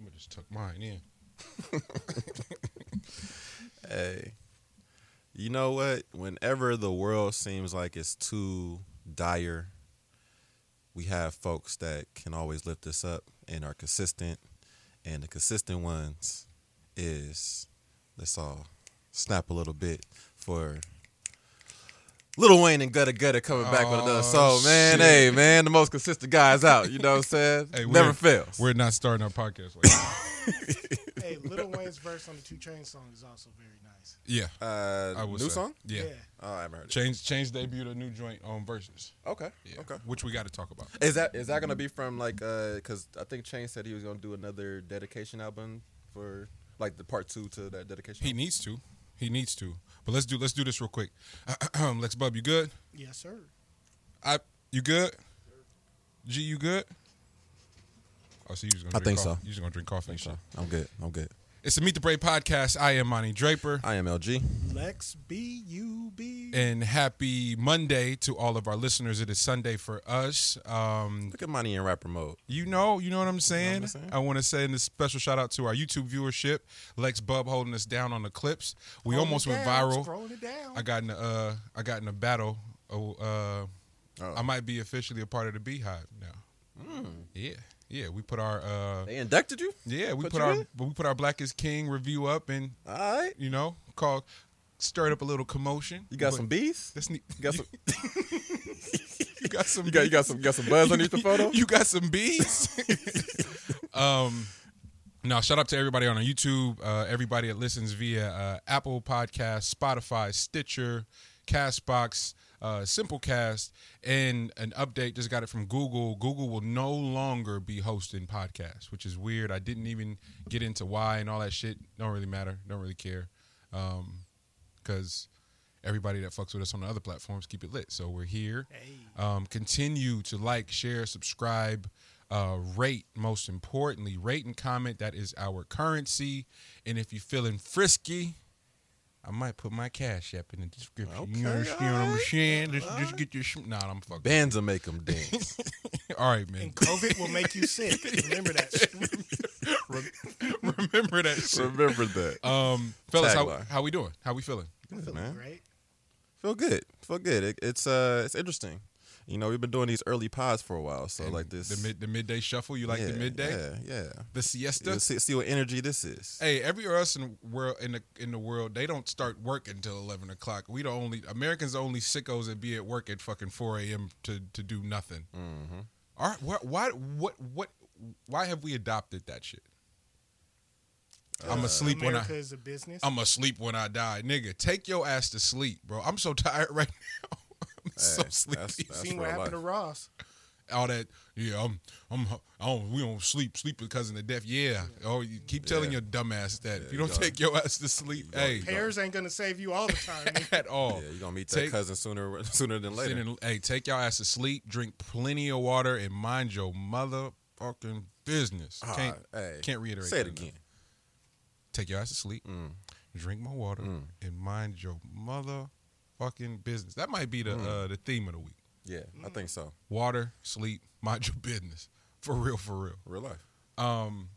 I'm gonna just tuck mine in. Hey, you know what? Whenever the world seems like it's too dire, we have folks that can always lift us up and are consistent. And the consistent ones is let's all snap a little bit for Lil Wayne and Gudda Gudda coming back with another Oh, song, man. shit. Hey, man, the most consistent guys out. You know what I'm saying? Hey, Never we're- fails. We're not starting our podcast like that. Hey, Lil Wayne's verse on the Two Chainz song is also very nice. yeah. uh, I would new say. song? Yeah. Oh, I haven't heard it. Change change debuted a new joint on Verzuz. Okay. Yeah. Okay. Which we got to talk about. Is that is that gonna be from like uh because I think Change said he was gonna do another dedication album for like the part two to that dedication. He album? needs to. He needs to. But let's do let's do this real quick. Lex Bub, you good? Yes, sir. I you good? G, you good? Oh, so you just gonna I drink think coffee. so. You just gonna drink coffee and shit. I'm good. I'm good. It's the Meet the Brave podcast. I am Monty Draper. I am LG. Lex B U B. And happy Monday to all of our listeners. It is Sunday for us. Um, Look at Money in rapper mode. You know, you know what I'm saying. I'm saying? I want to send a special shout out to our YouTube viewership. Lex Bub holding us down on the clips. We Hold almost went down, viral. Scrolling it down. I got in a, uh, I got in a battle. Oh, uh, Oh. I might be officially a part of the BeyHive now. Hmm. Yeah, yeah. We put our, uh, They inducted you. yeah, we Put put our, in? we put our Black is King review up, and All right. you know, called stirred up a little commotion. You got But some bees. That's neat. You got some. You got some. You got you got some got some buzz underneath the photo. you got some bees. um, now shout out to everybody on our YouTube, uh, everybody that listens via uh, Apple Podcast, Spotify, Stitcher, Castbox, uh, Simplecast, and an update just got it from Google. Google will no longer be hosting podcasts, which is weird. I didn't even get into why and all that shit. Don't really matter. Don't really care. Um, because everybody that fucks with us on the other platforms keep it lit. So we're here. Hey. Um, continue to like, share, subscribe, uh, rate. Most importantly, rate and comment. That is our currency. And if you're feeling frisky, I might put my cash app in the description. you Okay, understand what I'm alright, saying? Just, just get your sh- nah. I'm fucking. Bands will make them dance. All right, man. And COVID will make you sick. Remember that. Remember that shit. Remember that. Um, fellas, how, how we doing? How we feeling? Feeling man. great. Feel good. Feel good. It, it's uh it's interesting. You know, we've been doing these early pods for a while, so And like this. the mid the midday shuffle. You like yeah, the midday? Yeah, yeah. The siesta. See, see what energy this is. Hey, everywhere else in the world in the in the world, they don't start work until eleven o'clock. We the only Americans, the only sickos that be at work at fucking four a.m. to to do nothing. Mm-hmm. All right, why, why what what why have we adopted that shit? I'm asleep when I America is a business. I'm asleep when I die, nigga. Take your ass to sleep, bro. I'm so tired right now. I'm so Hey, sleepy. that's- that's Seen what real happened to. Ross. all that yeah i'm i'm I don't, we don't sleep sleep because of the death yeah oh you keep telling Yeah. your dumb ass that if you you don't gotta- take your ass to sleep hey Pears ain't gonna save you all the time. at all Yeah, you're gonna meet that Take- cousin sooner sooner than later. in- hey take your ass to sleep drink plenty of water and mind your motherfucking business Ah, can't hey, can't reiterate Say it that enough. again. take your ass to sleep Mm. drink more water Mm. and mind your motherfucking business that might be the Mm. uh, the theme of the week Yeah, I think so. water sleep mind your business for real for real Real life. Um,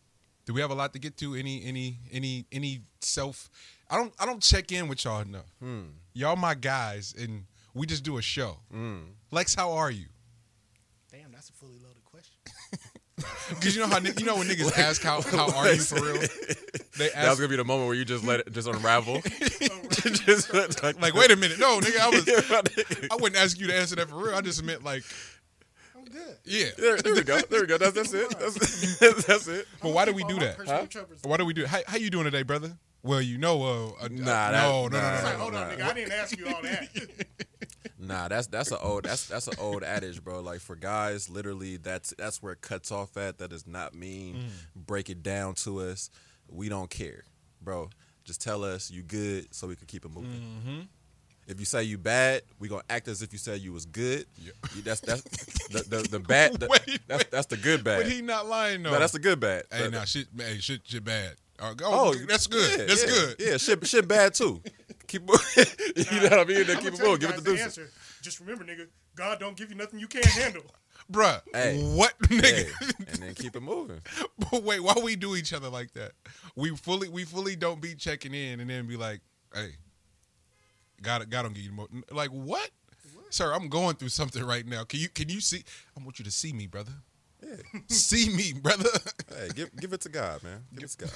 do we have a lot to get to? Any any any any self? I don't I don't check in with y'all enough. Hmm. Y'all my guys, and we just do a show. Mm. Lex, how are you? Damn, that's a fully loaded question. Because you know how you know when niggas ask how how are you for real? They ask, That was gonna be the moment where you just let it just unravel. just like, like, wait a minute, no, nigga, I was I wouldn't ask you to answer that for real. I just meant like, I'm good. yeah. There, there we go. There we go. That's that's it. That's, that's it. But why do we do that? Huh? Why do we do? How, how you doing today, brother? Well, you know, uh, uh Nah, uh, that- no, no, no, nah. no, It's no, like, no. hold on, nah. nigga. I didn't ask you all that. Nah, that's that's an old that's that's an old adage, bro. Like for guys, literally, that's that's where it cuts off at. That does not mean Mm. break it down to us. We don't care, bro. Just tell us you good, so we can keep it moving. Mm-hmm. If you say you bad, we gonna act as if you said you was good. Yeah. You- That's that's the the, the bad. the- Wait, that's wait. that's the good bad. But he not lying though. no, that's the good bad. Hey, now nah, shit, hey, shit, shit bad. Oh, Oh, that's good. yeah, that's yeah, good. Yeah, shit, shit bad too. Keep, moving. you know what I mean? Then I'ma keep it moving. Give it guys the the answer. Just remember, nigga, God don't give you nothing you can't handle. bruh. Hey. What nigga? Hey, and then keep it moving. But wait, why we do each other like that? We fully we fully don't be checking in and then be like, hey, God God don't give you more. Like what? Sir, I'm going through something right now. Can you can you see? I want you to see me, brother. Yeah. See me, brother. Hey, give give it to God, man. Give it to God.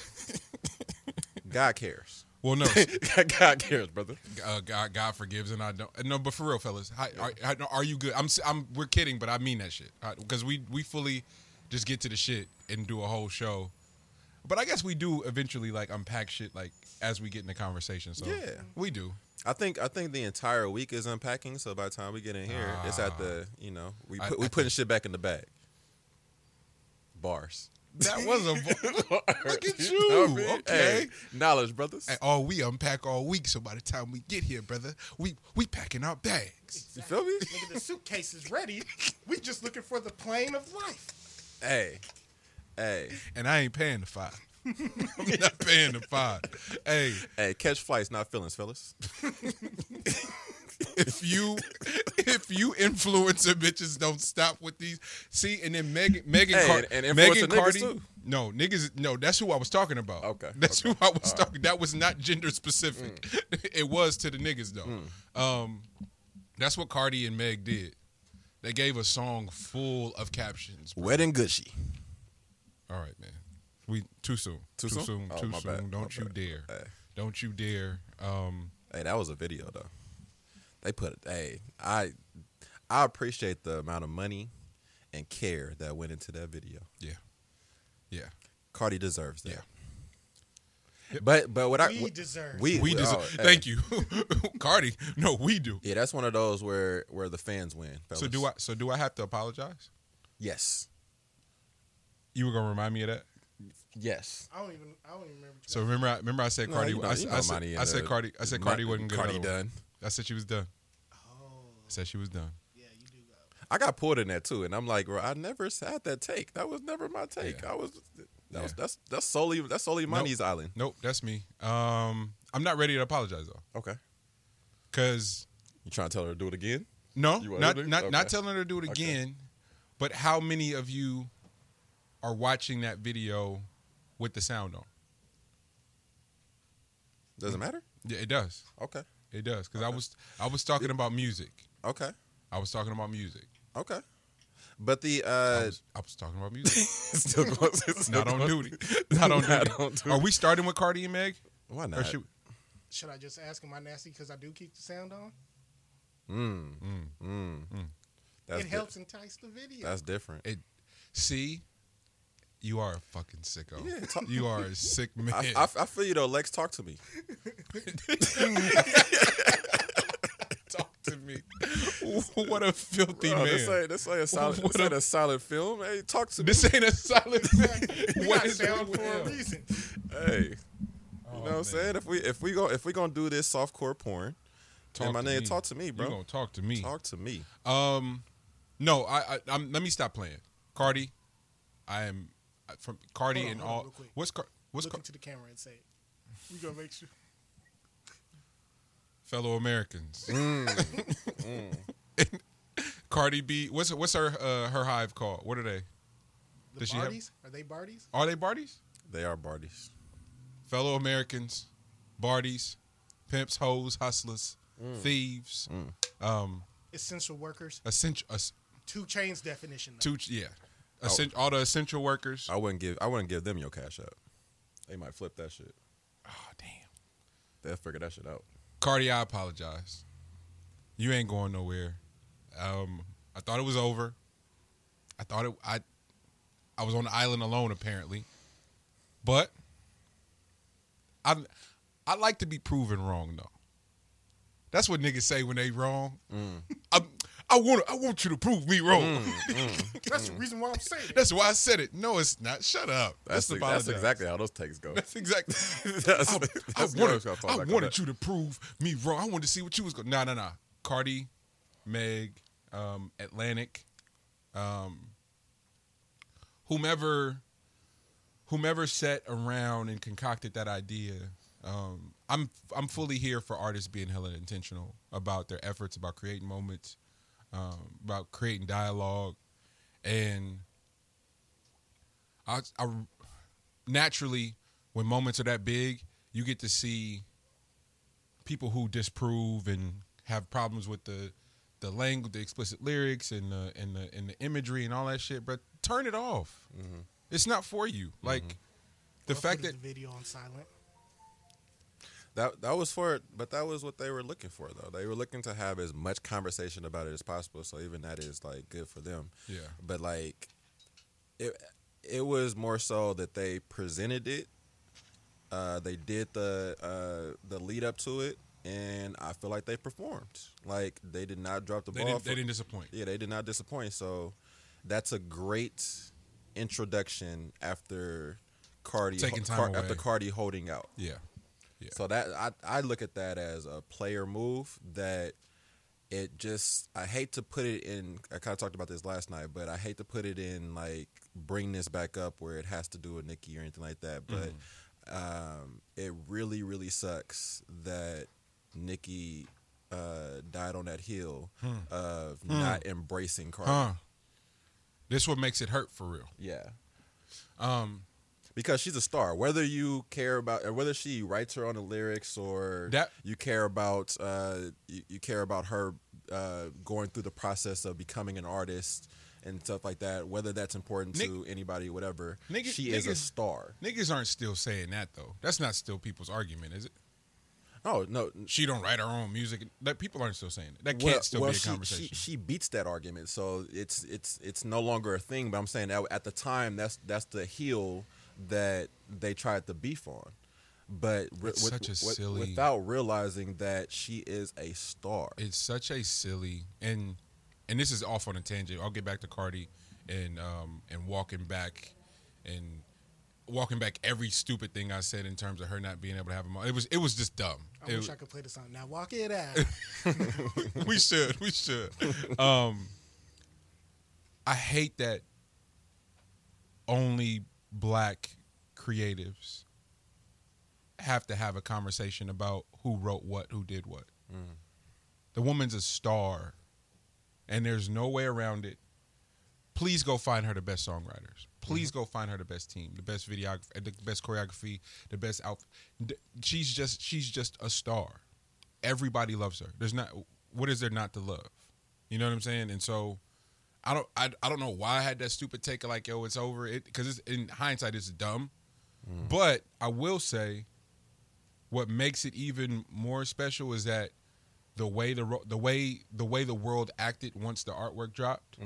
God cares. Well, no, God cares, brother. uh, God God forgives and I don't. No, but for real, fellas, are, you good? I'm I'm we're kidding, but I mean that shit because we we fully just get to the shit and do a whole show. But I guess we do eventually like unpack shit like as we get in the conversation. So Yeah. we do. I think I think the entire week is unpacking. So by the time we get in here, it's at the you know we I- put, we I putting shit back in the bag. Bars. That was a vo- look at know you. what I mean? Okay. Hey, knowledge, brothers. And all we unpack all week, so by the time we get here, brother, we we packing our bags. You feel me? Nigga, the suitcase is ready. We just looking for the plane of life. hey, hey, And I ain't paying the five. I'm not paying the five. Hey, hey. Catch flights, not feelings, fellas. if you if you influencer bitches don't stop with these, see, and then Megan Megan Hey, Car- and- and Megan influencer niggas Cardi. too. No niggas, no, that's who I was talking about. Okay, that's okay. who I was talking. That was not gender specific. it was to the niggas though. Um, that's what Cardi and Meg did. They gave a song full of captions. bro. Wet and gushy. All right, man. We too soon. Too soon? Oh, too soon. bad, Don't my you bad. dare. Hey. Don't you dare. Um, Hey, that was a video though. They put it. Hey, I I appreciate the amount of money and care that went into that video. yeah, yeah. Cardi deserves that. Yeah. But but what I We deserve. we We oh, deserve. hey. Thank you, Cardi. No, we do. Yeah, that's one of those where where the fans win. So do I? So do I have to apologize? Yes. You were gonna remind me of that. Yes. I don't even. I don't even remember. So remember, I, remember I said Cardi. you know- I, you I know said, money I said Cardi. I said Cardi wasn't good. Cardi at all. Done. I said she was done. oh, I said she was done. yeah, you do go. I got pulled in that too, and I'm like, bro, I never had that take. That was never my take. Yeah. I was. That was Yeah. that's that's solely that's solely money's island. Nope, that's me. Um, I'm not ready to apologize though, Okay. because You trying to tell her to do it again? no, You wanna not do it? not not telling her to do it Okay. again. But how many of you are watching that video with the sound on? Doesn't matter? Yeah, it does. Okay. It does because I was I was talking about music. Okay. I was talking about music. Okay. But the I uh was, I was talking about music. still close. it's still not on close. duty. Not on Not duty. on duty. Are we starting with Cardi and Meg? Why Or not? should, Should I just ask him my nasty because I do keep the sound on? Mm. mm. Mm. That's it di- helps entice the video. That's different. It see, you are a fucking sicko. Yeah, talk- you are a sick man. I, I, I feel you though. Lex, talk to me. Talk to me. what a filthy Bro, man. this ain't this ain't a What this ain't a- a silent film. Hey, talk to me. This ain't a solid. we what is sound for a reason. Hey, Oh, you know what I'm saying? If we if we go if we gonna do this softcore porn, Talk my me. talk to me, You bro. gonna talk to me? Talk to me. Um, no, I, I I'm, let me stop playing. Cardi, I am from Cardi Hold on, and hold on all. real quick. What's Car- what's Look Car- into the camera and say it. We gonna make sure. fellow Americans? Mm. Cardi B. What's what's her uh, her hive called? What are they? The Does she have- Are they Barties? Are they Barties? They are Barties. Fellow Americans, Barties, pimps, hoes, hustlers, thieves, um, Essential workers. essential, es- Two Chainz definition. though. two, yeah, Essen- all the essential workers. I wouldn't give I wouldn't give them your cash out. They might flip that shit. Oh damn, They'll figure that shit out. Cardi, I apologize. You ain't going nowhere. Um, I thought it was over. I thought it. I, I was on the island alone apparently, but I, I like to be proven wrong though. That's what niggas say when they wrong. I, I want, I want you to prove me wrong. That's the reason why I'm saying it. That's why I said it. No, it's not. Shut up. That's, That's, ex- that's exactly how those takes go. That's exactly. That's- I, that's I wanted, I wanted you to prove me wrong. I wanted to see what you was going. Nah, nah, nah. Cardi, Meg, um, Atlantic, um, whomever, whomever sat around and concocted that idea. Um, I'm I'm fully here for artists being hella intentional about their efforts, about creating moments, um, about creating dialogue, and I, I naturally when moments are that big, you get to see people who disprove and have problems with the the language, the explicit lyrics, and the and the and the imagery and all that shit. But turn it off. It's not for you. Like the Or fact that the video on silent. That that was for, but that was what they were looking for, though. They were looking to have as much conversation about it as possible. So even that is like good for them. yeah, But like, it it was more so that they presented it. Uh, they did the uh, the lead up to it, and I feel like they performed. Like they did not drop the they ball. didn't, for- they didn't disappoint. yeah, they did not disappoint. So that's a great introduction after Cardi Taking time Car- away. after Cardi holding out. Yeah, Yeah. So that I I look at that as a player move that it just I hate to put it in I kind of talked about this last night, but I hate to put it in like bring this back up where it has to do with Nikki or anything like that, but um, it really really sucks that Nikki uh, died on that hill of not embracing Cardi. huh? This what makes it hurt for real. Yeah. Um, because she's a star. Whether you care about, or whether she writes her own the lyrics, or That- you care about, uh, you, you care about her uh, going through the process of becoming an artist and stuff like that. Whether that's important Nick- to anybody, whatever, Nigga- she is a star. niggas aren't still saying that though. That's not still people's argument, is it? Oh no, She don't write her own music. That people aren't still saying it. That can't still be a she, conversation. She, she beats that argument, so it's it's it's no longer a thing. But I'm saying that at the time, that's that's the heel that they tried to beef on. But re- It's such a silly- without realizing that she is a star. it's such a silly and and this is off on a tangent. I'll get back to Cardi and um and walking back and walking back every stupid thing I said in terms of her not being able to have a mom. It was it was just dumb. I It wish was- I could play the song. Now walk it out. we should. We should. Um, I hate that only black creatives have to have a conversation about who wrote what, who did what. Mm. The woman's a star, and there's no way around it. Please go find her the best songwriters. Please mm-hmm. go find her the best team, the best videography, uh, the best choreography, the best outfit. She's just she's just a star everybody loves her. There's not what is there not to love? You know what I'm saying? And so I don't I, I don't know why I had that stupid take of like yo it's over it because it's in hindsight it's dumb. But I will say what makes it even more special is that the way the the way the way the world acted once the artwork dropped,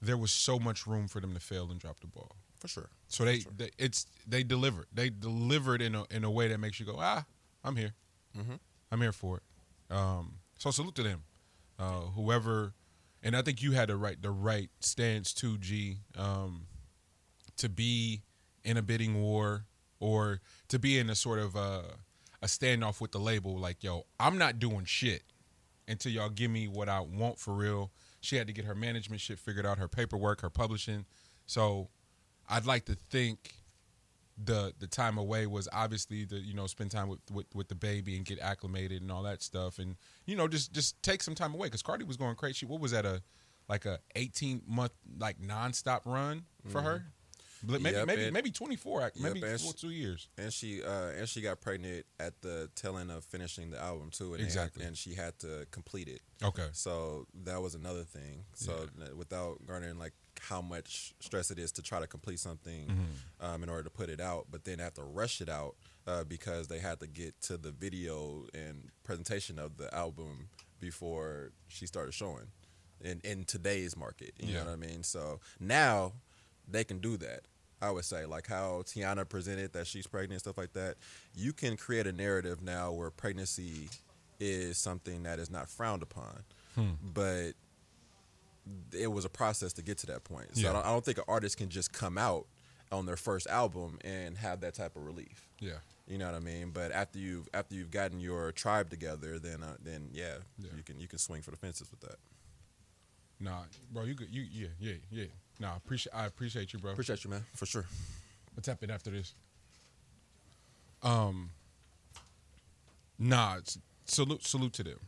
there was so much room for them to fail and drop the ball. For sure. So they, they it's they delivered. They delivered in a in a way that makes you go, ah, I'm here. Mhm. I'm here for it. Um, so salute to them. Uh, whoever, and I think you had the right the right stance too, G, um, to be in a bidding war or to be in a sort of uh, a standoff with the label. Like, yo, I'm not doing shit until y'all give me what I want for real. She had to get her management shit figured out, her paperwork, her publishing. So I'd like to think the the time away was obviously the you know spend time with, with with the baby and get acclimated and all that stuff and you know just just take some time away because Cardi was going crazy. What was that a like a 18 month like nonstop run for her? Maybe Yep, maybe and- maybe 24 act- maybe Yep, four, sh- two years. And she uh, and she got pregnant at the tail end of finishing the album too. And had- Exactly. and she had to complete it. Okay. So that was another thing. So n- without garnering like how much stress it is to try to complete something Mm-hmm. um, in order to put it out, but then have to rush it out uh, because they had to get to the video and presentation of the album before she started showing in in today's market. You Yeah. know what I mean? So now they can do that. I would say like how Tiana presented that she's pregnant and stuff like that. You can create a narrative now where pregnancy is something that is not frowned upon, but it was a process to get to that point. So Yeah. I, don't, I don't think an artist can just come out on their first album and have that type of relief. Yeah. You know what I mean? But after you've after you've gotten your tribe together, then uh, then yeah, Yeah. you can you can swing for the fences with that. Nah, bro, you good? You yeah yeah yeah. Nah, appreciate I appreciate you, bro. Appreciate you, man, for sure. What's happening after this? Um, nah, it's, salute salute to them.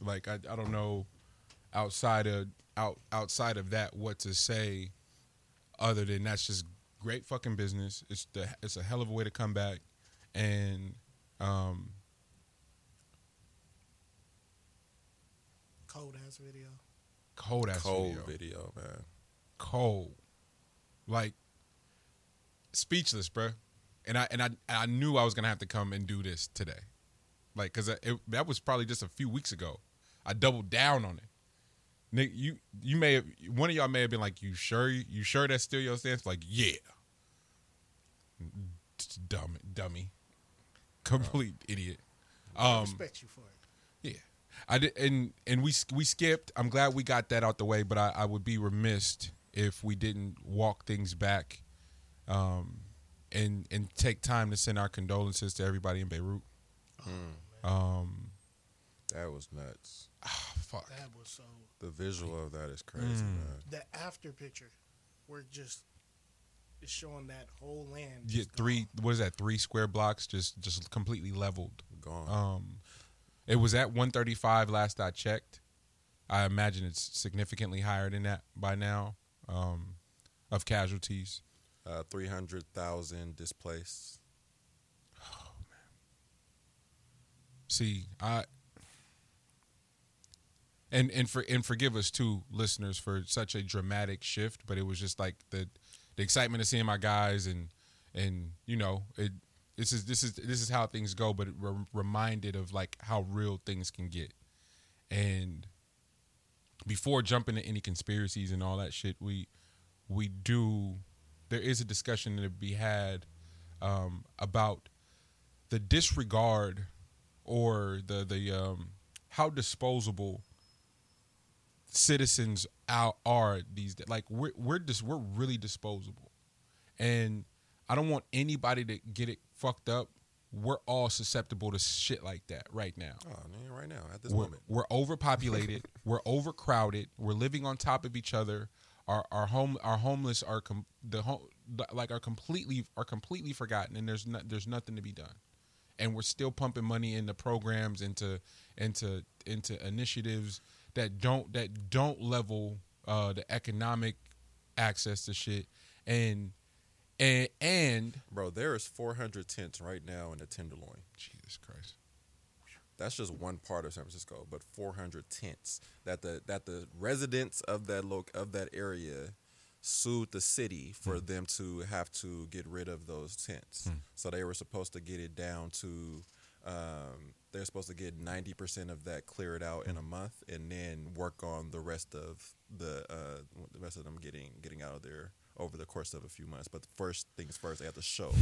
Like I I don't know outside of out outside of that what to say other than that's just great fucking business. It's the it's a hell of a way to come back and um Cold ass video. cold ass Cold video. video, man. cold, like speechless, bruh. And I and I I knew I was gonna have to come and do this today, like because that was probably just a few weeks ago. I doubled down on it. Nick, you you may have one of y'all may have been like, "You sure? You sure that's still your stance?" Like, yeah, dumb dummy, complete idiot. I Um, respect you for it. yeah, I did, and and we we skipped. I'm glad we got that out the way, but I, I would be remiss if we didn't walk things back, um, and and take time to send our condolences to everybody in Beirut. Um, That was nuts. Ah, fuck. That was so. The visual of that is crazy, Mm. man. The after picture, where it just is showing that whole land. Yeah, three. gone. What is that? Three square blocks, just just completely leveled. Gone. Um, it was at 135 last I checked. I imagine it's significantly higher than that by now. Um, of casualties. Uh, 300,000 displaced. Oh man. See, I and and for and forgive us too, listeners, for such a dramatic shift. But it was just like the the excitement of seeing my guys and and you know it. This is this is this is how things go, but re- reminded of like how real things can get. And before jumping to any conspiracies and all that shit, we we do there is a discussion to be had um, about the disregard or the the um, how disposable citizens out are these days. Like we're we're just we're really disposable, and I don't want anybody to get it fucked up. We're all susceptible to shit like that right now. Oh, man, right now, at this We're, moment. we're overpopulated. we're overcrowded. We're living on top of each other. Our our home our homeless are com- the home like are completely are completely forgotten, and there's not there's nothing to be done. And we're still pumping money into programs, into into into initiatives that don't that don't level uh, the economic access to shit, and and and Bro, there is 400 tents right now in the Tenderloin. Jesus Christ. That's just one part of San Francisco, but 400 tents that the that the residents of that loc of that area sued the city for them to have to get rid of those tents. So they were supposed to get it down to um, they're supposed to get 90% of that cleared out in a month and then work on the rest of the uh, the rest of them getting getting out of there over the course of a few months. But first things first, they have to show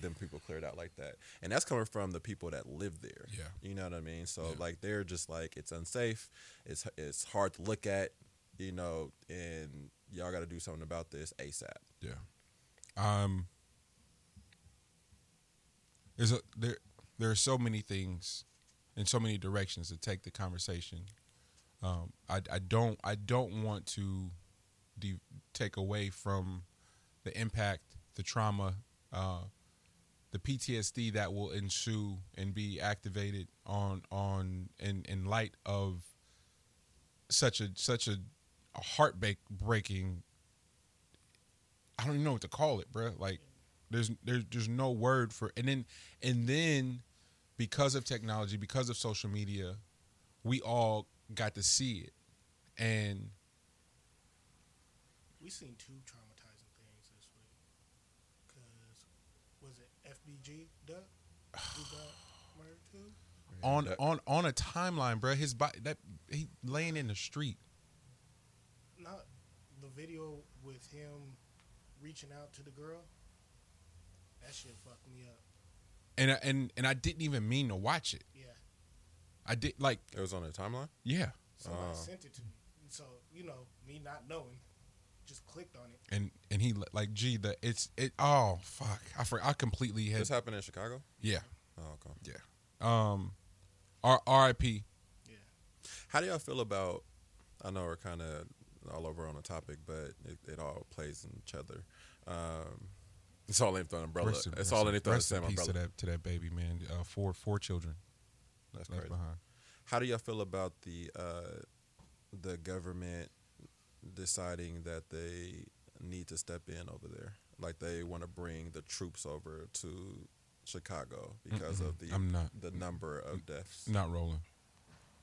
them people cleared out like that. And that's coming from the people that live there. Yeah. You know what I mean? So Yeah. like they're just like it's unsafe. It's it's hard to look at, you know, and y'all got to do something about this ASAP. Yeah. Um there's a there there are so many things and so many directions to take the conversation. Um I I don't I don't want to de- take away from the impact, the trauma, uh the PTSD that will ensue and be activated on on in in light of such a such a, a heartbreak breaking I don't even know what to call it, bro. Like there's there's there's no word for and then and then because of technology, because of social media, we all got to see it. And we've seen two traumatizing things this week. Cause was it FBG Duck who got murdered too? on on on a timeline, bro, his body that he laying in the street. Not the video with him reaching out to the girl. That shit fucked me up. And I, and and I didn't even mean to watch it. Yeah. I did like It was on the timeline. yeah. Somebody Oh. sent it to me. So, you know, me not knowing, just clicked on it. And and he like gee the it's it oh fuck I for, I completely had This happened in Chicago. yeah Oh, okay. yeah um R R.I.P. Yeah. How do y'all feel about? I know we're kind of all over on the topic, but it, it all plays in each other. Um, it's all underneath the umbrella. Rest in- it's rest all in- underneath the rest in same peace umbrella. to that to that baby man. Uh, four four children That's left crazy. behind. How do y'all feel about the uh, the government deciding that they need to step in over there. Like they want to bring the troops over to Chicago because of the I'm not the number of deaths. not rolling.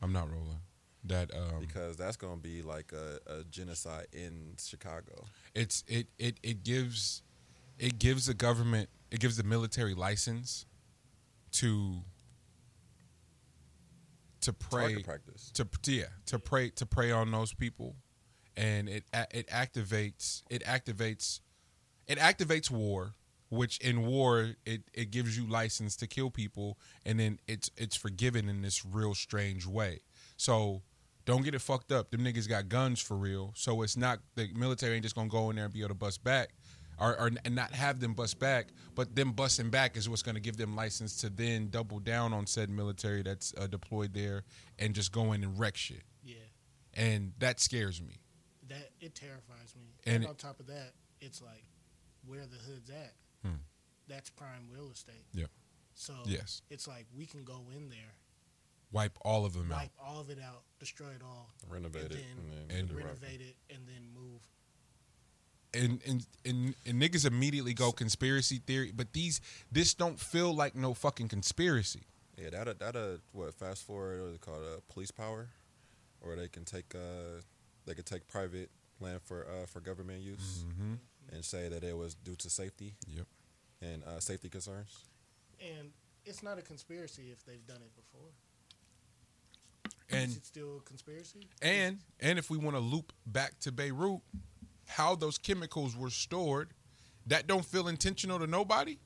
I'm not rolling. That um, Because that's going to be like a, a genocide in Chicago. it's it it it gives it gives the government it gives the military license to to pray practice. to yeah to pray to prey on those people. And it it activates it activates it activates war which in war it it gives you license to kill people. And then it's it's forgiven in this real strange way. So don't get it fucked up. Them niggas got guns for real. So it's not the military ain't just gonna go in there and be able to bust back or, or and not have them bust back but them busting back is what's going to give them license to then double down on said military that's uh, deployed there and just go in and wreck shit Yeah, and that scares me that it terrifies me. And And, on top of that, it's like where the hood's at. Hmm. That's prime real estate. Yep. So Yes. it's like we can go in there, wipe all of them out wipe all of it out, destroy it all, Renovate and it. then And then and do renovate it, and then move. And, and and and niggas immediately go conspiracy theory but these this don't feel like no fucking conspiracy Yeah, that a, that uh what fast forward what is it called uh, police power, or they can take uh they could take private land for uh for government use mm-hmm. and say that it was due to safety Yep. and uh, safety concerns. And it's not a conspiracy if they've done it before. and Is it still a conspiracy? and and if we want to loop back to beirut how those chemicals were stored that don't feel intentional to nobody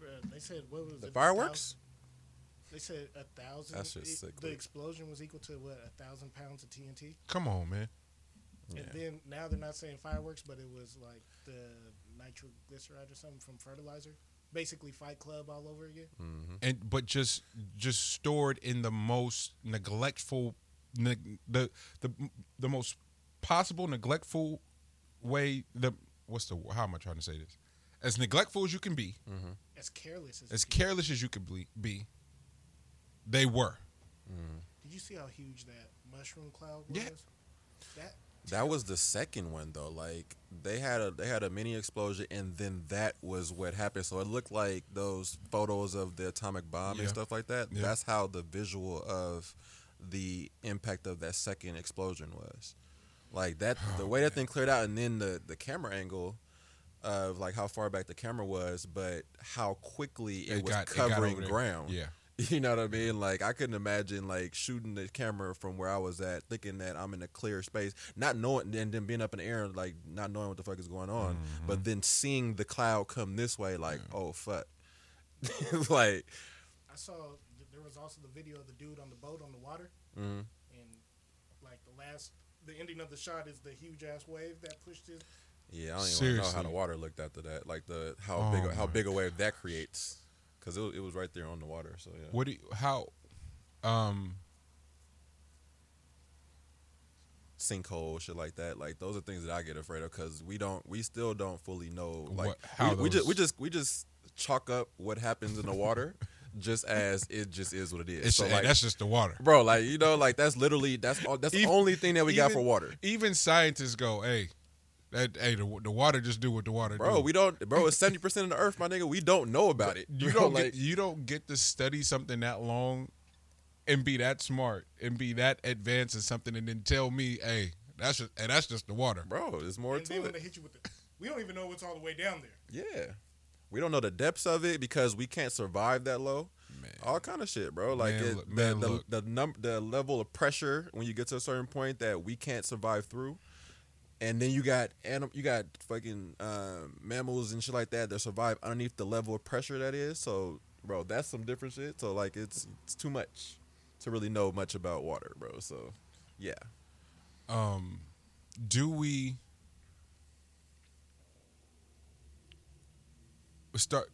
Bruh, they said what was The it? fireworks? They said a thousand. That's just it- sick, The like- explosion was equal to what a thousand pounds of TNT. come on man Yeah. And then now they're not saying fireworks, but it was like the nitroglyceride or something from fertilizer. Basically, Fight Club all over again. hmm and but just just stored in the most neglectful neg, the the the most possible neglectful way the what's the how am i trying to say this as neglectful as you can be hmm As careless as. as you can- careless as you could be, be they were Did you see how huge that mushroom cloud was? Yeah. That That was the second one though. Like they had a they had a mini explosion and then that was what happened. So it looked like those photos of the atomic bomb Yeah. and stuff like that. Yeah. That's how the visual of the impact of that second explosion was. Like that the Oh, way that thing cleared out and then the the camera angle of like how far back the camera was, but how quickly it, was got- it got covering over ground. yeah You know what I mean? Like I couldn't imagine like shooting the camera from where I was at, thinking that I'm in a clear space, not knowing, and then being up in the air, like not knowing what the fuck is going on, Mm-hmm. but then seeing the cloud come this way, like oh fuck, like I saw. There was also the video of the dude on the boat on the water, mhm. and like the last, the ending of the shot is the huge ass wave that pushed his. yeah, I don't even wanna know how the water looked after that, like the how Oh big how my big a wave that creates, because it, was- it was right there on the water. So yeah, what do you, how um sinkhole shit like that, like those are things that I get afraid of because we don't, we still don't fully know like What- how we, we just we just we just chalk up what happens in the water just as it just is what it is. it's so hey, like, that's just the water bro, like you know, like that's literally that's all, that's the only thing that we got for water, even scientists go hey that hey the, the water just do what the water bro. do. We don't, bro. It's seventy percent of the earth, my nigga. We don't know about it. you bro, don't like get, you don't get to study something that long and be that smart and be that advanced in something and then tell me hey that's just and that's just the water bro. There's more and to it. they hit you with the, we don't even know what's all the way down there. Yeah, we don't know the depths of it because we can't survive that low. man all kind of shit, bro. Like Man, it, look- the man, the look. the, num- the level of pressure when you get to a certain point that we can't survive through, and then you got anim- you got fucking um, mammals and shit like that that survive underneath the level of pressure that is. So, bro, that's some different shit. So, like, it's it's too much to really know much about water, bro. So, yeah, um do we start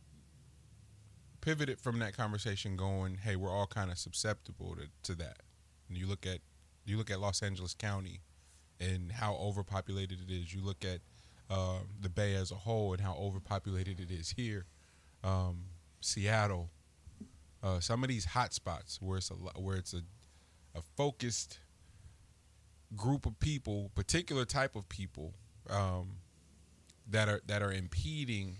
pivoted from that conversation going hey we're all kind of susceptible to, to that and you look at you look at los angeles county and how overpopulated it is you look at uh, the bay as a whole and how overpopulated it is here um, seattle uh, some of these hot spots where it's a where it's a, a focused group of people, particular type of people, um, that are that are impeding.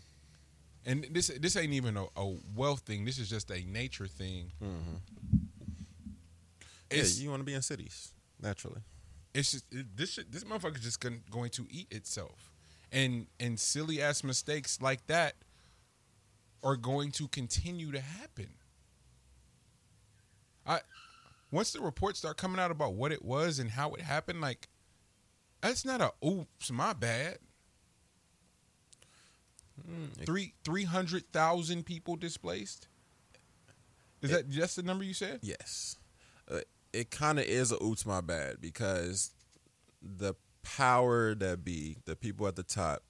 And this this ain't even a, a wealth thing. This is just a nature thing. Mm-hmm. Yeah, you want to be in cities naturally. it's just it, this shit, this motherfucker just going, going to eat itself, and and silly ass mistakes like that are going to continue to happen. I once the reports start coming out about what it was and how it happened, like that's not a oops, my bad. Mm, Three three hundred thousand people displaced. Is that just the number you said? Yes, uh, it kind of is a oops my bad because the power that be the people at the top,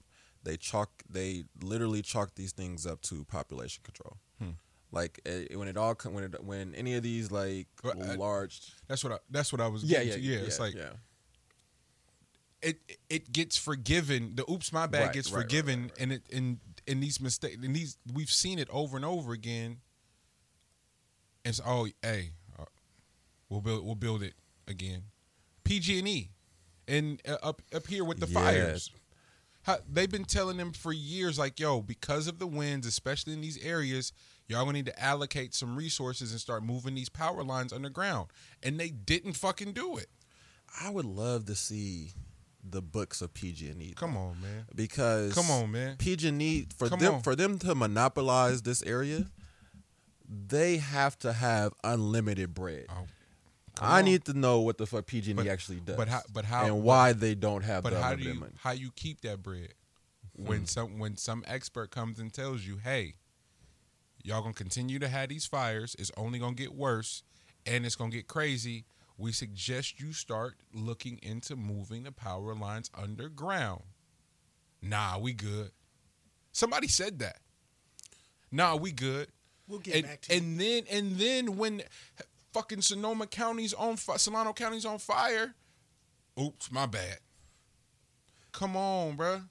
they chalk they literally chalk these things up to population control. Hmm. Like eh, when it all when it, when any of these like I- large That's what I that's what I was yeah yeah to. yeah, it's like yeah it it gets forgiven. The oops my bad Right, gets right, forgiven, right, and it in in these mistakes and these we've seen it over and over again. It's oh hey, uh, we'll build we'll build it again. PG and E, and uh, up up here with the Yeah. fires. How, they've been telling them for years, like yo, because of the winds, especially in these areas, y'all gonna need to allocate some resources and start moving these power lines underground. And they didn't fucking do it. I would love to see the books of PG and E. Come on, man. because Come on, man. PG and E for Come them on. for them to monopolize this area, they have to have unlimited bread. Oh, I on. need to know what the fuck PG and E But- actually does. but how- but how- and why they don't have But the how do you money. how you keep that bread when Mm. some when some expert comes and tells you, hey, y'all gonna continue to have these fires. It's only gonna get worse, and it's gonna get crazy. We suggest you start looking into moving the power lines underground. Nah, we good. Somebody said that. Nah, we good. We'll get and, back to you. and then and then when fucking Sonoma County's on fi- Solano County's on fire, oops, my bad. Come on, bruh.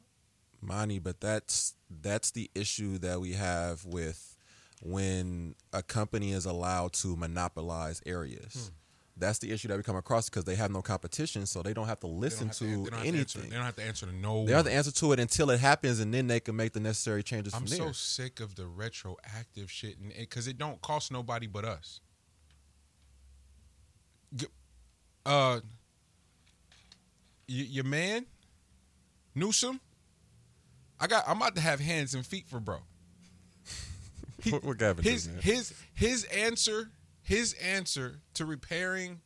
Money, but that's that's the issue that we have with when a company is allowed to monopolize areas. Hmm. That's the issue that we come across because they have no competition, so they don't have to listen have to, they don't have answer- anything. they don't have to answer to no. they have one. to answer to it until it happens, and then they can make the necessary changes I'm so sick of the retroactive shit, and because it, don't cost nobody but us. Uh, y- your man, Newsom. I got. I'm about to have hands and feet for bro. He- What- what Gavin his his his answer his answer to repairing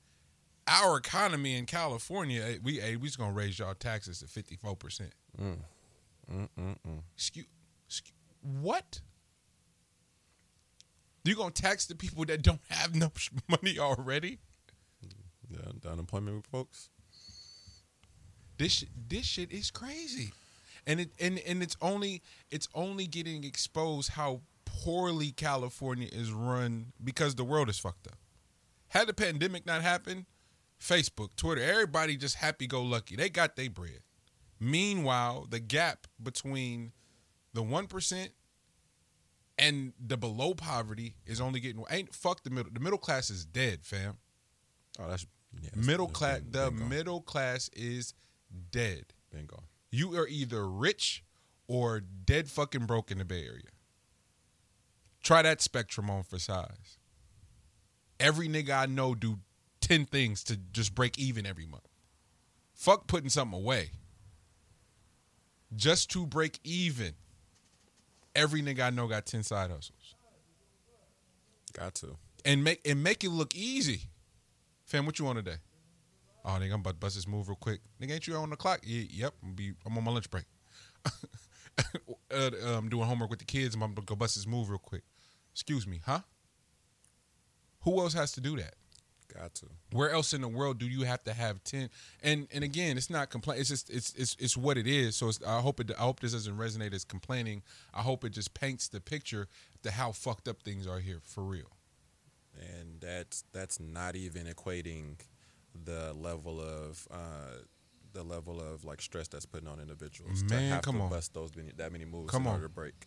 our economy in California. eh, We hey, we just gonna raise y'all taxes to fifty four percent. Mm. Mm, mm. Excuse, what? You gonna tax the people that don't have no money already? Yeah, the unemployment folks. This this shit is crazy, and it and and it's only it's only getting exposed how poorly California is run because the world is fucked up. Had the pandemic not happened, Facebook, Twitter, everybody just happy go lucky. They got their bread. Meanwhile, the gap between the one percent and the below poverty is only getting ain't fuck the middle. The middle class is dead, fam. Oh, that's yeah, that's- Middle class, the gone. middle class is dead. Been gone. You are either rich or dead fucking broke in the Bay Area. Try that spectrum on for size. Every nigga I know do 10 things to just break even every month. Fuck putting something away. Just to break even. Every nigga I know got 10 side hustles. Got to. And make and make it look easy. Fam, what you want today? Oh, nigga, I'm about to bust this move real quick. Nigga, ain't you on the clock? Yeah, yep. I'm, be, I'm on my lunch break. uh, I'm doing homework with the kids. I'm gonna go bust this move real quick. Excuse me, huh? Who else has to do that? Got to. Where else in the world do you have to have ten? And and again, it's not complain. It's just it's it's it's what it is. So it's, I hope it. I hope this doesn't resonate as complaining. I hope it just paints the picture to how fucked up things are here for real. and that's that's not even equating the level of uh, the level of like stress that's putting on individuals to have come to on. bust those many, that many moves Come in on. order to break.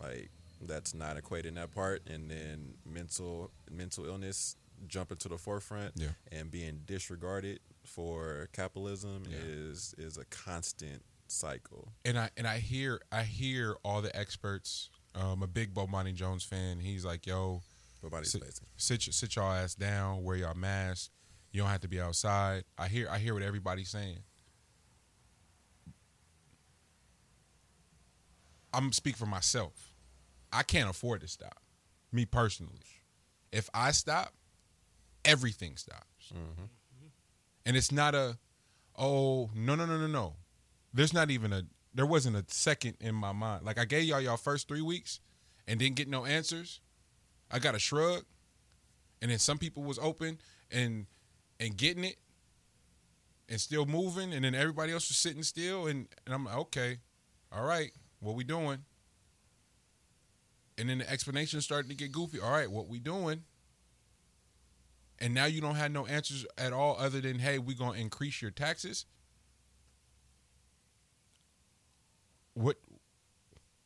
Like that's not equating that part, and then mental mental illness jumping to the forefront Yeah. and being disregarded for capitalism Yeah. is is a constant cycle. and I and I hear I hear all the experts. Um, a big Bomani Jones fan. He's like, "Yo, sit, sit sit y'all ass down. Wear y'all mask. You don't have to be outside." I hear I hear what everybody's saying. I'm speak for myself. I can't afford to stop. Me personally, if I stop, everything stops. Mhm. And it's not a, oh no no no no no. There's not even a. There wasn't a second in my mind. Like I gave y'all y'all first three weeks, and didn't get no answers. I got a shrug, and then some people was open and and getting it, and still moving, and then everybody else was sitting still, and and I'm like, okay, all right, what we doing? And then the explanation started to get goofy. All right, what we doing? And now you don't have no answers at all other than, hey, we're gonna increase your taxes. What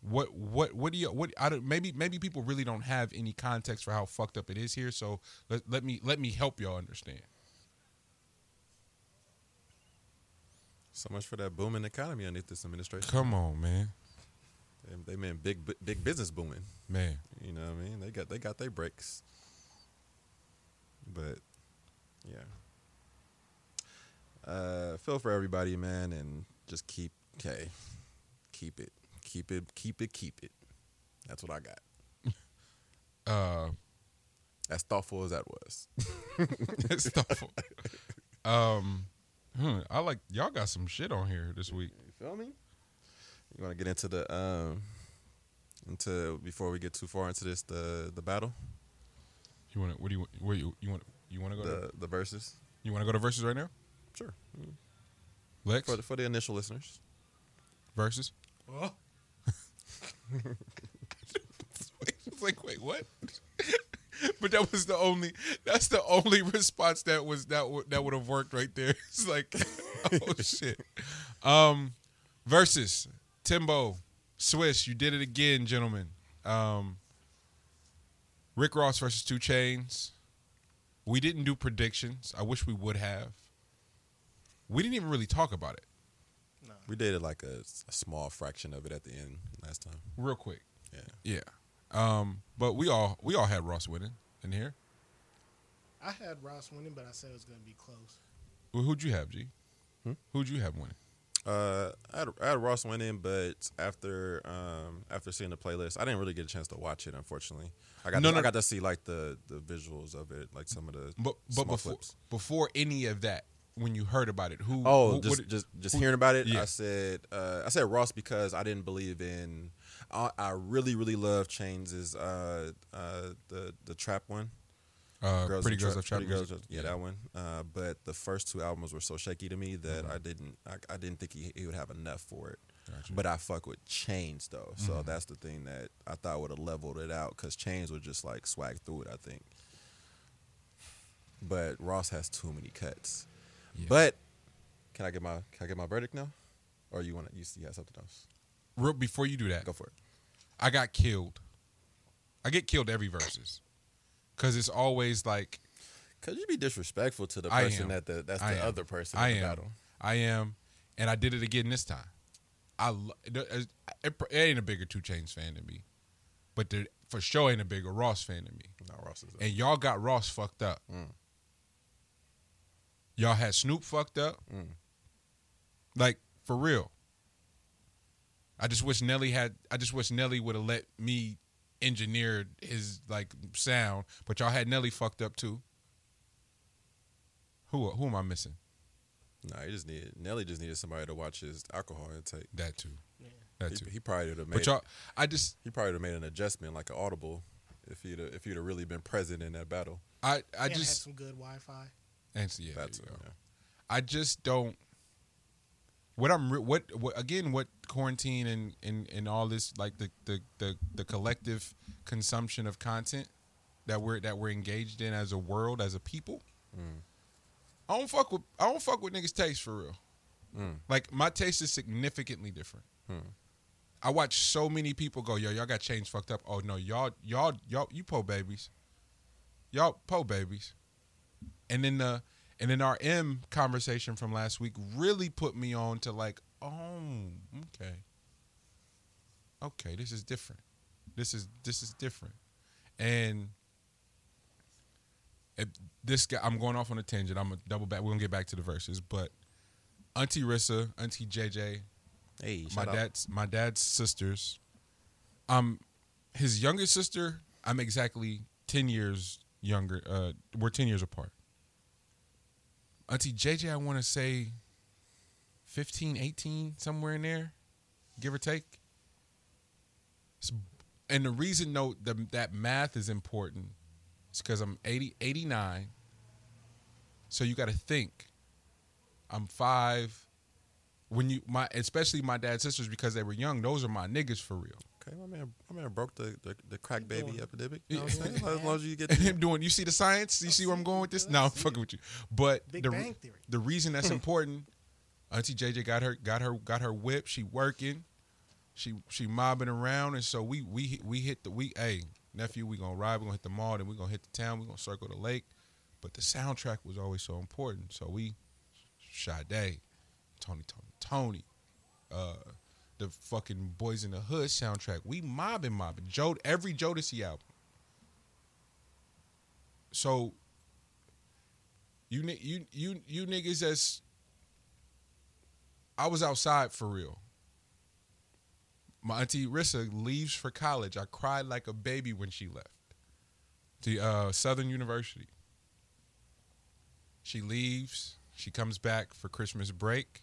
what what what do you what I don't, maybe maybe people really don't have any context for how fucked up it is here so let, let me let me help y'all understand So much for that booming economy underneath this administration. come on man They, they meant big big business booming. man You know what I mean? They got they got their breaks. But yeah. Uh feel for everybody, man, and just keep okay. Keep it. Keep it, keep it, keep it. That's what I got. uh As thoughtful as that was. stuff um hmm, I like y'all got some shit on here this week. You feel me? You want to get into the um into before we get too far into this the the battle? You want to what do you where you you want you want to go to the the verses? You want to go to verses right now? Sure. Lex? For the, for the initial listeners. Verses? Oh, It's like, wait, what? but that was the only. That's the only response that was that would that would have worked right there. It's like, oh shit. Um, versus Timbo, Swizz, you did it again, gentlemen. Um, Rick Ross versus Two Chainz. We didn't do predictions. I wish we would have. We didn't even really talk about it. no. we did it like a, a small fraction of it at the end last time Real quick. yeah Yeah. Um, but we all we all had Ross winning in here. I had Ross winning, but I said it was going to be close. Well, who'd you have, G? Hmm? Who'd you have winning? Uh, I had, I had Ross winning, but after um after seeing the playlist, I didn't really get a chance to watch it. Unfortunately, I got No, to, no. I got to see like the the visuals of it, like some of the But but small before clips. before any of that, when you heard about it, who? Oh, who- just just just who- hearing about it, yeah. I said uh, I said Ross because I didn't believe in. I, I really really love Chainz' uh uh the the trap one. uh, pretty girls Tra- of trap Pretty Girls, music. yeah, that one. Uh, but the first two albums were so shaky to me that Mm-hmm. I didn't I, I didn't think he, he would have enough for it. Gotcha. But I fuck with Chainz though, so Mhm. that's the thing that I thought would have leveled it out because Chainz would just like swag through it. I think. But Ross has too many cuts. Yeah. But can I get my can I get my verdict now, or you want to you, you have something else? Real, before you do that, Go for it. I got killed. I get killed every Verzuz, because it's always like Cause you be disrespectful to the person that the that's I the am. other person I in the am. battle. I am, and I did it again this time. I it, it, it ain't a bigger Two Chainz fan than me, but there for sure ain't a bigger Ross fan than me. No, Ross is. And y'all got Ross fucked up. Mm. Y'all had Snoop fucked up. Mm. Like for real. I just wish Nelly had. I just wish Nelly would have let me engineer his like sound, but y'all had Nelly fucked up too. Who who am I missing? Nah, he just needed Nelly. Just needed somebody to watch his alcohol intake. That too. Yeah. That too. He, he probably would have made. But y'all, I just he probably would have made an adjustment like an audible if he'd have, if he'd have really been present in that battle. I I and had just some good Wi-Fi. And so, yeah, That's go. yeah. I just don't. What I'm re- what, what again? What quarantine and, and, and all this like the, the, the, the collective consumption of content that we're that we're engaged in as a world as a people. Mm. I don't fuck with I don't fuck with niggas' taste for real. Mm. Like my taste is significantly different. Hmm. I watch so many people go, yo, y'all got Chainz fucked up. Oh no, y'all y'all y'all you po babies. Y'all po babies. And then the and then our M conversation from last week really put me on to like, oh, okay, okay, this is different. This is this is different, and this guy. I'm going off on a tangent. I'm gonna double back. We're gonna get back to the Verzuz, but Auntie Rissa, Auntie JJ, Hey, my shout out. dad's my dad's sisters. Um, his youngest sister. I'm exactly ten years younger. Uh, we're ten years apart. Auntie JJ, I want to say 15, 18, somewhere in there, give or take. And the reason note the, that math is important is because I'm 80, 89. So you got to think. I'm five. When you my especially my dad's sisters because they were young, those are my niggas for real. Okay, my man, my man broke the the, the crack baby doing- epidemic. You know what I'm saying? As long as you get And the, him doing, you see the science? You see where I'm going with this? No, I'm fucking with you. But Big the Bang Theory. the reason that's important, Auntie JJ got her got her got her whip. She working, she she mobbing around, and so we we we hit the we hey nephew, we gonna ride, we gonna hit the mall, then we gonna hit the town, we gonna circle the lake. But the soundtrack was always so important, so we Sade, Tony! Toni! Toné!, uh, the fucking Boyz n the Hood soundtrack. We mobbing mobbing. Joe every Jodeci album. So you you you you niggas that's I was outside for real. My auntie Rissa leaves for college. I cried like a baby when she left. To uh, Southern University. She leaves. She comes back for Christmas break.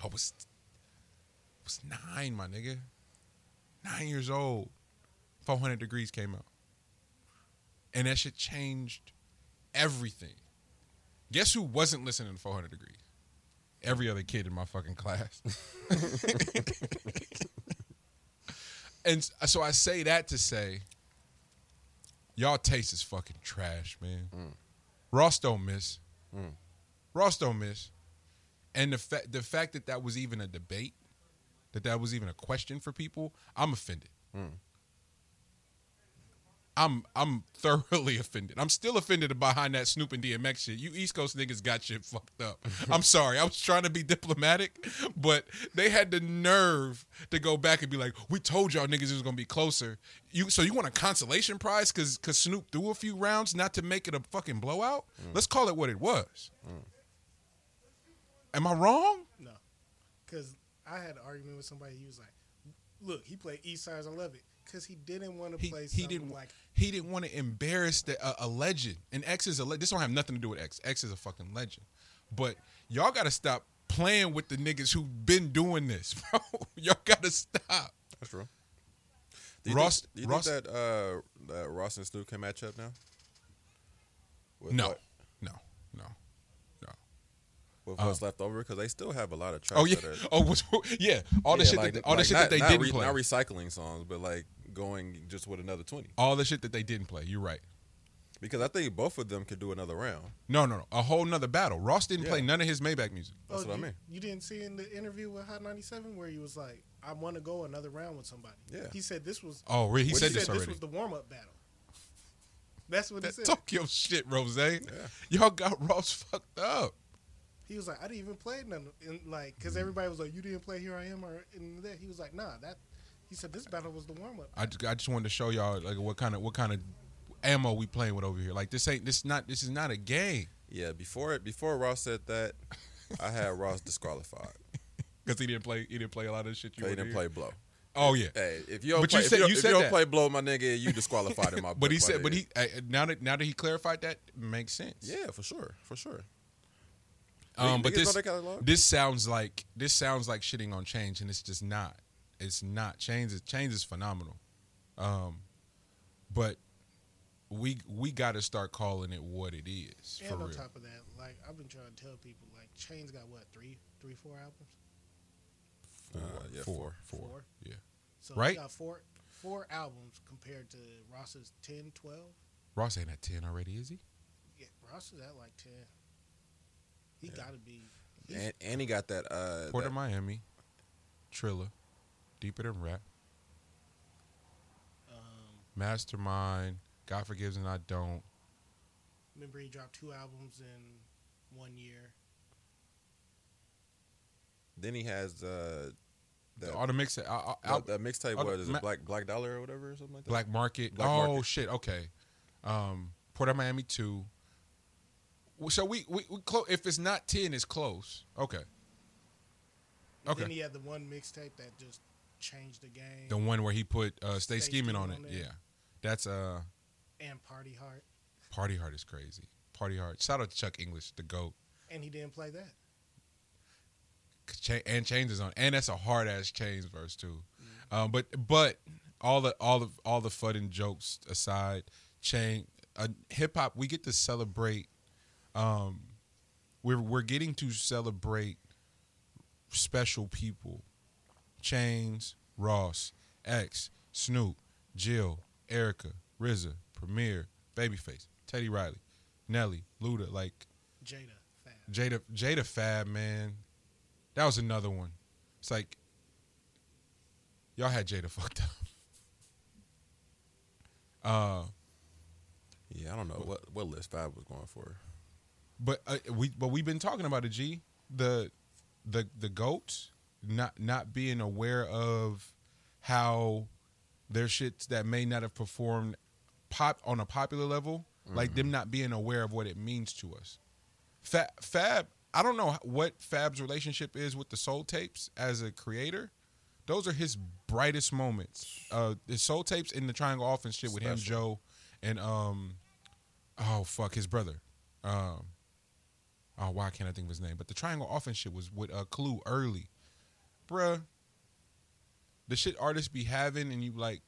Mm. I was was nine, my nigga. Nine years old. 400 Degreez came out. And that shit changed everything. Guess who wasn't listening to 400 Degreez? Every other kid in my fucking class. and so I say that to say, y'all taste is fucking trash, man. Ross don't miss. Ross don't miss. And the fact the fact that that was even a debate, that that was even a question for people, I'm offended. Hmm. I'm I'm thoroughly offended. I'm still offended behind that Snoop and DMX shit. You East Coast niggas got shit fucked up. I'm sorry. I was trying to be diplomatic, but they had the nerve to go back and be like, "We told y'all niggas it was gonna be closer." You so you want a consolation prize because because Snoop threw a few rounds not to make it a fucking blowout? Hmm. Let's call it what it was. Hmm. Am I wrong? No, because I had an argument with somebody. He was like, "Look, he played East Sides. I love it because he didn't want to play he something didn't like he didn't want to embarrass the, a, a legend. And X is a le- this don't have nothing to do with X. X is a fucking legend. But y'all got to stop playing with the niggas who've been doing this, bro. y'all got to stop. That's true. Do you Ross- think, do you Ross- think that uh, that Ross and Snoop can match up now? With No, what- no, no, no. With uh-huh. what's left over because they still have a lot of tracks. Oh yeah, that are, oh was, yeah. All the Yeah, shit like- that all the shit not, that they didn't re- play. Not recycling songs, but like going just with another twenty. all the shit that they didn't play. You're right. Because I think both of them could do another round. No, no, no. A whole nother battle. Ross didn't Yeah. play none of his Maybach music. That's oh, what I mean. You didn't see in the interview with Hot 97 where he was like, "I want to go another round with somebody." Yeah. he said this was. Oh, really? He said he this already. this was the warm up battle. That's what he that said. Tokyo shit, Rose. Y'all got Ross fucked up. He was like, I didn't even play none, in, like, because everybody was like, you didn't play Here I Am or in that. He was like, nah, that. He said this battle was the warm up. I just, I just wanted to show y'all like what kind of what kind of ammo we playing with over here. Like this ain't this not this is not a game Yeah, before it before Ross said that, I had Ross disqualified. because he didn't play he didn't play a lot of the shit you He didn't hear. play blow. Oh yeah, Hey, if you don't But you play, said- if you, you if said you don't that. play blow, my nigga, you disqualified in my but he said but he uh, now that now that he clarified that makes sense. Yeah, for sure, for sure. Um, but Niggas this catalog. this sounds like this sounds like shitting on Change, and it's just not. It's not. Change is Change is phenomenal. Um, but we we got to start calling it what it is And for on real. top of that, like I've been trying to tell people, like Chain's got what three, three, four albums. Uh, yeah, four, four. four, Four? yeah. So Right. got four, four albums compared to Ross's 10, 12. Ross ain't at ten already, is he? Yeah, Ross is at like ten. He yeah. gotta be. And, and, he got that uh Port that, of Miami, Trilla, Deeper Than Rap, um, Mastermind, God Forgives and I Don't. Remember he dropped two albums in one year. Then he has uh the, the, all the mix uh, uh, the, the mixtape was what is it black black dollar or whatever or something like that black market black oh market. shit okay um port of miami 2 so we we, we close. If it's not ten, it's close. Okay. And Okay. Then he had the one mixtape that just changed the game. The one where he put uh, "Stay, Stay Scheming" on it. On yeah, that's uh, and Party Heart. Party Hard is crazy. Party Hard. Shout out to Chuck Inglish, the goat. And he didn't play that. Cha- and Chainz is on, and that's a hard ass Chainz verse too. Mm. Um, but but all the all the all the fun and jokes aside, Chain uh, hip hop we get to celebrate. Um, we're we're getting to celebrate special people, Chainz, Ross, X, Snoop, Jill, Erykah, RZA, Premier, Babyface, Teddy Riley, Nelly, Luda, like Jada Fab. Jada Jada Fab, man. That was another one. It's like y'all had Jada fucked up. Uh yeah, I don't know what what list Fab was going for. But uh, we but we've been talking about it, G. The the the goats not not being aware of how their shits that may not have performed pop on a popular level, like them not being aware of what it means to us. Fab, Fab, I don't know what Fab's relationship is with the Soul Tapes as a creator. Those are his brightest moments. Uh, the Soul Tapes in the Triangle Off and shit with him, Joe, and um, oh fuck, his brother. Um, oh, why can't I think of his name? But the Triangle Off and shit was with uh, Clue early, bruh. The shit artists be having, and you like,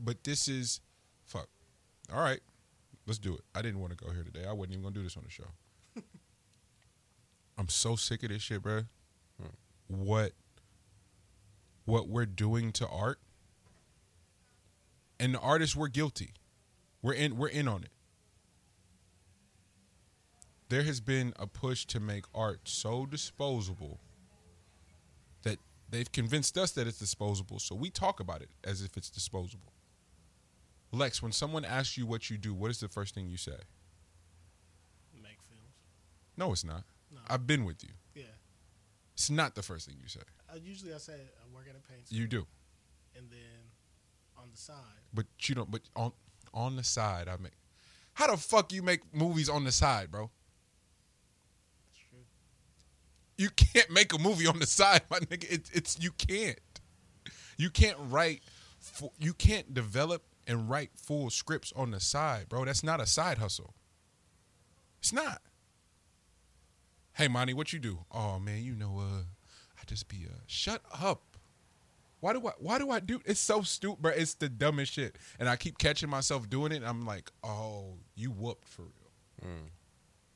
but this is, fuck. All right, let's do it. I didn't want to go here today. I wasn't even gonna do this on the show. I'm so sick of this shit, bruh. What, what we're doing to art, and the artists we're guilty. We're in. We're in on it. There has been a push to make art so disposable that they've convinced us that it's disposable, so we talk about it as if it's disposable. Lex, when someone asks you what you do, what is the first thing you say? Make films. No, it's not. No. I've been with you. Yeah. It's not the first thing you say. Uh, usually I say I work at a paint store. You do, And then on the side, but you don't. But on on the side, I make. How the fuck you make movies on the side, bro? that's true. You can't make a movie on the side, my nigga. It, it's you can't. You can't write. fu- You can't develop and write full scripts on the side, bro. That's not a side hustle. It's not. Hey, Monty, what you do? Oh man, you know, uh, I just be uh, shut up. Why do I? Why do I do? It's so stupid, bro. It's the dumbest shit, and I keep catching myself doing it. And I'm like, oh, you whooped for real. Mm.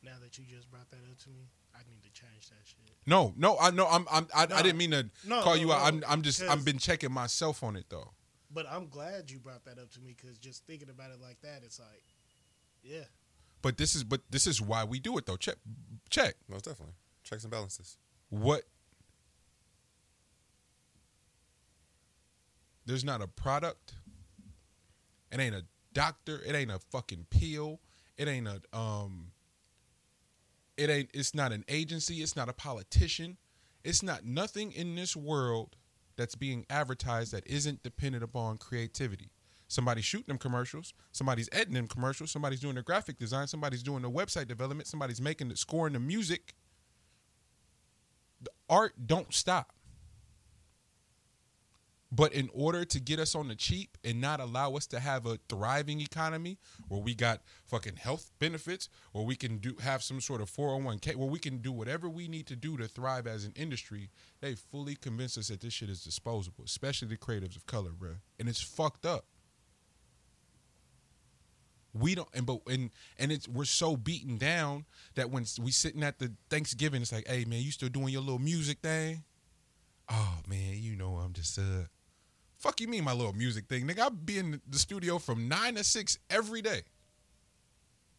Now that you just brought that up to me, I need to change that shit. No, no, I know. I'm. I'm I, I didn't mean to No, call no, you out. I'm. I'm just. I've been checking myself on it though. But I'm glad you brought that up to me because just thinking about it like that, it's like, yeah, But this is. But this is why we do it though. Check. Check. Most definitely. Checks and balances. What? There's not a product. It ain't a doctor. It ain't a fucking pill. It ain't a um. It ain't. It's not an agency. It's not a politician. It's not nothing in this world that's being advertised that isn't dependent upon creativity. Somebody's shooting them commercials. Somebody's editing them commercials. Somebody's doing the graphic design. Somebody's doing the website development. Somebody's making the scoring the music. The art don't stop. But in order to get us on the cheap and not allow us to have a thriving economy where we got fucking health benefits, where we can do have some sort of 401k, where we can do whatever we need to do to thrive as an industry, they fully convinced us that this shit is disposable, especially the creatives of color, bro. And it's fucked up. We don't, and but and and it's we're so beaten down that when we sitting at the Thanksgiving, it's like, hey man, you still doing your little music thing? Oh man, you know I'm just uh, fuck you mean my little music thing, nigga? I be in the studio from nine to six every day,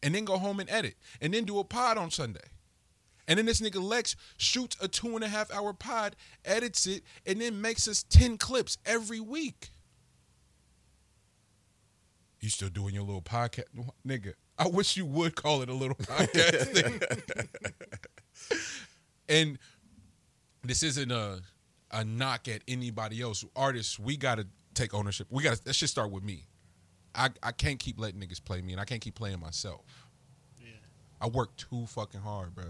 and then go home and edit, and then do a pod on Sunday. And then this nigga Lex shoots a two and a half hour pod, edits it, and then makes us 10 clips every week. You still doing your little podcast? Nigga, I wish you would call it a little podcast thing. and this isn't a a knock at anybody else. Artists, we gotta take ownership. We gotta that should start with me. I, I can't keep letting niggas play me and I can't keep playing myself. Yeah. I work too fucking hard, bro.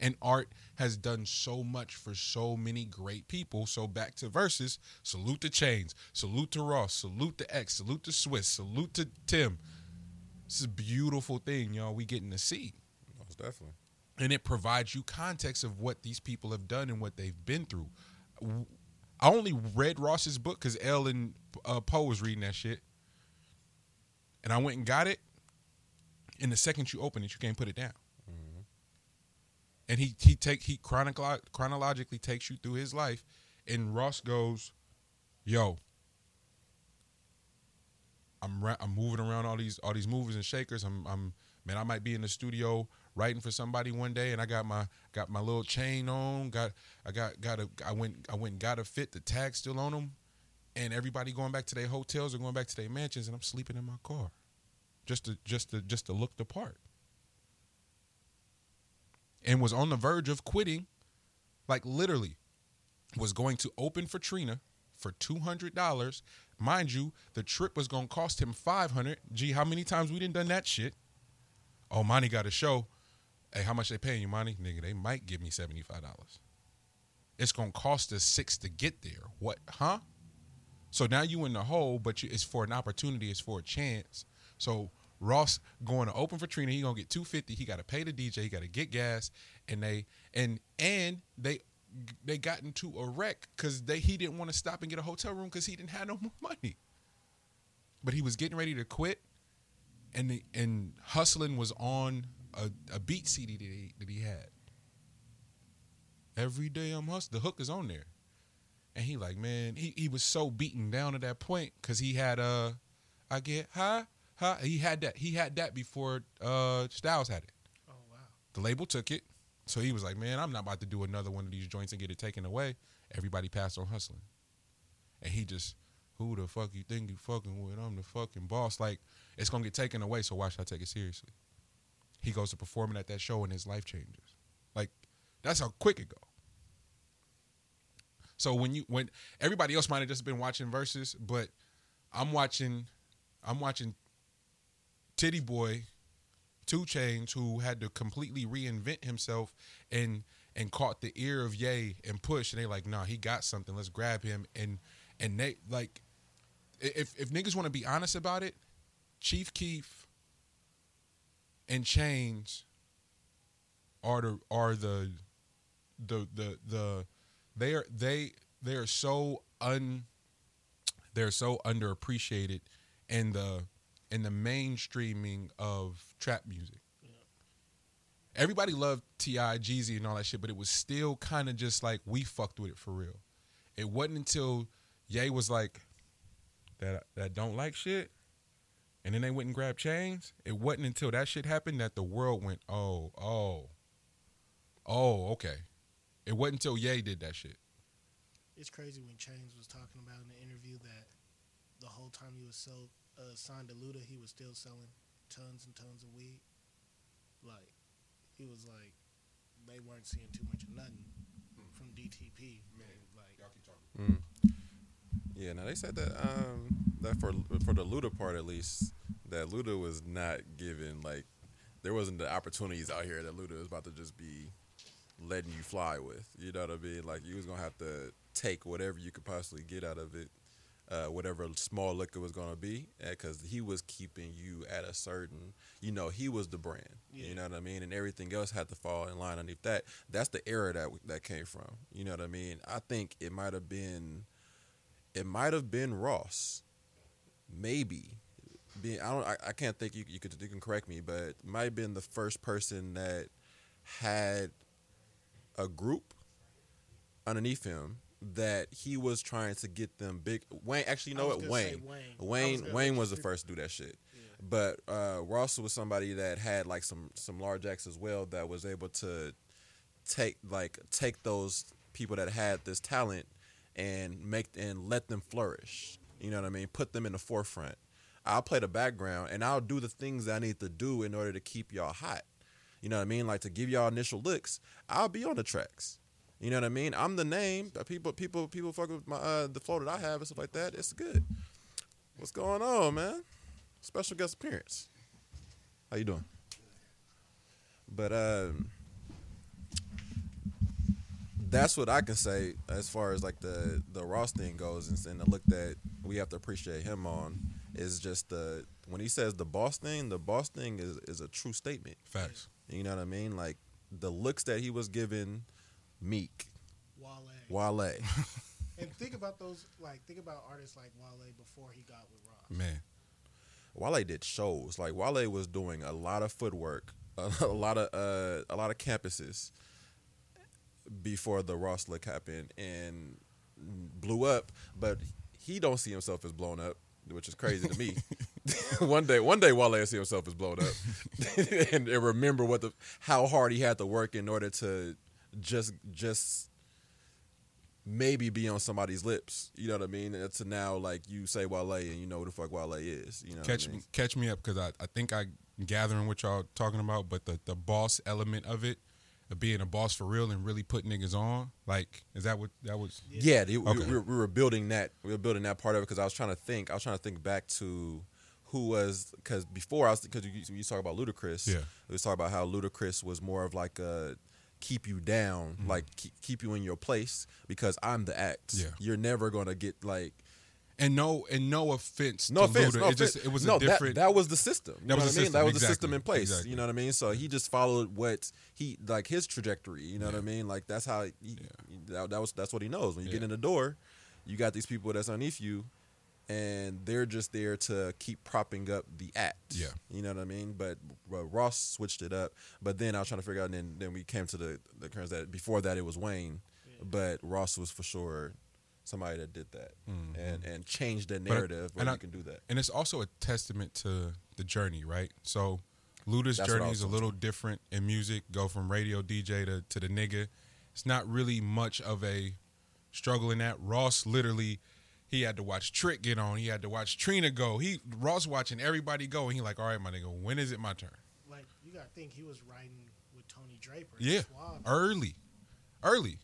And art has done so much for so many great people. So back to Verzuz. Salute to Chainz. Salute to Ross. Salute to X. Salute to Swizz. Salute to Tim. This is a beautiful thing, y'all. We getting to see, Most definitely. And it provides you context of what these people have done and what they've been through. I only read Ross's book because L and uh, Poe was reading that shit, and I went and got it. And the second you open it, you can't put it down. And he he take he chronolog- chronologically takes you through his life, and Ross goes, "Yo, I'm ra- I'm moving around all these all these movers and shakers. I'm I'm man, I might be in the studio writing for somebody one day, and I got my got my little chain on. Got I got got a I went I went and got a fit. The tag still on them, and everybody going back to their hotels or going back to their mansions, and I'm sleeping in my car, just to just to just to look the part. And was on the verge of quitting, like literally, was going to open for Trina for two hundred dollars. Mind you, the trip was gonna cost him five hundred. Gee, how many times we didn't done that shit? Oh, Monty got a show. Hey, how much they paying you, money? Nigga, they might give me seventy five dollars. It's gonna cost us six to get there. What? Huh? So now you in the hole, but you, it's for an opportunity. It's for a chance. So Ross going to open for Trina. He gonna get two fifty. He got to pay the DJ. He got to get gas, and they and and they they got into a wreck because they he didn't want to stop and get a hotel room because he didn't have no more money. But he was getting ready to quit, and the, and hustling was on a, a beat CD that he, that he had. Every day I'm hustling. The hook is on there, and he like man, he he was so beaten down at that point because he had uh, I get high, high. He had that. He had that before uh Styles had it. Oh wow. The label took it. So he was like, man, I'm not about to do another one of these joints and get it taken away. Everybody passed on hustling. And he just, who the fuck you think you fucking with? I'm the fucking boss. Like, it's going to get taken away, so why should I take it seriously? He goes to performing at that show and his life changes. Like, that's how quick it go. So when you when everybody else might have just been watching Verzuz, but I'm watching I'm watching Tity Boi Two Chainz, who had to completely reinvent himself and and caught the ear of Ye and Push, and they like, nah, he got something. Let's grab him. And and they like, if if niggas want to be honest about it, Chief Keef and Chainz are the are the the the the they are they they are so un they're so underappreciated in the in the mainstreaming of trap music. Everybody loved T.I., Jeezy, and all that shit, but it was still kind of just like we fucked with it for real. It wasn't until Ye was like that that don't like shit, and then they went and grabbed Chainz. It wasn't until that shit happened that the world went, oh, oh, oh, okay. It wasn't until Ye did that shit. It's crazy when Chainz was talking about in the interview that the whole time he was so uh, signed to Luda, he was still selling tons and tons of weed. Like he was like they weren't seeing too much of nothing from DTP. Man, like Yeah, now they said that um that for for the Luda part at least that Luda was not given like there wasn't the opportunities out here that Luda was about to just be letting you fly with. You know what I mean? Like you was gonna have to take whatever you could possibly get out of it, uh, whatever small liquor was gonna be, because he was keeping you at a certain. You know, he was the brand. Yeah. You know what I mean? And everything else had to fall in line underneath that. That's the era that that came from. You know what I mean? I think it might have been it might have been Ross, maybe, being I don't I, I can't think you you could you can correct me, but might have been the first person that had a group underneath him that he was trying to get them big. Wayne actually, you know what? say Wayne, Wayne. Was Wayne, Wayne was the first to do that shit. Yeah. But uh, Ross was somebody that had like some some large acts as well that was able to take like take those people that had this talent and make and let them flourish. You know what I mean? Put them in the forefront. I'll play the background and I'll do the things that I need to do in order to keep y'all hot. You know what I mean? Like to give y'all initial looks. I'll be on the tracks. You know what I mean? I'm the name. People, people, people fuck with my uh, the flow that I have and stuff like that. It's good. What's going on, man? Special guest appearance. How you doing? But um, that's what I can say as far as like the the Ross thing goes, and, and the look that we have to appreciate him on is just the when he says the boss thing. The boss thing is is a true statement. Facts. You know what I mean? Like the looks that he was giving Meek, Wale. Wale. And think about those, like, think about artists like Wale before he got with Ross. Man. Wale did shows. Like Wale was doing a lot of footwork, a, a lot of uh, a lot of campuses before the Ross look happened and blew up. But he don't see himself as blown up, which is crazy to me. one day, one day, Wale will see himself as blown up, and, and remember what the how hard he had to work in order to just just maybe be on somebody's lips. You know what I mean? And to now, like you say Wale, and you know who the fuck Wale is. You know, catch I mean? me, catch me up because I, I think I gathering what y'all talking about, but the the boss element of it, of being a boss for real and really put niggas on, like is that what that was? Yeah, they- we, Okay. we, were- we were building that. We were building that part of it because I was trying to think. I was trying to think back to who was because before I was because you, you talk about Ludacris. Yeah. we was talking about how Ludacris was more of like a keep you down, Mm-hmm. like keep, keep you in your place because I'm the act. Yeah. you're never gonna get like And no and no offense, no to offense. Luda, no it just it was no, a different. That, that was the system. You That know was what the I mean? system, That was the system in place. exactly. You know what I mean? So he just followed what he like his trajectory. You know what I mean? Like that's how he, that, that was that's what he knows. When you get in the door, you got these people that's underneath you, and they're just there to keep propping up the act. Yeah. you know what I mean. But uh, Ross switched it up. But then I was trying to figure out, and then then we came to the the occurrence that before that it was Wayne, but Ross was for sure. Somebody that did that mm-hmm. and and changed the But I- narrative where and you I- can do that. and it's also a testament to the journey, right? So Luda's That's journey is a talking little different in music. Go from radio DJ to, to the nigga. It's not really much of a struggle in that. Ross literally, he had to watch Trick get on. He had to watch Trina go. He Ross watching everybody go, and he like, all right, my nigga, when is it my turn? Like, you got to think he was riding with Tony Draper. Yeah, early, early.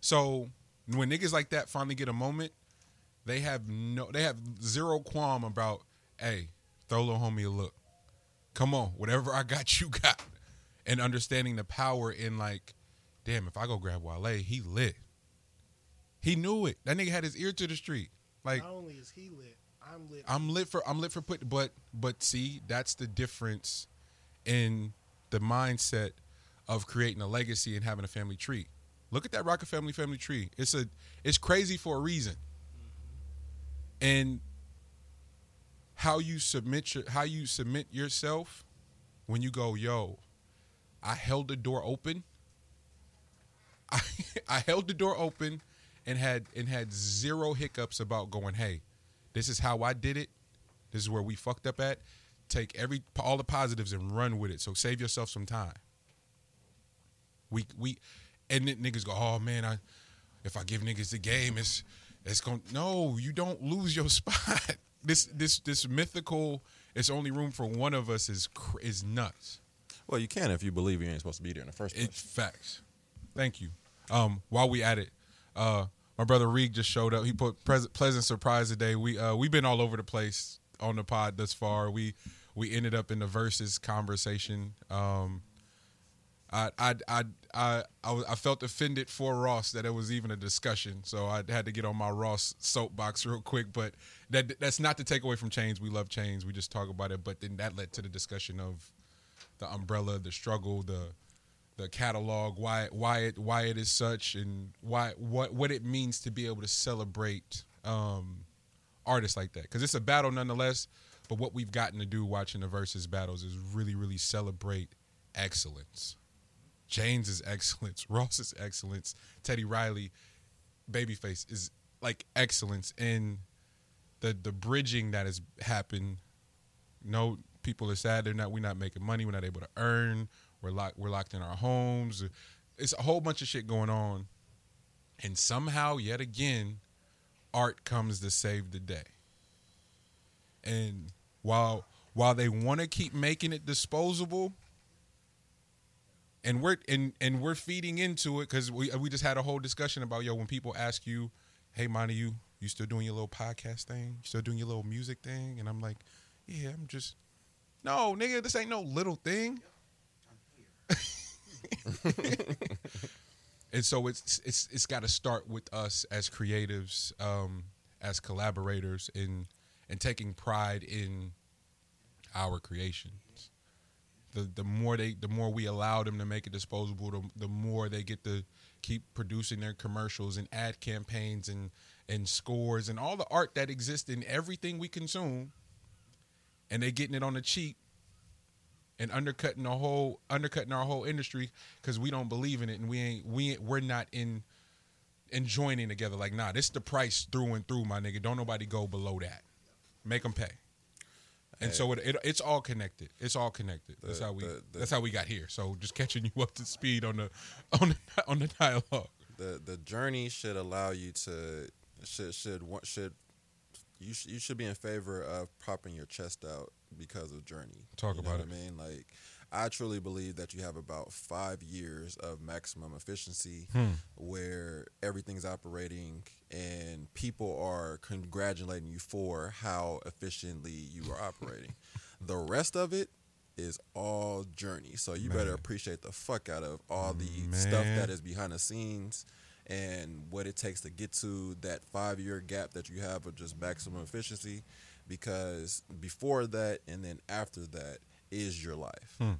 So when niggas like that finally get a moment, they have no, they have zero qualm about, hey, throw little homie a look. Come on, whatever I got, you got, and understanding the power in like, damn, if I go grab Wale, he lit. He knew it. That nigga had his ear to the street. Like Not only is he lit, I'm lit. I'm lit for I'm lit for put but but see that's the difference in the mindset of creating a legacy and having a family tree. Look at that Rocket Family family tree. It's a it's crazy for a reason. And how you submit your how you submit yourself when you go, yo, I held the door open. I I held the door open and had and had zero hiccups about going, hey, this is how I did it. This is where we fucked up at. Take every all the positives and run with it. So save yourself some time. We we and then niggas go, oh man, I if I give niggas the game, it's it's going no, you don't lose your spot. This this this mythical. It's only room for one of us is cr- is nuts. Well, you can if you believe you ain't supposed to be there in the first place. It's facts. Thank you. Um, while we at it, uh, my brother Reeg just showed up. He put pres- pleasant surprise today. We uh, we've been all over the place on the pod thus far. We we ended up in the Verzuz conversation. Um, I I I I I, felt offended for Ross that it was even a discussion, so I had to get on my Ross soapbox real quick. But that that's not to take away from Chainz. We love Chainz. We just talk about it. But then that led to the discussion of the umbrella, the struggle, the the catalog, why why it why it is such, and why what what it means to be able to celebrate um, artists like that. Because it's a battle nonetheless. But what we've gotten to do watching the Verzuz battles is really, really celebrate excellence. James' is excellence, Ross's excellence, Teddy Riley, Babyface is like excellence in the the bridging that has happened. No, people are sad they're not we're not making money, we're not able to earn, we're locked we're locked in our homes. It's a whole bunch of shit going on. And somehow, yet again, art comes to save the day. And while while they want to keep making it disposable, and we're and and we're feeding into it because we we just had a whole discussion about yo when people ask you, hey Monty, you you still doing your little podcast thing? You still doing your little music thing? And I'm like, yeah, I'm just no nigga, this ain't no little thing. and so it's it's it's got to start with us as creatives, um, as collaborators, in and taking pride in our creations. The the more they the more we allow them to make it disposable, the, the more they get to keep producing their commercials and ad campaigns and and scores and all the art that exists in everything we consume, and they getting it on the cheap and undercutting the whole undercutting our whole industry because we don't believe in it and we ain't we ain't, we're not in enjoying together. Like nah, this the price through and through, my nigga. Don't nobody go below that. Make them pay. And Hey. so it, it it's all connected. It's all connected. that's how we the- the- that's how we got here. So just catching you up to speed on the on the on the dialogue. the the journey should allow you to should should should you sh- you should be in favor of popping your chest out because of journey. Talk You know about what I mean, like I truly believe that you have about five years of maximum efficiency Hmm. where everything's operating and people are congratulating you for how efficiently you are operating. the rest of it is all journey. So you better appreciate the fuck out of all the stuff that is behind the scenes and what it takes to get to that five year gap that you have of just maximum efficiency because before that and then after that is your life. Hmm.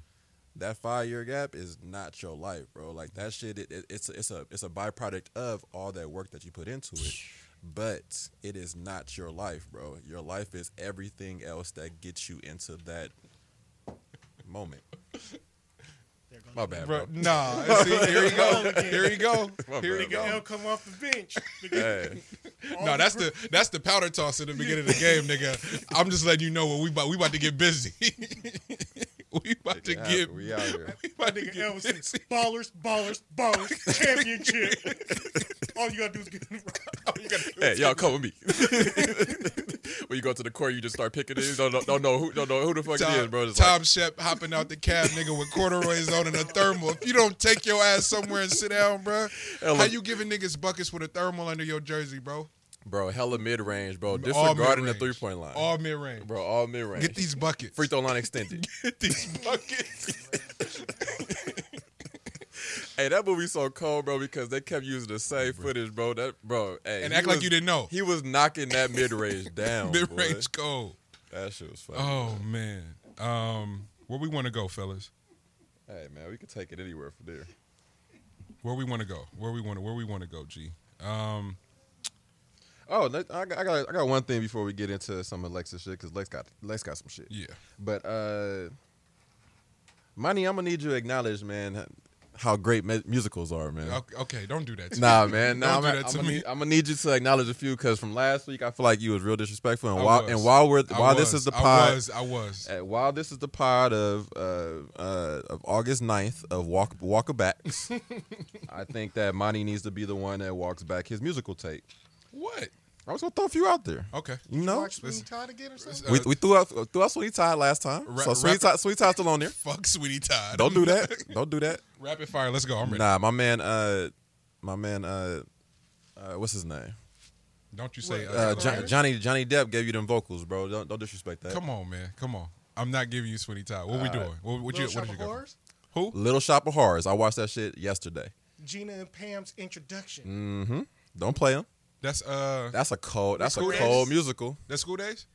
That five year gap is not your life, bro. Like that shit, it, it, it's it's a it's a byproduct of all that work that you put into it, but it is not your life, bro. Your life is everything else that gets you into that moment. There goes My bad, Bro, bro. nah, see, here you go. Here you go. My Here bad, you Nigga go. L come off the bench. Hey, All No, that's the that's the powder toss at the beginning of the game, nigga. I'm just letting you know what we about we about to get busy. we about to it get we out here. we about to get L was saying, busy. ballers, ballers, ballers, championship. All you gotta do is get All you gotta do Hey, y'all come with me. when you go to the court, you just start picking it. Don't, don't, don't know who don't know who the fuck it is, Tom, bro. It's Tom Shep hopping out the cab, nigga, with corduroys on and a thermal. If you don't take your ass somewhere and sit down, bro, Hella- how you giving niggas buckets with a thermal under your jersey, bro? like, bro, hella mid range, bro. Disregarding the three point line, All mid range. bro. All mid range. Get these buckets. free throw line extended. Get these buckets. Hey, that movie so cold, bro, because they kept using the same footage, bro. That bro, hey, and act like you didn't know. He was knocking that mid range down. mid range gold. That shit was funny. Oh man. Um, where we want to go, fellas? Hey, man, we can take it anywhere from there. Where we want to go? Where we want to? Where we want to go? G. Um, Oh, I got, I got, I got one thing before we get into some of Lex's shit because Lex got, Lex got some shit. yeah. But uh Money, I'm gonna need you to acknowledge, man, how great mu- musicals are, man. Okay, okay, don't do that. To Nah, me. man. Nah, don't I'm, do I'm, that to gonna me. need, I'm gonna need you to acknowledge a few because from last week I feel like you was real disrespectful. And I while was. and while we're I while this is the I pod, was. I was. uh, while this is the pod of uh, uh, of August 9th of Walk Walkabacks, I think that Monty needs to be the one that walks back his musical tape. What? I was gonna throw a few out there. Okay. You know, Watch Sweeney. Todd again or something? Uh, we, we threw out threw out Sweeney Todd last time, Ra- so Sweetie rap- Todd, Sweeney Todd's still on there. Fuck, sweetie Todd. Don't do that. Don't do that. Rapid fire. Let's go. I'm ready. Nah, my man, uh, my man, uh, uh, what's his name? Don't you say. What, Uh, Uh, Jo- Johnny Johnny Depp gave you them vocals, bro. Don't don't disrespect that. come on, man. Come on. I'm not giving you sweetie Todd. What we doing? What, what you? Little What Shop did you of go? Horrors? Who? Little Shop of Horrors. I watched that shit yesterday. Gina and Pam's introduction. Mm-hmm. Don't play them. That's uh. That's a cold. That's a School cold Days? musical. That's School Daze.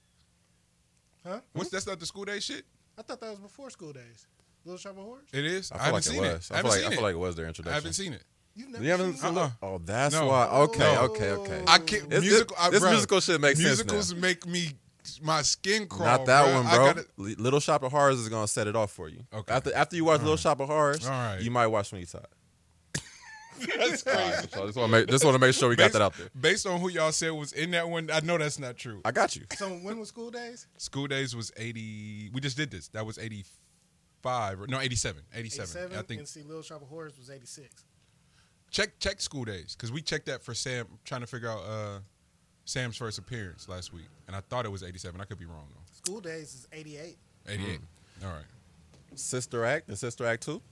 Huh? What's that's not the school day shit? I thought that was before School Daze. Little Shop of Horrors? It is. I I, feel haven't like seen it it. was. I I, haven't feel like seen I it. feel like it was their introduction. I haven't seen it. You've never You haven't seen seen Uh-uh. Oh, that's No. why. Okay, No. okay, okay. I can't. This- musical. I, this bruh, musical shit makes sense Musicals now. make me my skin crawl. Not that bruh. one, I bro. gotta- Li- Little Shop of Horrors is gonna set it off for you. Okay. After after you watch All Little right. Shop of Horrors, All right. you might watch Sweeney Todd. That's crazy. right, so I just want to make just want to make sure we got that out there. Based on who y'all said was in that one, I know that's not true. I got you. So when was School Daze? School Daze was eighty. We just did this. That was eighty five or no eighty seven. Eighty seven. 87. I think And see, Little Shop of Horrors was 86. check check School Daze because we checked that for Sam trying to figure out uh, Sam's first appearance last week, and I thought it was eighty seven. I could be wrong though. School Daze is 88. Eighty eight. Hmm. All right. Sister Act and Sister Act Two.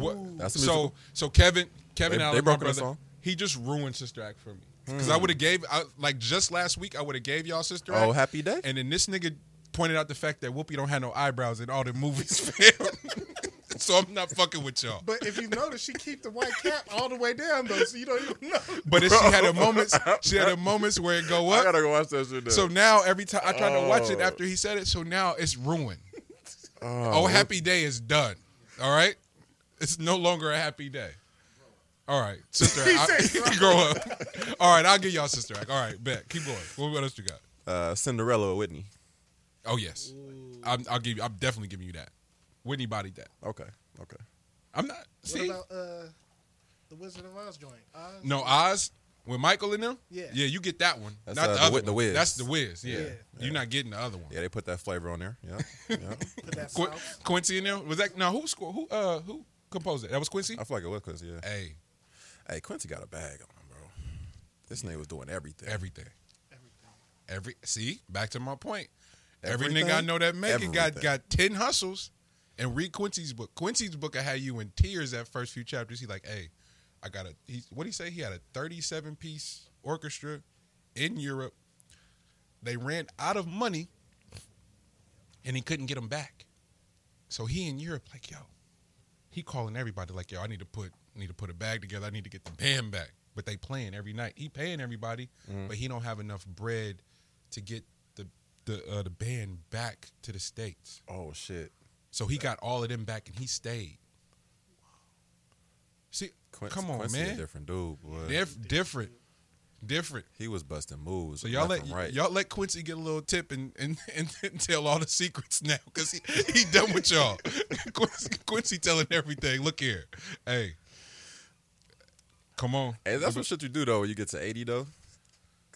What? That's a so musical. so Kevin Kevin They- Allen, they broke in a brother, song? he just ruined Sister Act for me Hmm. because I would have gave I, like just last week I would have gave y'all Sister Oh, Happy Day. and then this nigga pointed out the fact that Whoopi don't have no eyebrows in all the movies, fam. so I'm not fucking with y'all. But if you notice, she keep the white cap all the way down though, so you don't even know. But if she had a moments, she had a moments where it go I up. gotta go watch that shit. Now. So now every time I try to watch it Oh. after he said it, so now it's ruined. oh, Oh, happy day is done. All right, it's no longer a happy day. All right, sister, said I, grow up. All right, I'll give y'all sister act. All right, bet. Keep going. What, what else you got? uh, Cinderella with Whitney. Oh yes, I'm, I'll give you. I'm definitely giving you that. Whitney bodied that. Okay, okay. I'm not. What See, about uh, the Wizard of Oz joint? Oz? no Oz with Michael in them. Yeah. yeah, you get that one. That's, not uh, the the other Wi- the. Wiz. That's the Wiz. Yeah, Yeah. you're not getting the other one. Yeah, they put that flavor on there. Yeah, yeah. Put that Qu- sauce. Quincy in there was that? No, who scored? Who uh who composed it? That was Quincy. I feel like it was because yeah. Hey, Hey, Quincy got a bag on him, bro. This nigga was doing everything. everything. Everything. Every see, back to my point. Everything? Every nigga I know that make it got got ten hustles, and read Quincy's book. Quincy's book I had you in tears that first few chapters. He like, hey, I got a. He what he say? He had a thirty-seven piece orchestra in Europe. They ran out of money, and he couldn't get them back. So he in Europe like, yo, he calling everybody like, yo, I need to put need to put a bag together. I need to get the band back. But they playing every night. He paying everybody, but he don't have enough bread to get the the uh, the band back to the states. Oh shit. So he got all of them back, and he stayed. See, Quincy, come on, Quincy man, A different dude, boy. Dif- different, different. he was busting moves. So y'all let and right. y'all let Quincy get a little tip and and, and, tell all the secrets now because he, he done with y'all. Quincy, Quincy telling everything. Look here, hey, come on. Hey, that's what shit you do though when you get to eighty though.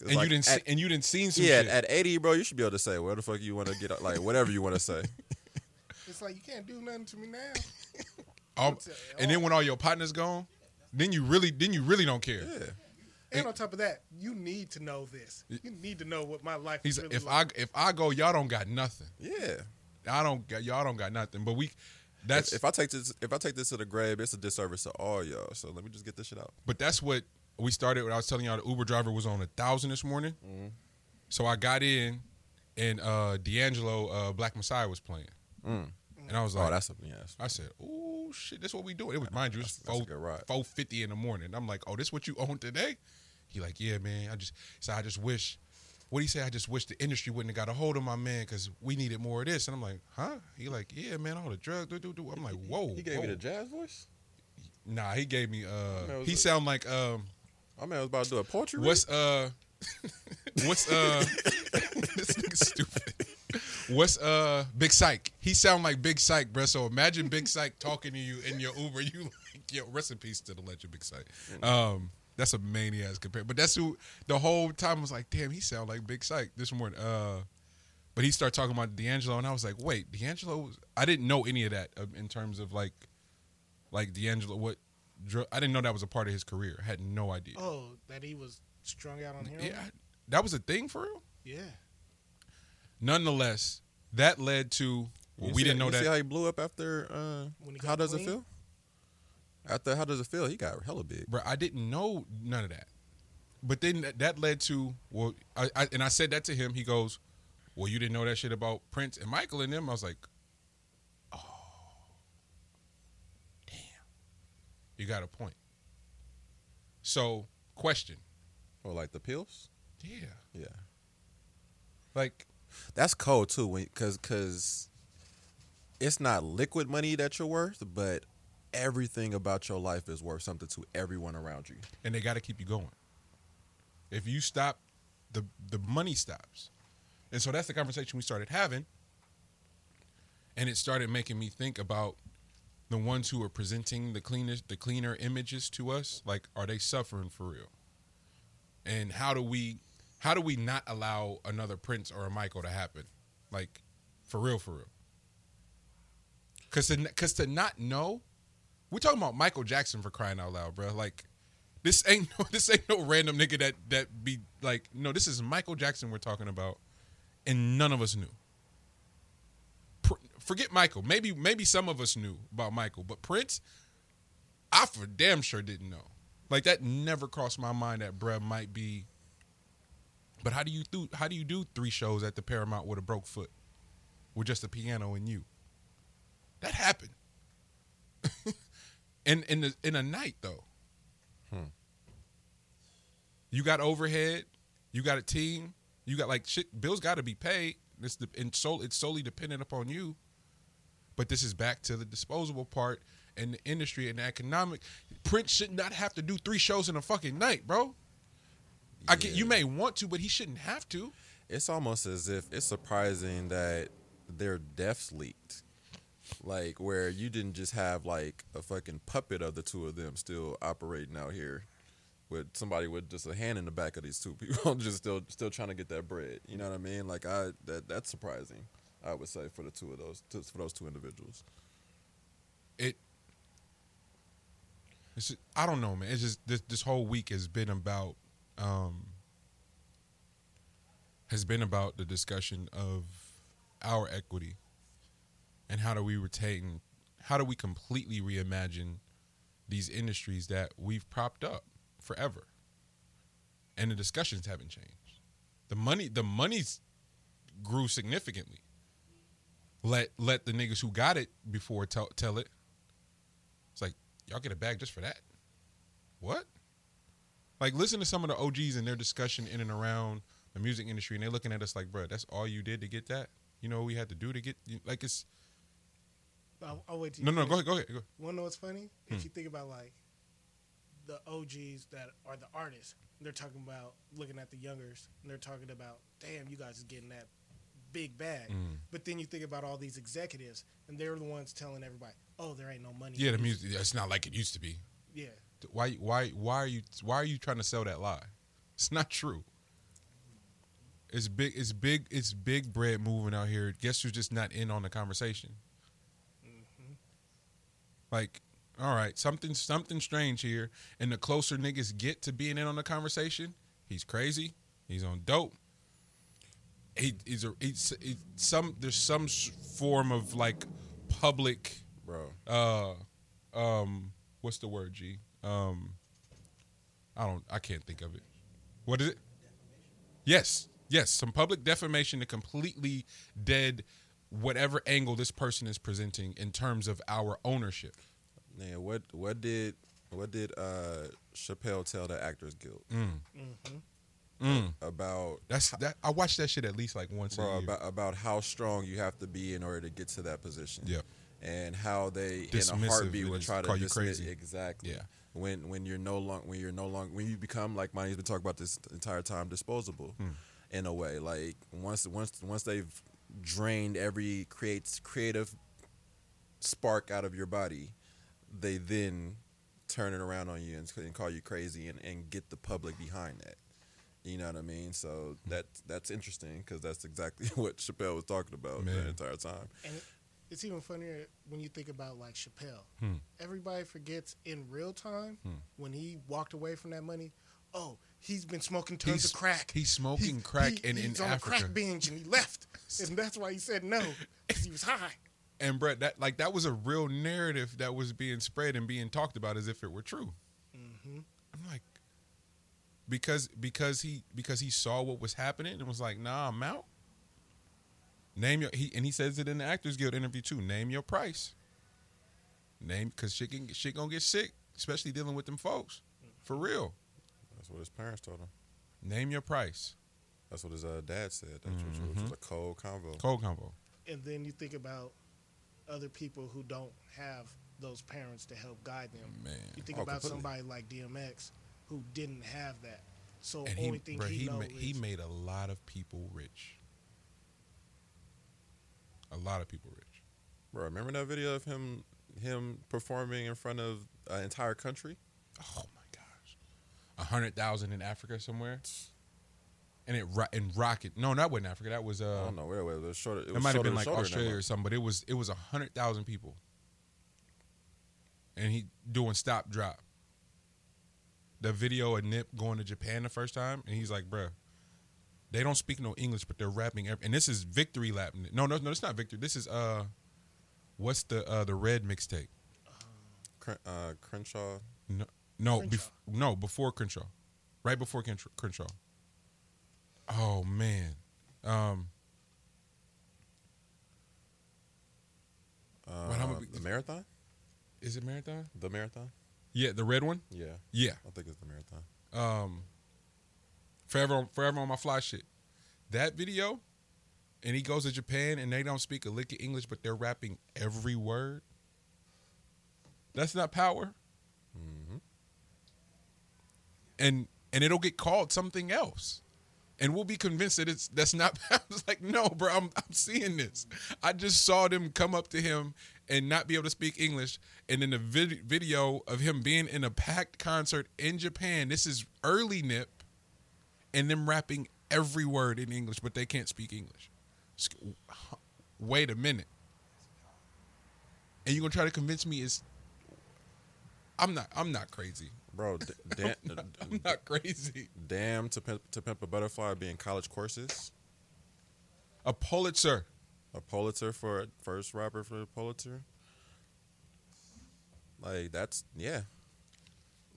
and like, you didn't at, see, and you didn't seen some yeah shit. at eighty, bro. You should be able to say where the fuck you want to get like whatever you want to say. It's like you can't do nothing to me now. All- and then when all your partners gone, then you really then you really don't care. Yeah. And on top of that, you need to know this. You need to know what my life He's is really if like. I if I go, y'all don't got nothing. Yeah. I don't got y'all don't got nothing. But we that's if, if I take this, if I take this to the grave, it's a disservice to all y'all. So let me just get this shit out. But that's what we started when I was telling y'all the Uber driver was on a thousand this morning. So I got in and uh D'Angelo uh Black Messiah was playing. Mm. And I was like, Oh, like that's something." yes. I said, Oh shit, this what we doing. It was mind you, it's That's- that's a four good ride. four fifty in the morning. I'm like, Oh, this what you own today? He like, Yeah, man. I just so I just wish what he say? I just wish the industry wouldn't have got a hold of my man because we needed more of this. And I'm like, huh? He like, yeah, man, all the drugs. Do, do, do. I'm like, whoa. He gave whoa. me the jazz voice. Nah, he gave me. Uh He it- sound like um. My man was about to do a poetry. What's uh what's uh this nigga's stupid. What's uh Big Syke? He sound like Big Syke, bro. So imagine Big Syke talking to you in your Uber. You like, yo, rest in peace to the legend Big Syke. Um, that's a maniac compare. But that's who the whole time I was like, damn, he sound like Big Syke this morning. Uh but he started talking about D'Angelo, and I was like, wait, D'Angelo? Was, I didn't know any of that uh, in terms of like, like D'Angelo. What? I didn't know that was a part of his career. I had no idea. oh, that he was strung out on heroin. Yeah, that was a thing for real. Yeah. Nonetheless, that led to well, we see- didn't know you See how he blew up after? Uh, When he how got does it feel? After how does it feel? He got hella big. Bro, I didn't know none of that. But then that, that led to well, I, I and I said that to him. He goes, "Well, you didn't know that shit about Prince and Michael and them." I was like, "Oh, damn, you got a point." So, question, Or like the pills. yeah, Yeah. like That's cold too, when because because it's not liquid money that you're worth, but everything about your life is worth something to everyone around you. and they got to keep you going. If you stop, the the money stops. And so that's the conversation we started having. And it started making me think about the ones who are presenting the cleanest the cleaner images to us. Like, are they suffering for real? And how do we how do we not allow another Prince or a Michael to happen? Like, for real, for real. Cause to, cause to not know, we're talking about Michael Jackson for crying out loud, bro. Like, this ain't no this ain't no random nigga that that be like, no, this is Michael Jackson we're talking about, and none of us knew. Pr- forget Michael. Maybe maybe some of us knew about Michael, but Prince, I for damn sure didn't know. Like that never crossed my mind that bruh might be. But how do you do how do you do three shows at the Paramount with a broke foot, with just a piano and you? That happened. In in the, in a night though. Hmm. You got overhead, you got a team, you got like shit. Bills got to be paid. It's the and so it's solely dependent upon you. But this is back to the disposable part and the industry and the economic. Prince should not have to do three shows in a fucking night, bro. I get you may want to, but he shouldn't have to. It's almost as if it's surprising that their deaths leaked. Like where you didn't just have like a fucking puppet of the two of them still operating out here with somebody with just a hand in the back of these two people just still still trying to get that bread. You know what I mean? Like I that that's surprising. I would say for the two of those for those two individuals. it it's just, I don't know, man. It's just this this whole week has been about um has been about the discussion of our equity and how do we retain how do we completely reimagine these industries that we've propped up forever. And the discussions haven't changed. The money the money's grew significantly. Let let the niggas who got it before tell tell it. It's like y'all get a bag just for that. What? Like listen to some of the OGs and their discussion in and around the music industry, and they're looking at us like, bro, that's all you did to get that. You know what we had to do to get like it's I'll, I'll wait till no no go ahead go ahead go ahead. Want to know what's funny? Hmm. If you think about like the OGs that are the artists, they're talking about looking at the youngers, and they're talking about, damn, you guys is getting that big bag. Mm. But then you think about all these executives, and they're the ones telling everybody, oh, there ain't no money. Yeah, the music it's not like it used to be. Yeah, Why why why are you why are you trying to sell that lie? It's not true. It's big it's big it's big bread moving out here. Guess who's just not in on the conversation? Like, all right, something something strange here. And the closer niggas get to being in on the conversation, he's crazy. He's on dope. He, he's a he's, he's some there's some form of like public Bro. uh um what's the word g um i don't i can't think of it what is it yes yes some public defamation to completely dead whatever angle this person is presenting in terms of our ownership Man, what what did what did uh Chappelle tell the Actors Guild mm. about that's that i watched that shit at least like once a bro year about about how strong you have to be in order to get to that position. Yep. And how they in a heartbeat and would try to call you dismiss- crazy. Exactly. Yeah. When when you're no long when you're no longer when you become like Money's been talking about this entire time disposable Hmm. in a way. Like once once once they've drained every creates creative spark out of your body, they then turn it around on you and, and call you crazy and, and get the public behind that. You know what I mean? So that that's interesting because that's exactly what Chappelle was talking about Man. the entire time. and it, it's even funnier when you think about like Chappelle. Hmm. Everybody forgets in real time Hmm. when he walked away from that money. Oh, he's been smoking tons He's- of crack. he's smoking He- crack he- in- in he's on Africa. a crack binge and he left, and that's why he said no because he was high. and brett that like that was a real narrative that was being spread and being talked about as if it were true hmm I'm like, because because he because he saw what was happening and was like, nah, I'm out. Name your he and he says it in the Actors Guild interview too. Name your price. Name because shit can shit gonna get sick, especially dealing with them folks. For real. That's what his parents told him. Name your price. That's what his uh, dad said. That's which, was, which was a cold convo. Cold convo. And then you think about other people who don't have those parents to help guide them. Man. You think Oh, about completely. somebody like DMX who didn't have that. So And only he thing bro, he, he knows ma- he made a lot of people rich. A lot of people rich. Bro, remember that video of him him performing in front of an entire country? Oh my gosh, a hundred thousand in Africa somewhere, and it ro- and rocket. No, that wasn't Africa. That was uh, I uh, don't know where, where it was shorter. It, it was might have been like shoulder in that Australia or something. But it was it was a hundred thousand people, and he doing stop drop. The video of Nip going to Japan the first time, and he's like, "Bruh, they don't speak no English, but they're rapping. Every, and this is Victory Lap. No, no, no, it's not Victory. This is uh, what's the uh the Red mixtape? Cren- uh, Crenshaw. No, no, Crenshaw. bef- no, before Crenshaw, right before Crenshaw. Oh man, um, Uh, What, how many- the marathon? is it Marathon? The marathon? Yeah, the red one. Yeah, Yeah, I think it's the marathon. um, forever, on, forever on my fly shit. That video, and he goes to Japan and they don't speak a lick of English, but they're rapping every word. That's not power, hmm and and it'll get called something else. And we'll be convinced that it's that's not. I was like, no, bro, I'm I'm seeing this. I just saw them come up to him and not be able to speak English, and then the vid- video of him being in a packed concert in Japan. This is early Nip, and them rapping every word in English, but they can't speak English. Wait a minute, and you're gonna try to convince me it's? I'm not. I'm not crazy. Bro. D- damn, I'm not crazy. damn to pimp, to pimp a butterfly being college courses. A Pulitzer. A Pulitzer for first rapper for the Pulitzer. Like that's yeah.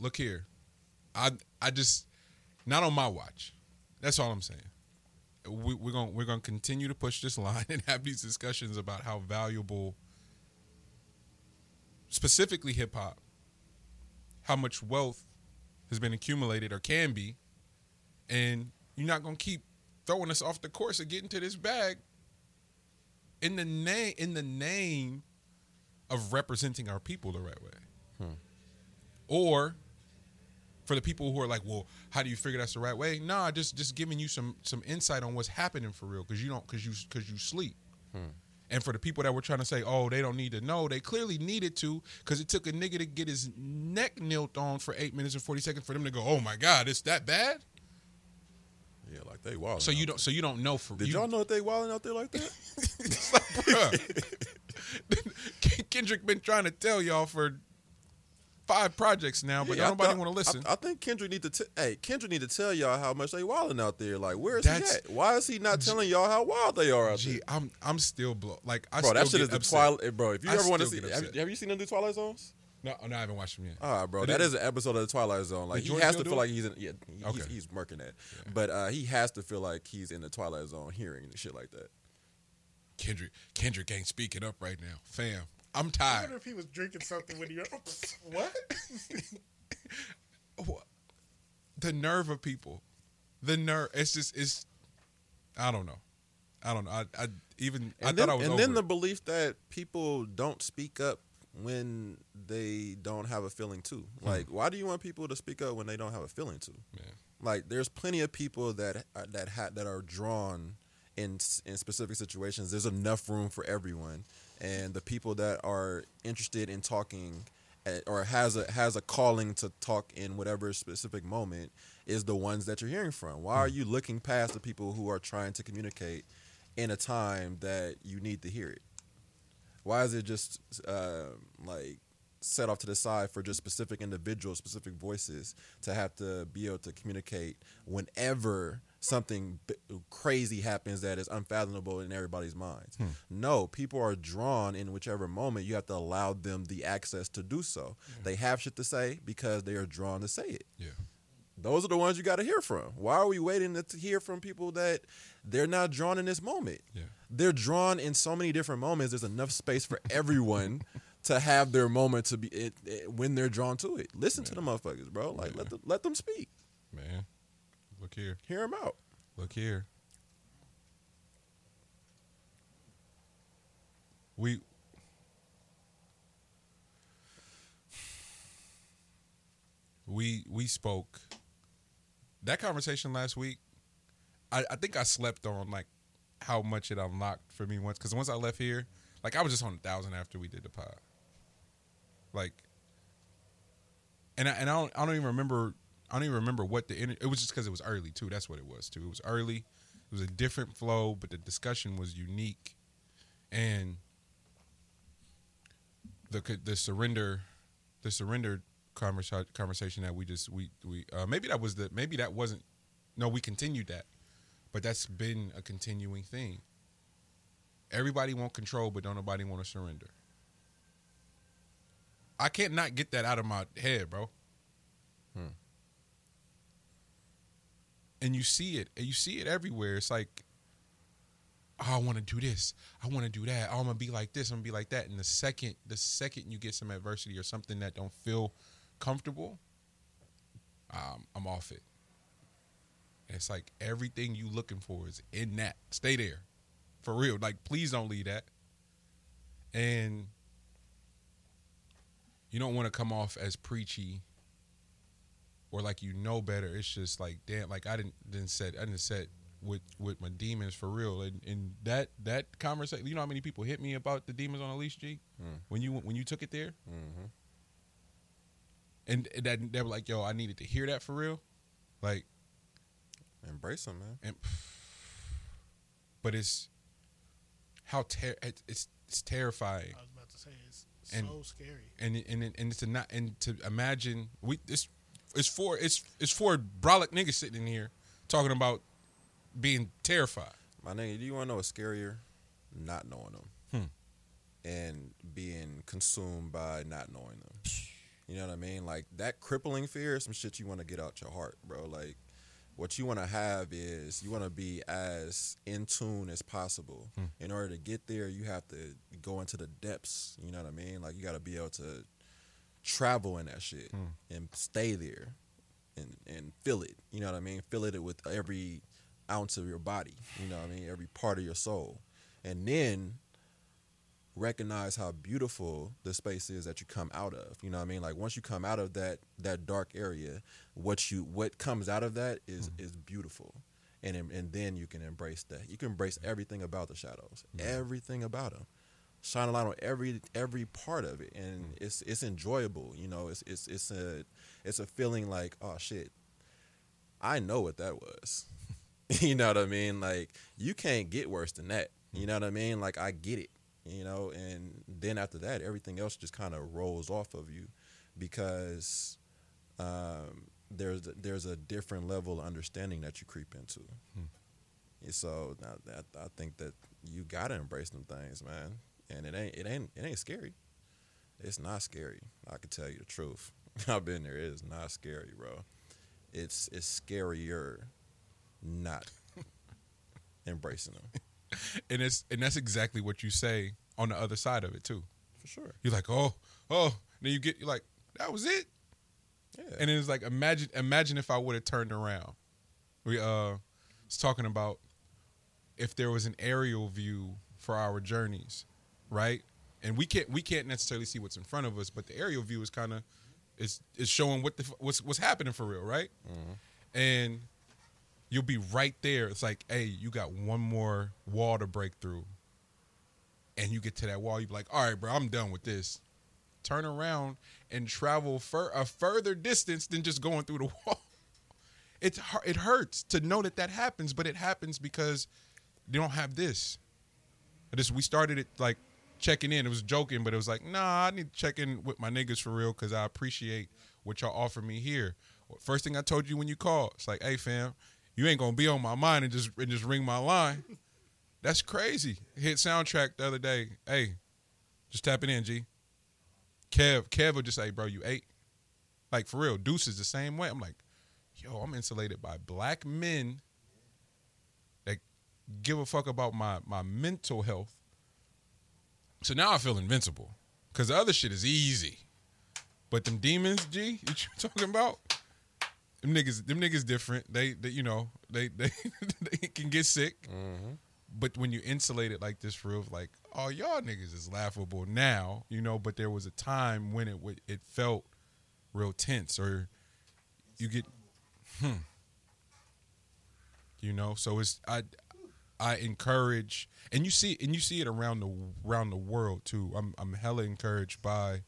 look here, I I just not on my watch. That's all I'm saying. We, we're gonna we're gonna continue to push this line and have these discussions about how valuable, specifically hip hop, how much wealth has been accumulated or can be, and you're not gonna keep throwing us off the course of getting to this bag. In the name in the name of representing our people the right way hmm. or for the people who are like, well, how do you figure that's the right way? Nah, just just giving you some some insight on what's happening for real, because you don't, because you because you sleep. Hmm. And for the people that were trying to say, oh, they don't need to know, they clearly needed to, because it took a nigga to get his neck knelt on for eight minutes and forty seconds for them to go, oh my god, it's that bad. Yeah, like they wild. So you don't, so you don't know for Did you, y'all know that they wilding out there like that? It's like, bruh. Kendrick been trying to tell y'all for five projects now, but Yeah, I nobody want to listen. I, I think Kendrick need to. T- hey, Kendrick need to tell y'all how much they wilding out there. Like, where is That's- he at? Why is he not telling y'all how wild they are out Gee, there? I'm I'm still blown. Like I Bro, still that shit is the. Twilight. Bro, if you I ever want to see, have, have you seen them do Twilight Zones? No, no, I haven't watched them yet. All right, bro. That is- an episode of the Twilight Zone. Like he has to feel it? like he's in. Yeah, he, Okay. he's, he's murking that. But uh, he has to feel like he's in the Twilight Zone, hearing and shit like that. Kendrick Kendrick ain't speaking up right now, fam. I'm tired. I tired. wonder if he was drinking something when he. What? What? The nerve of people, the nerve. It's just it's. I don't know. I don't know. I, I even I And thought then, I was and over then it. the belief that people don't speak up when they don't have a feeling too. Hmm. Like, why do you want people to speak up when they don't have a feeling too? Man. Like, there's plenty of people that uh, that ha- that are drawn in in specific situations. There's enough room for everyone, and the people that are interested in talking eh, or has a has a calling to talk in whatever specific moment is the ones that you're hearing from. Why are you looking past the people who are trying to communicate in a time that you need to hear it? Why is it just uh, like set off to the side for just specific individuals, specific voices to have to be able to communicate whenever something b- crazy happens that is unfathomable in everybody's minds? Hmm. No, people are drawn in whichever moment. You have to allow them the access to do so. They have shit to say because they are drawn to say it. Yeah. Those are the ones you got to hear from. Why are we waiting to hear from people that they're not drawn in this moment? Yeah. They're drawn in so many different moments. There's enough space for everyone to have their moment to be it, it- when they're drawn to it. Listen to the motherfuckers, bro. Like let them, let them speak. Man, look here, Hear them out. look here. We we we spoke that conversation last week. I, I think I slept on like how much it unlocked for me once because once I left here, like I was just on a thousand after we did the pod. Like, and I, and I don't I don't even remember I don't even remember what the it was just because it was early too. That's what it was too. It was early. It was a different flow, but the discussion was unique, and the the surrender, the surrender conversa- conversation that we just we we uh, maybe that was the maybe that wasn't no we continued that, but that's been a continuing thing. Everybody want control, but don't nobody want to surrender. I can't not get that out of my head, bro. And you see it and you see it everywhere. It's like oh, i want to do this. I want to do that. Oh, i'm gonna be like this. I'm gonna be like that. And the second the second you get some adversity or something that don't feel comfortable um, i'm off it. And it's like everything you looking for is in that. Stay there. For real. Like please don't leave that. And you don't want to come off as preachy or like you know better. It's just like damn, like I didn't didn't set I didn't set with with my demons for real. And and that that conversation, you know how many people hit me about the demons on a leash, G? Mm. When you when you took it there, Mm-hmm. and that they were like, yo, I needed to hear that for real, like, Embrace them, man. and but it's how ter- it's it's, it's terrifying. I was about to say it's And- so scary. and and and it's to not and to imagine we this it's for it's it's for brolic niggas sitting in here talking about being terrified. My nigga, do you want to know what's scarier? Not knowing them. Hmm. And being consumed by not knowing them. You know what I mean? Like that crippling fear is some shit you want to get out your heart, bro. Like what you want to have is you want to be as in tune as possible. Hmm. In order to get there, you have to go into the depths. You know what I mean? Like you got to be able to travel in that shit Hmm. and stay there and and feel it. You know what I mean? Feel it with every ounce of your body. You know what I mean? Every part of your soul, and then recognize how beautiful the space is that you come out of. You know what I mean? Like once you come out of that that dark area, what you what comes out of that is is beautiful. And and then you can embrace that. You can embrace everything about the shadows. Everything about them. Shine a light on every every part of it and it's it's enjoyable, you know. It's it's it's a it's a feeling like, oh shit. I know what that was. you know what I mean? Like you can't get worse than that. You know what I mean? Like I get it. You know, and then after that, everything else just kind of rolls off of you because um, there's there's a different level of understanding that you creep into. And so I think that you gotta embrace them things, man. And it ain't it ain't it ain't scary. It's not scary. I can tell you the truth. I've been there. It is not scary, bro. It's it's scarier not embracing them And it's and that's exactly what you say on the other side of it too. for sure. You're like, oh, oh. Then you get you're like, that was it. Yeah. And it's like imagine imagine if I would have turned around. We uh was talking about if there was an aerial view for our journeys, right? And we can't we can't necessarily see what's in front of us, but the aerial view is kind of is is showing what the what's what's happening for real, right? Mm-hmm. And you'll be right there. It's like, hey, you got one more wall to break through. And you get to that wall, you be like, all right, bro, I'm done with this. Turn around and travel for a further distance than just going through the wall. It's it hurts to know that that happens, but it happens because they don't have this. This we started it like checking in. It was joking, but it was like, nah, I need to check in with my niggas for real because I appreciate what y'all offer me here. First thing I told you when you called, it's like, hey fam, you ain't gonna be on my mind and just and just ring my line. That's crazy. Hit soundtrack the other day. Hey, just tap it in, G. Kev, Kev will just say, bro, you ate. Like for real, Deuce is the same way. I'm like, yo, I'm insulated by black men that give a fuck about my my mental health. So now I feel invincible. Cause the other shit is easy. But them demons, G, you talking about? Them niggas, them niggas different. They, they you know, they they they can get sick. Mm-hmm. But when you insulate it like this, for real, like, oh y'all niggas is laughable now, you know. But there was a time when it would it felt real tense, or you get, hmm, you know. So it's I, I encourage, and you see, and you see it around the around the world too. I'm I'm hella encouraged by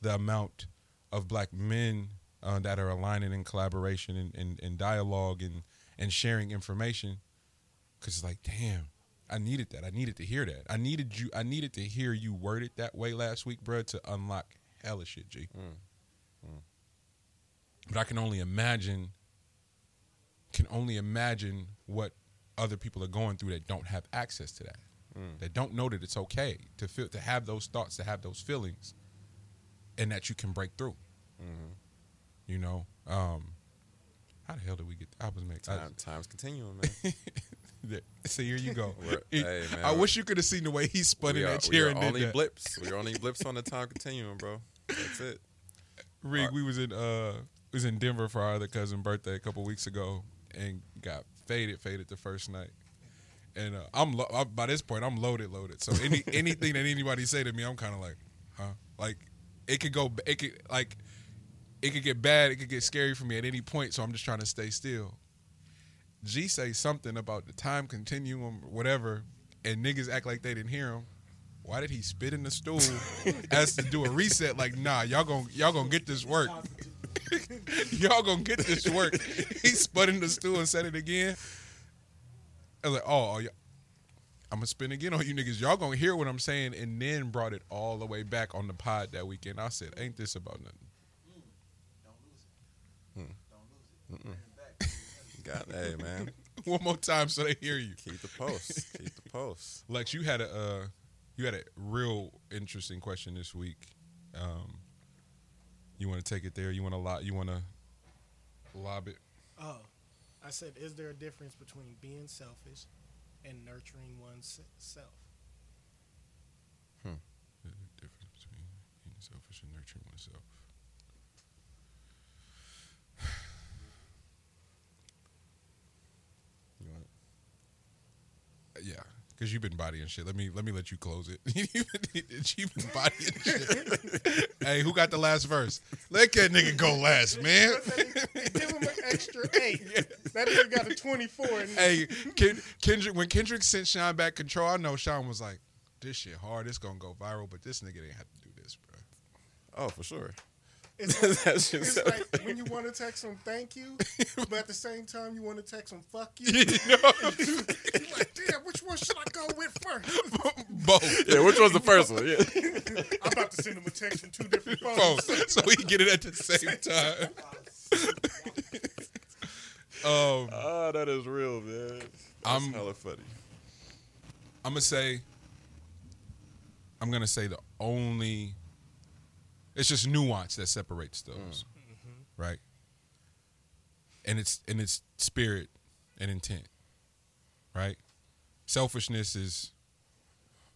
the amount of black men uh, that are aligning in collaboration and, and, and dialogue and and sharing information. Cause it's like, damn, I needed that. I needed to hear that. I needed you. I needed to hear you word it that way last week, bro, to unlock hella shit, G. But I can only imagine. Can only imagine what other people are going through that don't have access to that. That don't know that it's okay to feel to have those thoughts, to have those feelings, and that you can break through. You know, um, how the hell did we get? I was making. Time, time's continuing, man. So here you go. We're- hey, man, I wish you could have seen the way he spun we in are, that we chair are and only that. blips. We are only blips on the time continuum, bro. That's it. Rig, we was in uh was in Denver for our other cousin birthday a couple weeks ago and got faded, faded the first night. And uh, I'm, lo- i by this point I'm loaded, loaded. So any anything that anybody say to me, I'm kind of like, huh? Like it could go, it could like it could get bad, it could get scary for me at any point. So I'm just trying to stay still. G say something about the time continuum, whatever, and niggas act like they didn't hear him. Why did he spit in the stool as to do a reset? Like, nah, y'all gonna y'all gonna get this work. y'all gonna get this work. He spun in the stool and said it again. I was like, oh, yeah. I'm gonna spin again on you niggas. Y'all gonna hear what I'm saying, and then brought it all the way back on the pod that weekend. I said, ain't this about nothing? Got hey, man. One more time so they hear you. Keep the post. Keep the post. Lex, you had a uh, you had a real interesting question this week. Um, you want to take it there? You want to lot? You want to lob it? Oh, I said, is there a difference between being selfish and nurturing one's self? Hmm. There's a difference between being selfish and nurturing oneself. You want Yeah, because you've been bodying shit. Let me let me let you close it. you've been, bodying shit. hey, who got the last verse? Let that nigga go last, man. Give him an extra eight. That nigga got a 24. And hey, Ken, Kendrick. When Kendrick sent Sean back control, I know Sean was like, "This shit hard. It's gonna go viral." But this nigga didn't have to do this, bro. Oh, for sure. It's, That's it's just like when you want to text them thank you, but at the same time you want to text them fuck you. You know? You're like, damn, which one should I go with first? Both. yeah. Which was the first one? Yeah. I'm about to send him a text from two different phones. Both. So we can get it at the same time. um, Oh, that is real, man. That's I'm- hella funny. I'm gonna say. I'm gonna say the only. It's just nuance that separates those, mm. mm-hmm. right? And it's and it's spirit and intent, right? Selfishness is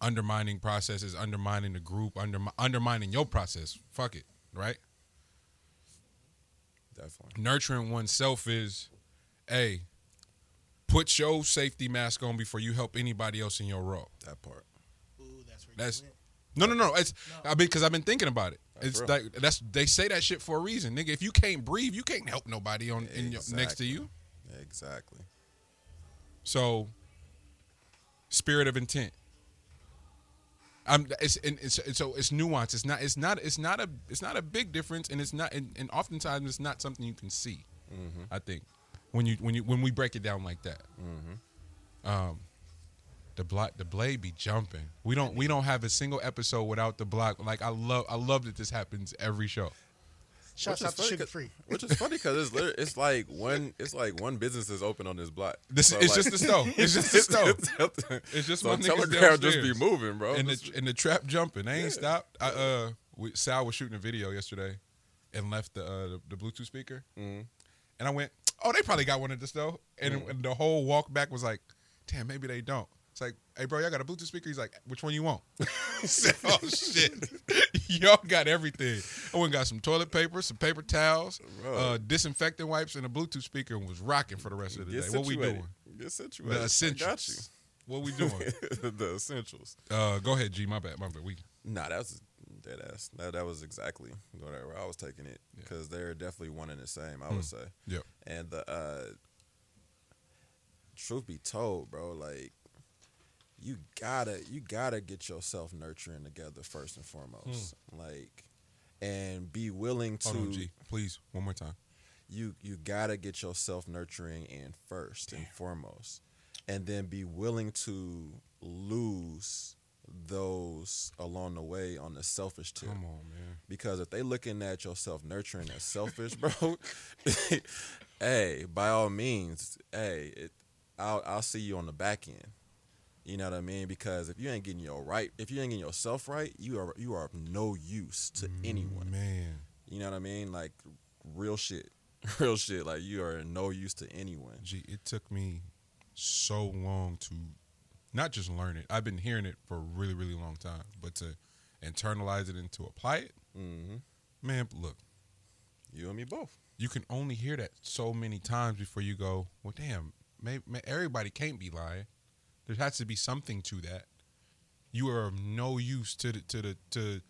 undermining processes, undermining the group, under, undermining your process. Fuck it, right? Definitely. Nurturing oneself is, a put your safety mask on before you help anybody else in your role. That part. Ooh, that's where That's you went. no, no, no. It's I mean because I've been thinking about it. It's like that's they say that shit for a reason, nigga. If you can't breathe, you can't help nobody on in your, next to you. Exactly. So, spirit of intent. I'm. It's, and it's it's- so it's nuance. It's not. It's not. It's not a. It's not a big difference, and it's not. And, and oftentimes it's not something you can see. I think when you when you when we break it down like that. Um, the block the blade be jumping. We don't we don't have a single episode without the block. Like I love I love that this happens every show. Shouts Which is out to funny Free. Which is funny because it's literally, it's like one it's like one business is open on this block. This So, it's like- just the stove. It's just the stove. It's just so my niggas telegram just be moving, bro. and the and the trap jumping. They ain't Yeah. stopped. I uh, we, Sal was shooting a video yesterday, and left the uh, the, the Bluetooth speaker, Mhm. and I went, oh, they probably got one at the store, and, Mm-hmm. and the whole walk back was like, damn, maybe they don't. It's like, hey, bro, y'all got a Bluetooth speaker? He's like, which one you want? Said, oh shit, y'all got everything. I went and got some toilet paper, some paper towels, uh, disinfectant wipes, and a Bluetooth speaker, and was rocking for the rest of the Get day. What we doing? Get situated. The essentials. What we doing? the essentials. uh, go ahead, G. My bad. My bad. We Nah, that was dead ass. That that was exactly whatever I was taking it Yeah. because they're definitely one and the same. I would say. Yep. And the uh, truth be told, bro, like you gotta you gotta get yourself nurturing together first and foremost. Like and be willing to Hmm. Hold on, G. Please, one more time. you you gotta get yourself nurturing in first and foremost, and then be willing to lose those along the way on the selfish tip. Come on, man. Because if they looking at your self nurturing as selfish, bro, hey, by all means, hey, it, I'll I'll see you on the back end. You know what I mean? Because if you ain't getting your right, if you ain't getting yourself right, you are you are of no use to anyone. Man. You know what I mean? Like real shit. Real shit. Like you are no use to anyone. Gee, it took me so long to not just learn it. I've been hearing it for a really, really long time, but to internalize it and to apply it, hmm man, look, You and me both. you can only hear that so many times before you go, well, damn, maybe, everybody can't be lying. There has to be something to that. You are of no use to the to the to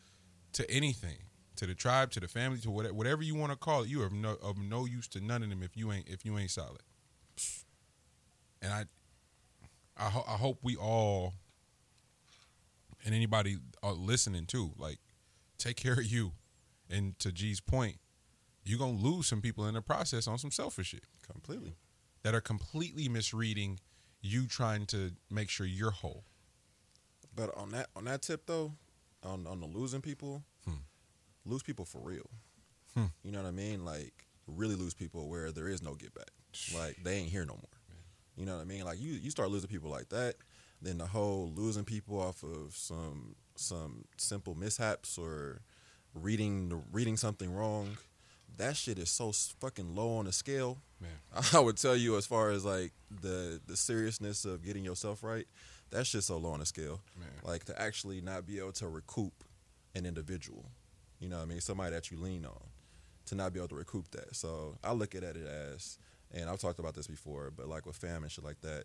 to anything, to the tribe, to the family, to whatever whatever you want to call it. You are of no of no use to none of them if you ain't if you ain't solid. And I, I, ho- I hope we all, and anybody uh, listening too, like, take care of you. And to G's point, you're gonna lose some people in the process on some selfish shit Completely. that are completely misreading you trying to make sure you're whole. But on that on that tip though, on on the losing people, Hmm. lose people for real. Hmm. You know what I mean? Like really lose people where there is no get back. Like they ain't here no more. You know what I mean? Like you you start losing people like that, then the whole losing people off of some some simple mishaps or reading reading something wrong. That shit is so fucking low on the scale. Man. I would tell you as far as like the the seriousness of getting yourself right, that shit's so low on the scale. Man. Like to actually not be able to recoup an individual, you know what I mean? Somebody that you lean on to not be able to recoup that. So I look at it as, and I've talked about this before, but like with fam and shit like that,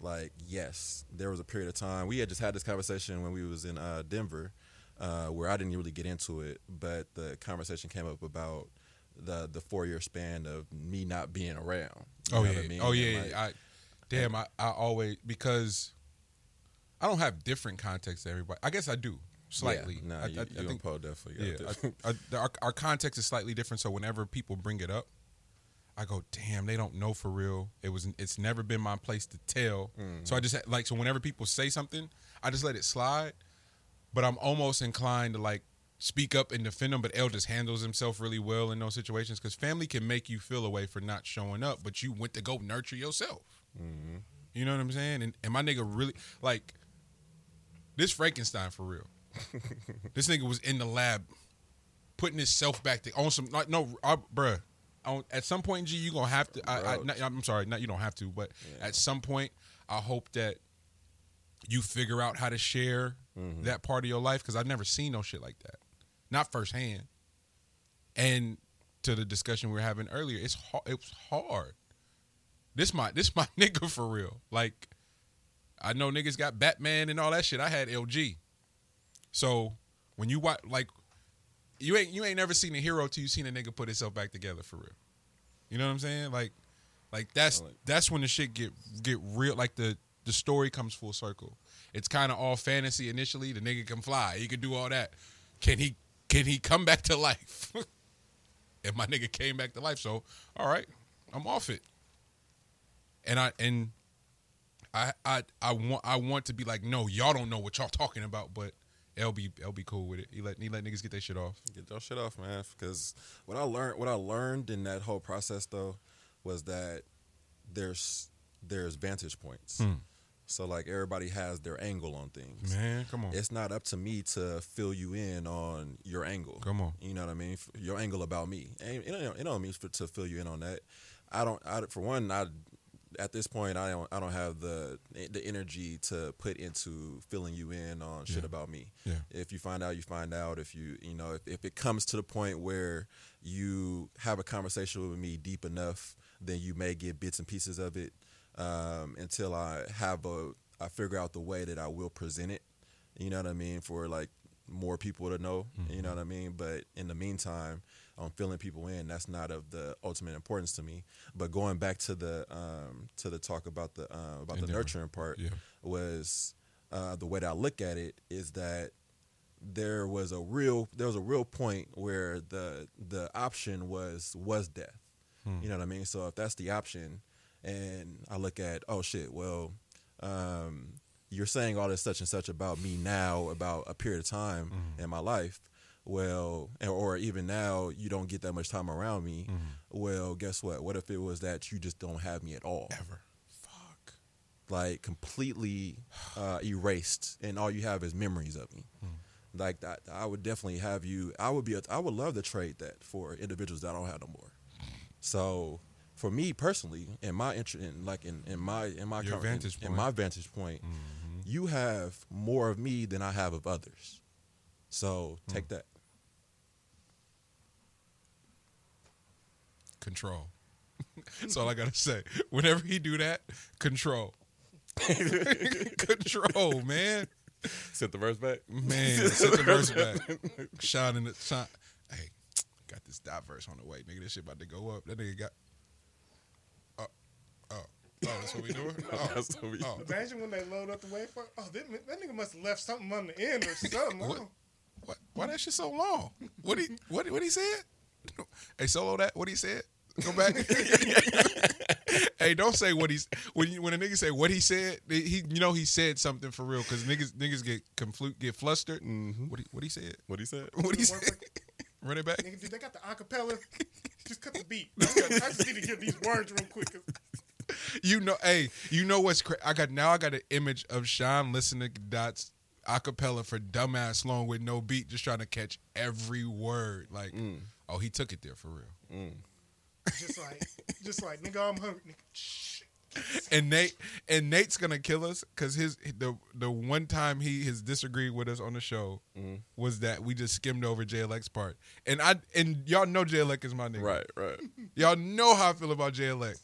like yes, there was a period of time we had just had this conversation when we was in uh, Denver, uh, where I didn't really get into it, but the conversation came up about the the four year span of me not being around. Oh yeah, I mean? oh yeah. like, I, damn, I, I always because I don't have different context to everybody. I guess I do slightly. Yeah, nah, I, you, I, you I think Poe definitely yeah. I, I, our, our context is slightly different. So whenever people bring it up, I go, damn, they don't know for real. It was, it's never been my place to tell. Mm-hmm. So I just like, so whenever people say something, I just let it slide. But I'm almost inclined to like speak up and defend him. But L just handles himself really well in those situations because family can make you feel away for not showing up, but you went to go nurture yourself. You know what I'm saying? And, and my nigga really like this Frankenstein for real. this nigga was in the lab putting himself back to on some like no, uh, bruh. On, at some point, G, you gonna have to. I, I, I'm sorry, not you don't have to, but Yeah. at some point, I hope that you figure out how to share Mm-hmm. that part of your life because I've never seen no shit like that, not firsthand. And to the discussion we were having earlier, it's hard. It was hard. This my this my nigga for real. Like, I know niggas got Batman and all that shit. I had LG. So when you watch, like, you ain't you ain't never seen a hero till you seen a nigga put himself back together for real. You know what I'm saying? Like, like that's that's when the shit get get real. Like the the story comes full circle. It's kind of all fantasy initially. The nigga can fly. He can do all that. Can he? Can he come back to life? and my nigga came back to life. So all right, I'm off it. And I and I I I want I want to be like, no, y'all don't know what y'all talking about, but LB LB cool with it. He let he let niggas get their shit off. Get your shit off, man. Because what I learned, what I learned in that whole process though, was that there's there's vantage points. Hmm. So like everybody has their angle on things. Man, come on. It's not up to me to fill you in on your angle. Come on. You know what I mean? Your angle about me. And it don't, it don't mean for, to fill you in on that. I don't. I, for one, I at this point I don't. I don't have the the energy to put into filling you in on shit Yeah. about me. Yeah. If you find out, you find out. If you you know if, if it comes to the point where you have a conversation with me deep enough, then you may get bits and pieces of it um, until I have a I figure out the way that I will present it. You know what I mean? For like more people to know. You know what I mean? But in the meantime, I'm filling people in. That's not of the ultimate importance to me. But going back to the um, to the talk about the uh, about the nurturing part Yeah. was uh, the way that I look at it is that there was a real there was a real point where the the option was was death. You know what I mean? So if that's the option, and I look at oh shit, well, um, you're saying all this such and such about me now about a period of time in my life. Well, or even now you don't get that much time around me. Well, guess what? What if it was that you just don't have me at all? Ever. Fuck. like completely uh, erased, and all you have is memories of me. Like that, I would definitely have you. I would be. A, I would love to trade that for individuals that I don't have no more. So, for me personally, in my interest, in like in, in my in my Your current- vantage in, in point. my vantage point, mm-hmm. you have more of me than I have of others. So hmm. take that. Control. That's all I gotta say. Whenever he do that, control. control, man. Set the verse back. Man, set the verse back. Shine in the shine. Hey, got this dot verse on the way, nigga. This shit about to go up. That nigga got. Oh. That's what we doing. Oh, That's what we- oh. Imagine when they load up the waveform. Oh, that, that nigga must have left something on the end or something. What? What? Why that shit so long? What he? What? What he said? Hey, solo that. What he said? Go back. hey, don't say what he's when you, when a nigga say what he said. He you know he said something for real because niggas niggas get conflu- get flustered. Mm-hmm. What he what he said? What he said? What he said? Run it back. Nigga, dude, they got the acapella. Just cut the beat. I just need to get these words real quick. 'Cause You know, hey, you know what's crazy? I got now. I got an image of Sean listening to Dots acapella for dumbass long with no beat, just trying to catch every word. Like, mm. oh, he took it there for real. Mm. Just like, just like, nigga, I'm hungry. Nigga. And Nate and Nate's gonna kill us because his the the one time he has disagreed with us on the show mm. was that we just skimmed over Jay Elec part. And I and y'all know Jay Elec is my nigga. Right, right. Y'all know how I feel about Jay Elec.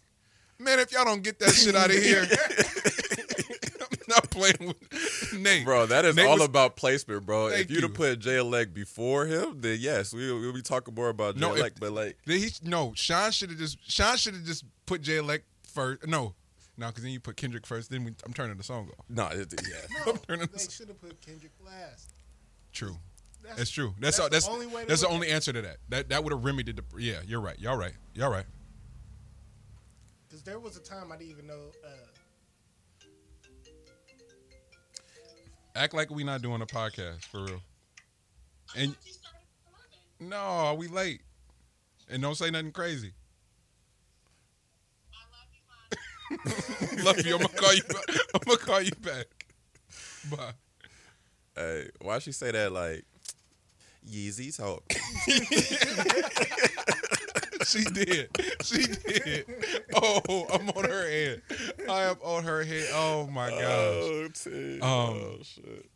Man, if y'all don't get that shit out of here, I'm not playing with Nate. Bro, that is Nate all was- about placement, bro. Thank if you'd have you. put Jay Elec before him, then yes, we we'll be talking more about J No, Leg. if- But like, Did he no, Sean should have just Sean should have just put Jay Elec first. No, no, because then you put Kendrick first. Then we, I'm turning the song off. no, it, yeah, No, I'm turning they this- should have put Kendrick last. True. That's, That's true. That's That's all, the that's only way to that's the look only at it. answer to that. That that would have remedied the. Yeah, you're right. Y'all right. Y'all right. Because there was a time I didn't even know. Uh, Act like we not doing a podcast for real. And no, we late. And don't say nothing crazy. Love you. I'm gonna call you. Back. I'm gonna call you back. Bye. hey, why she say that? Like, Yeezy's hope. She did. She did. Oh, I'm on her head. I am on her head. Oh my gosh. Oh, Um, oh shit.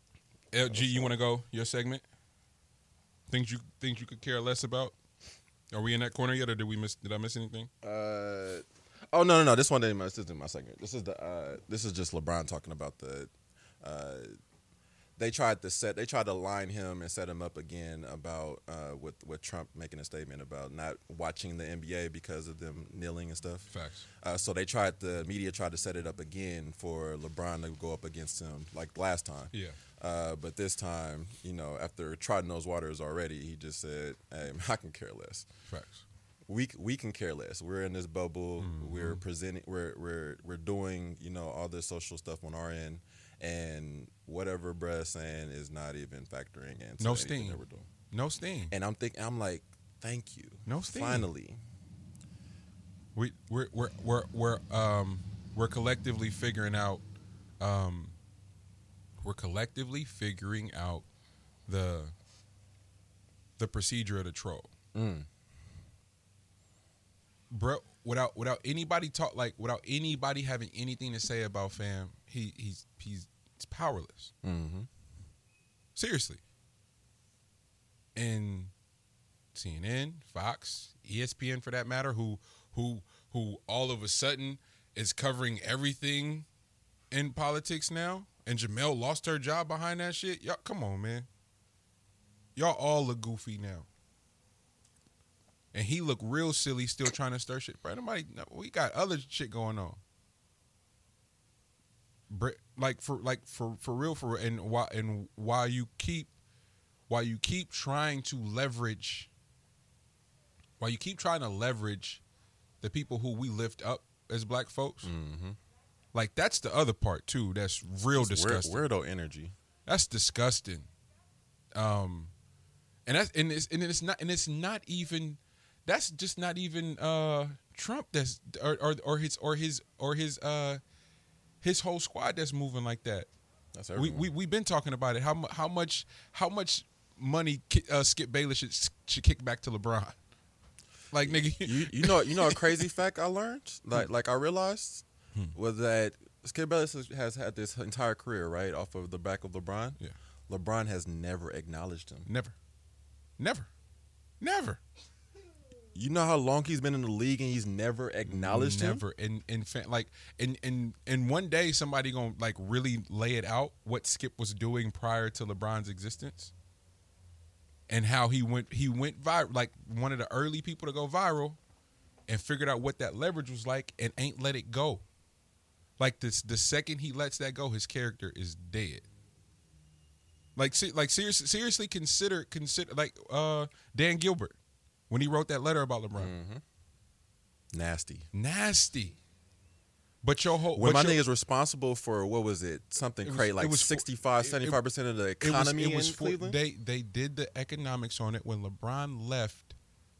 LG, you want to go your segment? Things you things you could care less about? Are we in that corner yet, or did we miss? Did I miss anything? Uh, oh no, no, no. This one didn't. This isn't my segment. This is the. Uh, this is just LeBron talking about the. Uh, they tried to set. They tried to line him and set him up again about uh, with with Trump making a statement about not watching the NBA because of them kneeling and stuff. Facts. Uh, so they tried. The media tried to set it up again for LeBron to go up against him like last time. Yeah. Uh, but this time, you know, after trotting those waters already, he just said, "Hey, I can care less." Facts. we we can care less. We're in this bubble. We're presenting. We're we're we're doing you know all this social stuff on our end, and whatever Brett saying is not even factoring in. No steam. that we're doing. No steam. And I'm thinking, I'm like, thank you. No steam. Finally, We we're we're we're we're um we're collectively figuring out um we're collectively figuring out the the procedure of the troll. Mm. Bro, without without anybody talk like without anybody having anything to say about fam, he he's he's, he's powerless. Mm-hmm. Seriously. And CNN, Fox, ESPN for that matter, who who who all of a sudden is covering everything in politics now, and Jemele lost her job behind that shit. Y'all come on, man. Y'all all look goofy now. And he look real silly still trying to stir shit. Bro, nobody no, we got other shit going on. Like for like for for real for real, and why and why you keep why you keep trying to leverage why you keep trying to leverage the people who we lift up as black folks, Mm-hmm. like that's the other part too. That's real disgusting. weirdo energy. That's disgusting. Um, and that's and it's and it's not and it's not even. That's just not even uh Trump. That's or or, or his or his or his uh his whole squad that's moving like that. That's We everyone. we we've been talking about it. How how much how much money uh, Skip Bayless should should kick back to LeBron? Like nigga, you you know you know a crazy fact I learned like like I realized Hmm. was that Skip Bayless has- has had this entire career right off of the back of LeBron. Yeah. LeBron has never acknowledged him. never, never, never. You know how long he's been in the league and he's never acknowledged him. never. And and like and and and one day somebody gonna like really lay it out what Skip was doing prior to LeBron's existence and how he went he went viral like one of the early people to go viral and figured out what that leverage was like and ain't let it go. Like this the second he lets that go his character is dead. Like se- like seriously seriously consider consider like uh Dan Gilbert when he wrote that letter about LeBron Mm-hmm. Nasty. nasty. But your whole When my your- nigga's responsible for what was it? Something It was- crazy it like was for- 65, 75 percent of the it was, economy it was in for- Cleveland. They they did the economics on it when LeBron left.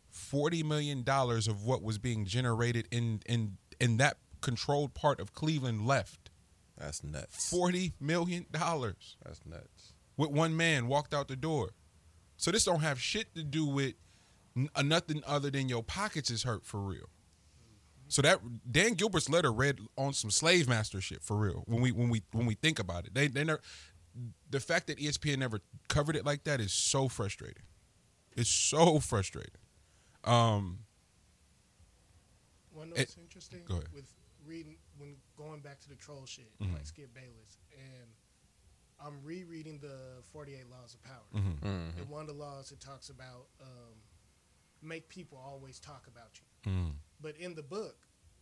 Forty million dollars of what was being generated in in in that controlled part of Cleveland left. That's nuts. Forty million dollars That's nuts. with one man walked out the door. So this don't have shit to do with n- uh, nothing other than your pockets is hurt for real. So that Dan Gilbert's letter read on some slave master shit for real. When we when we when we think about it, they they never. The fact that ESPN never covered it like that is so frustrating. It's so frustrating. Um, One It- that's interesting go ahead. with reading when going back to the troll shit, Mhm. like Skip Bayless, and I'm rereading the 48 Laws of Power. mhm. Mhm. And one of the laws it talks about um, make people always talk about you. Mm. But in the book,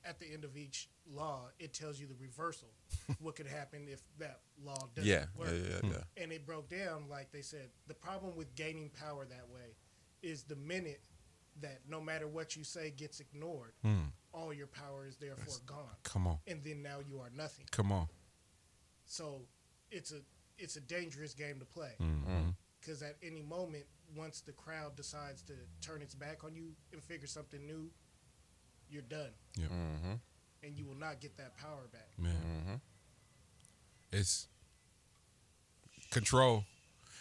at the end of each law, it tells you the reversal. what could happen if that law doesn't Yeah, work? yeah, yeah, yeah. And it broke down like they said the problem with gaining power that way is the minute that no matter what you say gets ignored, Mm. all your power is therefore gone, Come on, and then now you are nothing. come on. So it's a it's a dangerous game to play Mhm. because at any moment, once the crowd decides to turn its back on you and figure something new, you're done, Mm-hmm. and you will not get that power back. Man, Mm-hmm. it's control,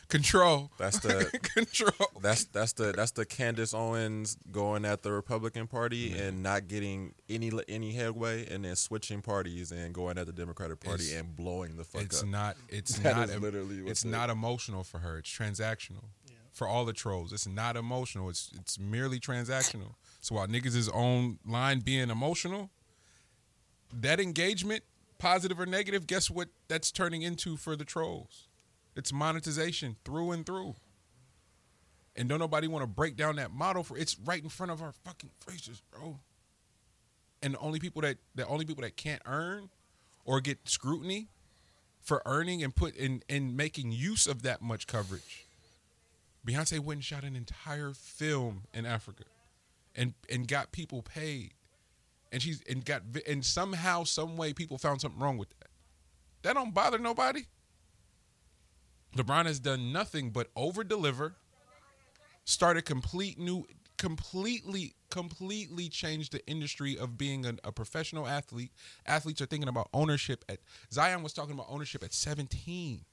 control. That's the control. that's that's the that's the Candace Owens going at the Republican Party and not getting any any headway, and then switching parties and going at the Democratic Party It's- and blowing the fuck it's up. not. It's That not. is em- literally it's the- not emotional for her. It's transactional. For all the trolls, it's not emotional. It's it's merely transactional. So while niggas is on line being emotional, that engagement, positive or negative, guess what? That's turning into for the trolls. It's monetization through and through. And don't nobody want to break down that model for it's right in front of our fucking faces, bro. And the only people that the only people that can't earn or get scrutiny for earning and put in in making use of that much coverage. Beyonce went and shot an entire film in Africa, and and got people paid, and she's and got and somehow some way people found something wrong with that. That don't bother nobody. LeBron has done nothing but over deliver. Started complete new, completely, completely changed the industry of being a, a professional athlete. Athletes are thinking about ownership. At Zion was talking about ownership at seventeen.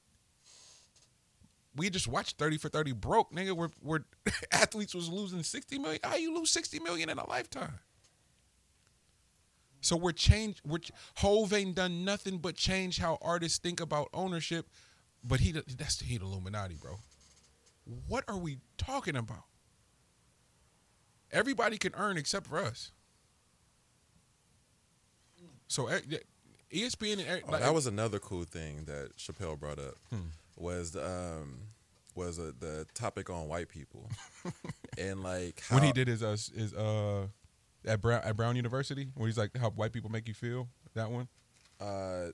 We just watched thirty for thirty broke, nigga. Where where athletes was losing sixty million. How you lose sixty million in a lifetime? So we're changed. We're Hove ain't done nothing but change how artists think about ownership. But he that's the heat Illuminati, bro. What are we talking about? Everybody can earn except for us. So eh, ESPN and eh, Oh, like, that was another cool thing that Chappelle brought up Hmm. Was the, um was uh the topic on white people and like how, when he did his uh his uh at Brown at Brown University where he's like how white people make you feel that one. uh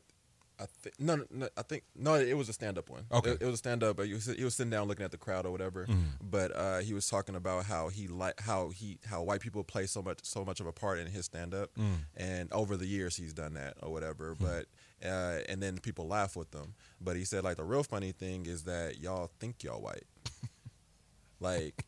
I think no, no, no, I think no. It was a stand up one. Okay. it, it was a stand up, but he was, he was sitting down looking at the crowd or whatever. Mm-hmm. But uh, he was talking about how he like how he how white people play so much so much of a part in his stand up, Mm. and over the years he's done that or whatever. Hmm. But uh, and then people laugh with them. But he said like the real funny thing is that y'all think y'all white. like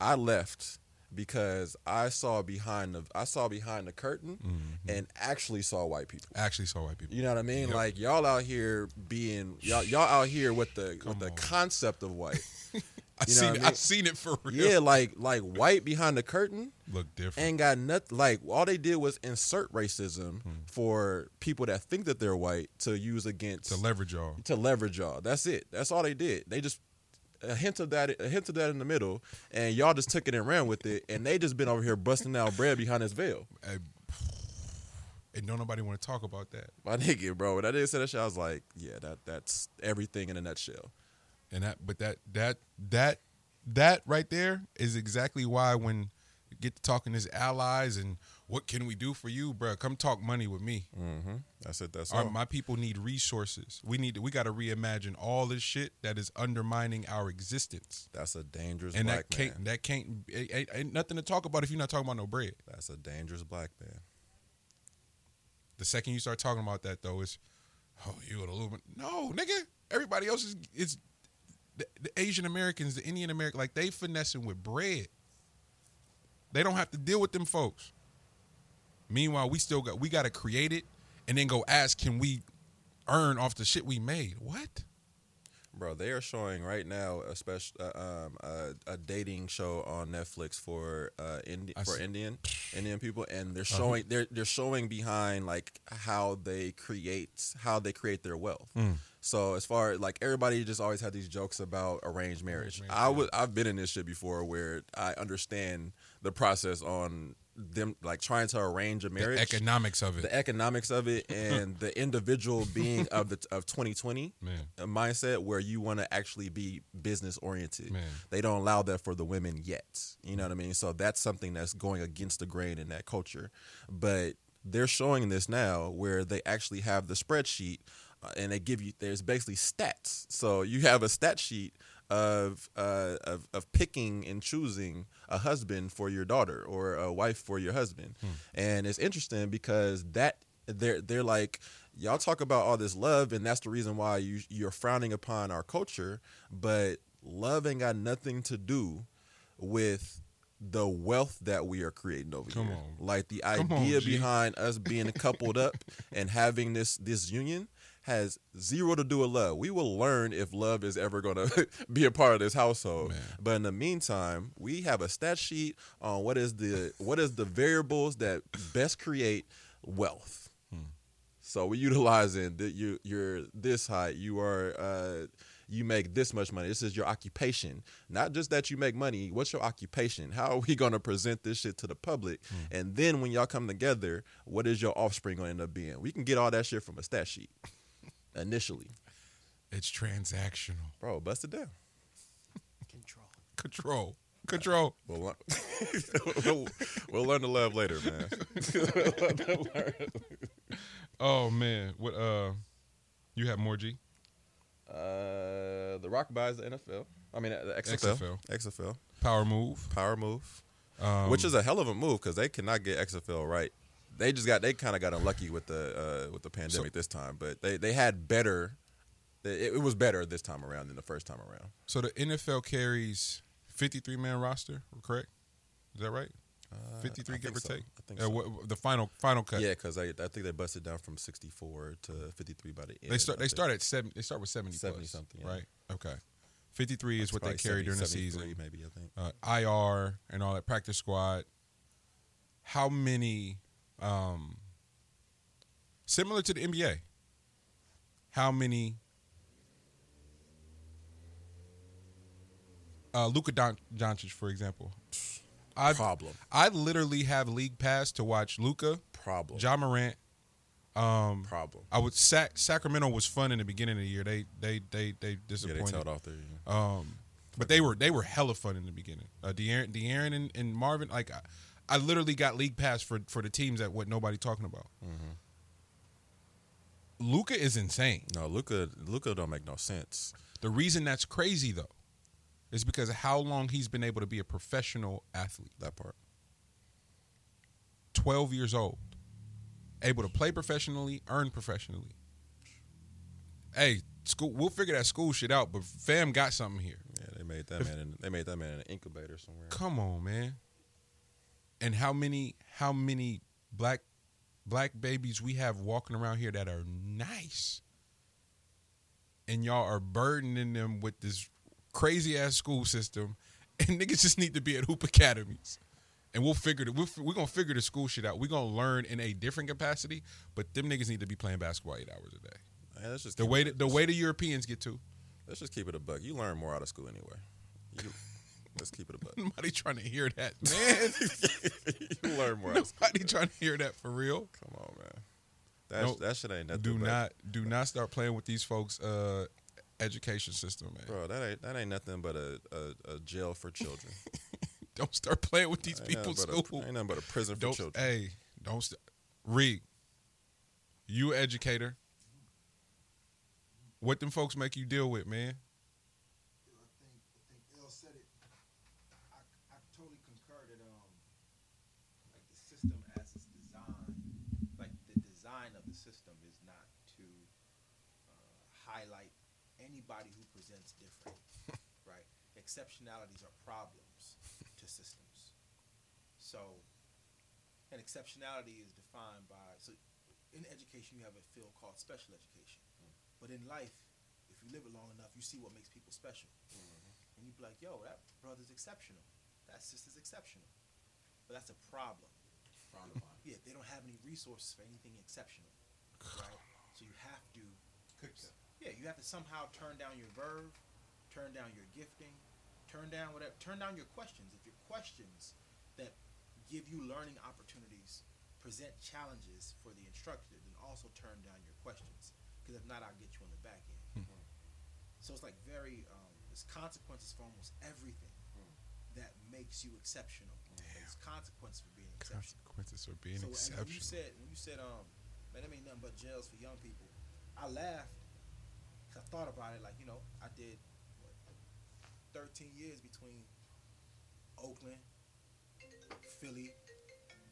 I left because I saw behind the I saw behind the curtain Mm-hmm. and actually saw white people. Actually, saw white people. You know what I mean? Yep. Like y'all out here being y'all y'all out here with the Come with the on. concept of white. I You know seen what I it. mean? I seen it for real. yeah, like like white behind the curtain look different. ain't got nothing. Like all they did was insert racism Hmm. for people that think that they're white to use against to leverage y'all. to leverage y'all. That's it. That's all they did. They just a hint of that, a hint of that in the middle, and y'all just took it and ran with it. And they just been over here busting out bread behind this veil. Hey, and don't nobody want to talk about that. My nigga, bro. When I did say that shit, I was like, yeah, that that's everything in a nutshell. And that, but that, that, that, that right there is exactly why when you get to talking as allies and what can we do for you, bro? Come talk money with me. Mm-hmm. That's it. That's Our, all. my people need resources. We need, we got to reimagine all this shit that is undermining our existence. That's a dangerous and black that can't, that can't, ain't, ain't- ain't nothing to talk about if you're not talking about no bread. That's a dangerous black man. The second you start talking about that, though, it's oh, you an Illuminati. No, nigga. Everybody else is is the, the Asian Americans, the Indian American, like they finessing with bread. They don't have to deal with them folks. Meanwhile, we still got we got to create it and then go ask, can we earn off the shit we made? What? Bro, they are showing right now a special uh, um, a, a dating show on Netflix for uh, Indi- for see. Indian Indian people, and they're Uh-huh. showing they're they're showing behind like how they create how they create their wealth. Mm. So as far like everybody just always had these jokes about arranged marriage. Arranged I would I've been in this shit before where I understand the process on them like trying to arrange a marriage The economics of it, the economics of it and the individual being of the of 2020 man. a mindset where you want to actually be business oriented. Man. They don't allow that for the women yet. You know what I mean? So that's something that's going against the grain in that culture. But they're showing this now where they actually have the spreadsheet uh, and they give you there's basically stats. So you have a stat sheet of uh, of of picking and choosing a husband for your daughter or a wife for your husband. And it's interesting because that they're they're like y'all talk about all this love and that's the reason why you you're frowning upon our culture, but love ain't got nothing to do with the wealth that we are creating over Come here. on. Like the Come idea G. behind us being coupled up and having this this union has zero to do with love. We will learn if love is ever going to be a part of this household. Man. But in the meantime, we have a stat sheet on what is the what is the variables that best create wealth. Hmm. So we're utilizing that you you're this height, you are uh you make this much money. This is your occupation. Not just that you make money, what's your occupation? How are we going to present this shit to the public? Hmm. And then when y'all come together, what is your offspring going to end up being? We can get all that shit from a stat sheet initially. It's transactional Bro, bust it down. Control. control, control. We'll learn, we'll, we'll learn to love later, man. Oh man, what? Uh, you have more G? Uh, the Rock buys the NFL. I mean, the XFL. XFL. XFL. Power move. Power move. Um, which is a hell of a move because they cannot get XFL right. They just got they kind of got unlucky with the uh, with the pandemic this time, but they they had better. It, it was better this time around than the first time around. so the NFL carries 53 man roster, correct? Is that right? Uh, 53 I give or so. take. I think Uh, so. what- the final final cut. Yeah, because I, I think they busted down from sixty four to fifty three by the end. They start. They start at seven. They start with 70. 70 plus, something, yeah. Right. Okay. 53 is what they carry 70, during the season. maybe I think. Uh, IR and all that practice squad. How many? Um, similar to the NBA. How many? Uh, Luka Don- Doncic, for example. I Problem. I literally have league pass to watch Luka, Problem. Ja Morant. Um, Problem. I would Sac- Sacramento was fun in the beginning of the year. They they they they Yeah, they disappointed. tailed off there. yeah. Um, but they were they were hella fun in the beginning. Uh, De'Aaron, De'Aaron and, and Marvin, like I, literally got league pass for for the teams that what nobody talking about. Mm-hmm. Luka is insane. No, Luka, Luka don't make no sense. The reason that's crazy though is because of how long he's been able to be a professional athlete. That part. 12 years old. Able to play professionally, earn professionally. Hey, school we'll figure that school shit out, but fam got something here. Yeah, they made that man. In, they made that man in an incubator somewhere. Come on, man. And how many how many black black babies we have walking around here that are nice. And y'all are burdening them with this crazy ass school system and niggas just need to be at hoop academies. And we'll figure it. We're, we're gonna figure the school shit out. We're gonna learn in a different capacity, but them niggas need to be playing basketball eight hours a day. Man, let's just The way that, the way the Europeans get to. Let's just keep it a buck. You learn more out of school anyway. You, let's keep it a buck. Nobody trying to hear that, man. you learn more. Nobody trying to hear that for real. Come on, man. That's, Nope. That shit ain't nothing. do but- not do not start playing with these folks uh education system man bro. That ain't that ain't nothing but a, a, a jail for children. don't start playing with these people's but a- school ain't nothing but a prison for don't children. hey don't st- read you educator what them folks make you deal with man I think I think L said it. I, I totally concur that um like the system as it's designed, like the design of the system is not to uh, highlight anybody who presents different, right? Exceptionalities are problems to systems. So, an exceptionality is defined by so in education you have a field called special education, but in life, if you live it long enough, you see what makes people special and you'd be like, "Yo, that brother's exceptional. That sister's exceptional." But that's a problem. Yeah, they don't have any resources for anything exceptional, right? So you have to, yeah, you have to somehow turn down your verve, turn down your gifting, turn down whatever, turn down your questions. If your questions that give you learning opportunities present challenges for the instructor, then also turn down your questions. Because if not, I'll get you on the back end. So it's like very um, there's consequences for almost everything that makes you exceptional. There's consequences for being exceptional. consequences for being so and when you exceptional said when you said um man, that ain't nothing but jails for young people. I laughed 'cause I thought about it like you know I did 13 years between Oakland, Philly,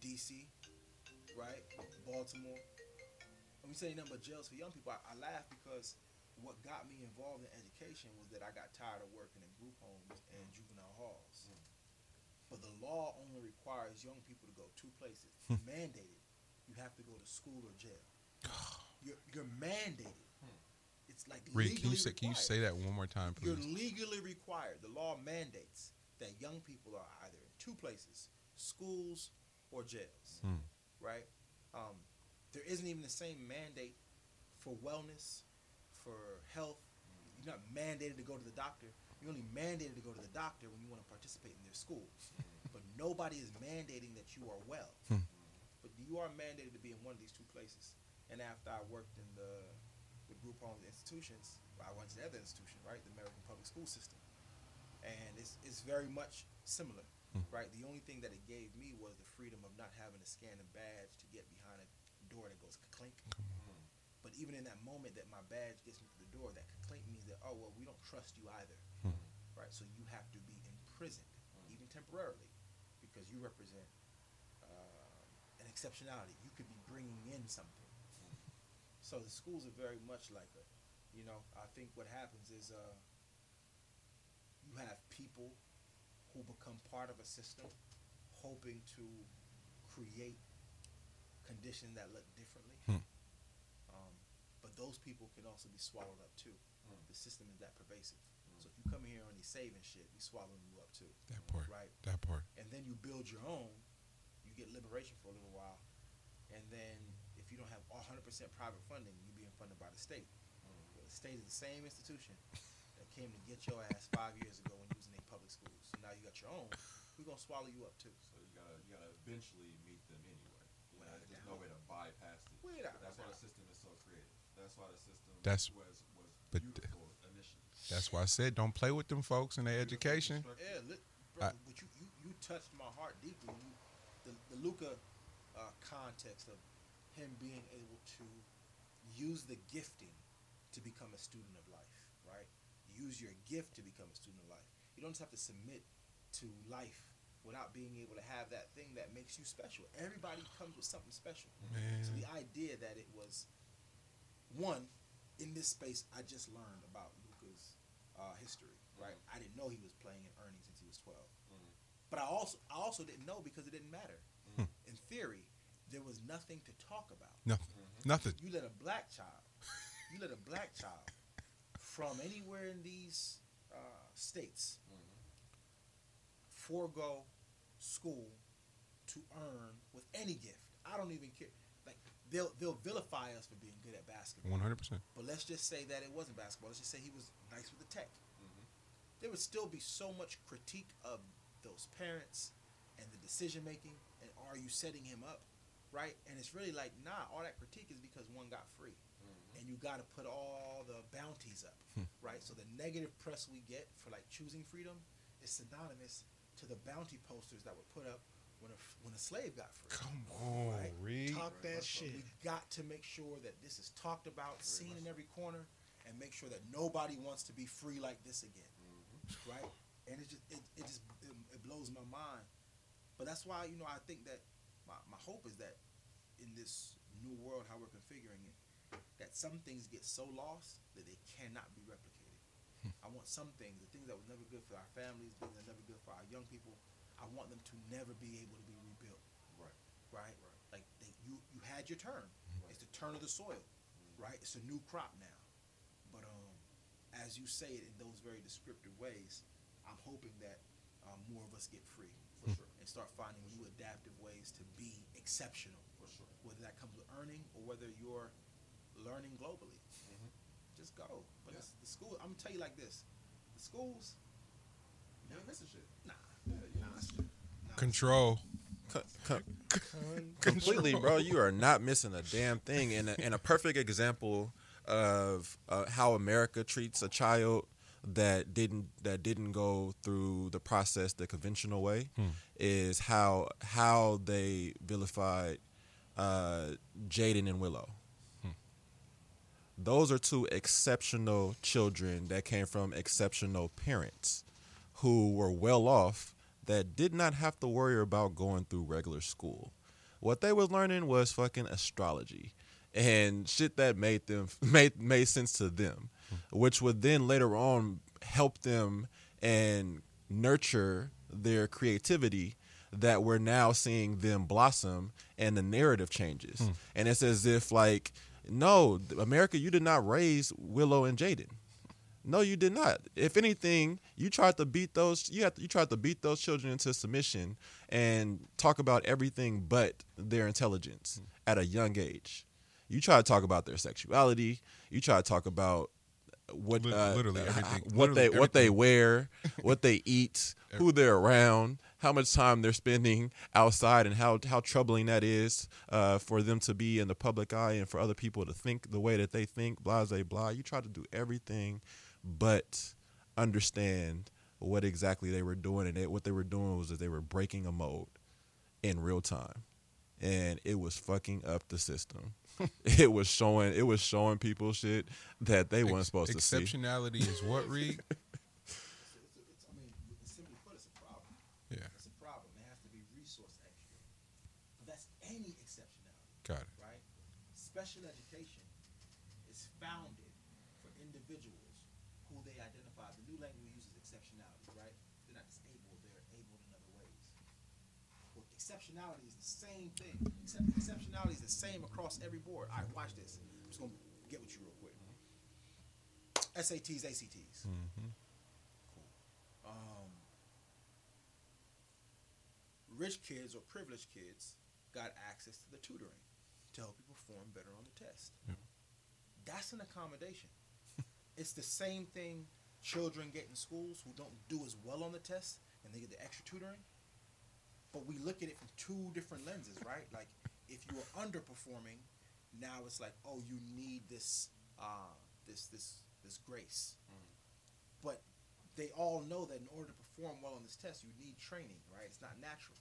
DC, right, Baltimore. When we say nothing but jails for young people, I, I laugh because what got me involved in education was that I got tired of working in group homes and mm. juvenile halls. Mm. But the law only requires young people to go two places. Hmm. mandated. You have to go to school or jail. You're, you're mandated. It's like Reed, can you say can you say that one more time please? You're legally required. The law mandates that young people are either in two places, schools or jails. Hmm. Right? Um, there isn't even the same mandate for wellness, for health. You're not mandated to go to the doctor. You're only mandated to go to the doctor when you want to participate in their schools. but nobody is mandating that you are well. Hmm. But you are mandated to be in one of these two places. And after I worked in the group homes institutions, I went to the other institution, right, the American Public School System, and it's it's very much similar, Hmm. right. The only thing that it gave me was the freedom of not having to scan a badge to get behind a door that goes clink. But even in that moment that my badge gets me to the door, that clink means that oh well, we don't trust you either, Hmm. right? So you have to be imprisoned, even temporarily, because you represent uh, an exceptionality. You could be bringing in something. So the schools are very much like a, you know, I think what happens is uh, you have people who become part of a system, hoping to create conditions that look differently. Hmm. Um, but those people can also be swallowed up too. The system is that pervasive. So if you come here on these saving shit, we swallowing you up too, that part right? that part and then you build your own, you get liberation for a little while, and then if you don't have 100% private funding, you're being funded by the state. Well, the state is the same institution that came to get your ass five years ago when you was in a public school. So now you got your own. We're gonna swallow you up too. So you gotta you gotta eventually meet them anyway. You know, there's no way to bypass it. Without a That's why the system is so creative. That's why the system That's- was was but- beautiful initially. that's why I said don't play with them folks in their education Yeah, li- bro, I- but you, you you touched my heart deeply. You, the the Luka uh, context of him being able to use the gifting to become a student of life, right? Use your gift to become a student of life. You don't just have to submit to life without being able to have that thing that makes you special. Everybody comes with something special. So the idea that it was one in this space, I just learned about Luka's uh, history. Right, mm-hmm. I didn't know he was playing in earnings since he was 12 mm-hmm. But I also I also didn't know because it didn't matter. Mm-hmm. In theory, there was nothing to talk about. No, mm-hmm. nothing. You let a black child, you let a black child from anywhere in these uh, states mm-hmm. forego school to earn with any gift. I don't even care. Like they'll they'll vilify us for being good at basketball. One hundred percent. But let's just say that it wasn't basketball. Let's just say he was nice with the tech. Mm-hmm. There would still be so much critique of those parents and the decision making, and are you setting him up, right? And it's really like, nah, all that critique is because one got free, mm-hmm. and you got to put all the bounties up, hmm. right? So the negative press we get for like choosing freedom is synonymous to the bounty posters that were put up when a when a slave got free. Come on, Right. Reed. Talk that So shit. we got to make sure that this is talked about, seen in every corner, and make sure that nobody wants to be free like this again, mm-hmm. right? And it just it, it just it, it blows my mind. But that's why you know I think that my, my hope is that in this new world, how we're configuring it, that some things get so lost that they cannot be replicated. I want some things, the things that were never good for our families, things that were never good for our young people. I want them to never be able to be rebuilt Right. right? right. Like they, you, you had your turn. It's the turn of the soil, right? It's a new crop now. But um, as you say it in those very descriptive ways, I'm hoping that um, more of us get free Hmm. for sure and start finding new adaptive ways to be exceptional. For sure. Whether that comes with earning or whether you're learning globally, Mhm. just go. But Yeah. the school, I'm gonna tell you like this: the schools, You ain't missing shit. nah, Yeah, you nah, ain't missing shit. nah. Control. Co- co- Con- completely, bro. You are not missing a damn thing. And a, and a perfect example of uh, how America treats a child that didn't that didn't go through the process the conventional way is how how they vilified uh, Jaden and Willow. Those are two exceptional children that came from exceptional parents who were well off that did not have to worry about going through regular school. What they was learning was fucking astrology and shit that made them made made sense to them, which would then later on help them and nurture their creativity that we're now seeing them blossom and the narrative changes. Hmm. And it's as if like no, America, you did not raise Willow and Jaden. No, you did not. If anything, you tried to beat those. You had you tried to beat those children into submission and talk about everything but their intelligence hmm. at a young age. You try to talk about their sexuality. You try to talk about what uh, literally everything. what Literally they what they wear, what they eat, who they're around, how much time they're spending outside, and how how troubling that is uh, for them to be in the public eye and for other people to think the way that they think. Blah blah blah. You try to do everything, but understand what exactly they were doing, and they, what they were doing was that they were breaking a mold in real time, and it was fucking up the system. it was showing it was showing people shit that they weren't Ex- supposed to see. Exceptionality is what, Reed? It's, it's, it's, I mean, simply put, it's a problem. Yeah, It's a problem. It has to be resource extra. But that's any exceptionality, got it. right? Special education is founded for individuals who they identify. The new language uses exceptionality, right? They're not disabled, they're able in other ways. Well, exceptionality is the same thing. Except exceptionality is the same across every board. All right, watch this. I'm just to get with you real quick. SATs, ACTs. Mm-hmm. um, rich kids or privileged kids got access to the tutoring to help you perform better on the test. That's an accommodation. it's the same thing children get in schools who don't do as well on the test and they get the extra tutoring. But we look at it from two different lenses, right? Like if you are underperforming, now it's like, oh, you need this, uh, this, this, this grace. Mm. But they all know that in order to perform well on this test, you need training, right? It's not natural.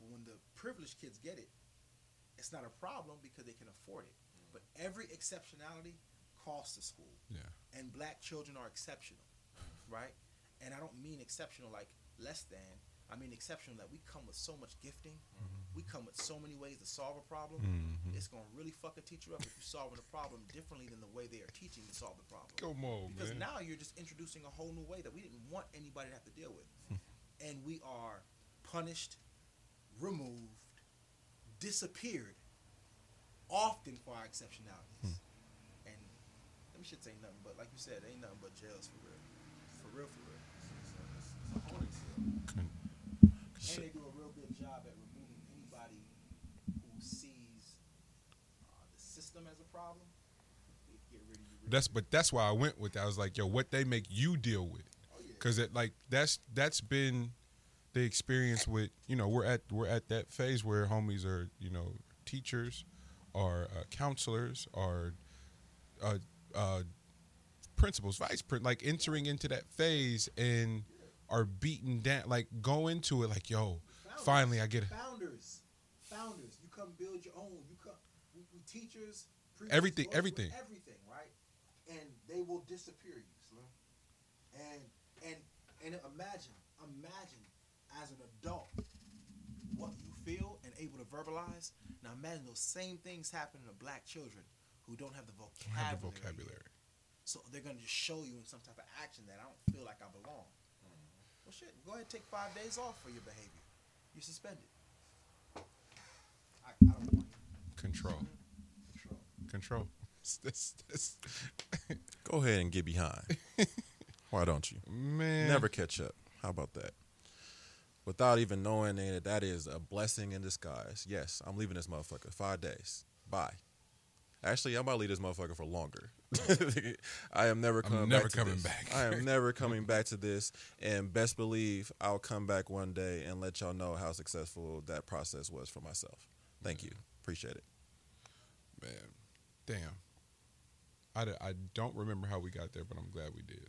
But when the privileged kids get it, it's not a problem because they can afford it. Mm. But every exceptionality costs the school. Yeah. And black children are exceptional, mm. right? And I don't mean exceptional like less than. I mean exceptional that we come with so much gifting. We come with so many ways to solve a problem. Mhm. It's gonna really fuck a teacher up if you're solving a problem differently than the way they are teaching to solve the problem. Come on, Because man. now you're just introducing a whole new way that we didn't want anybody to have to deal with. and we are punished, removed, disappeared, often for our exceptionalities. And them shits ain't nothing but, like you said, ain't nothing but jails for real. For real, for real. It's, it's a. And they do a real good job at removing anybody who sees uh, the system as a problem. Get rid of you. That's but that's why I went with that. I was like, yo, what they make you deal with, Oh, yeah. because it like that's that's been the experience with you know we're at we're at that phase where homies are you know teachers, are uh, counselors, are uh, uh, principals, vice prin like entering into that phase and are beaten down, like go into it like, yo, Founders. finally I get it. Founders, founders, you come build your own. You come, we, we teachers, preachers, Everything- lawyers, everything. everything, right? And they will disappear you, Slim. And and and imagine, imagine as an adult what you feel and able to verbalize. Now imagine those same things happening to black children who don't have the vocabulary. have the vocabulary. So they're gonna just show you in some type of action that I don't feel like I belong. Well, shit. Go ahead, and take five days off for your behavior. You're suspended. I, I don't want Control, control. control. This- this- Go ahead and get behind. Why don't you? man, Never catch up. How about that? Without even knowing that that is a blessing in disguise. Yes, I'm leaving this motherfucker. Five days. Bye. Actually, I'm about to leave this motherfucker for longer. I am never coming never back. coming this. back. I am never coming back to this. And best believe I'll come back one day and let y'all know how successful that process was for myself. Thank you. Appreciate it. man, damn. I, I don't remember how we got there, but I'm glad we did.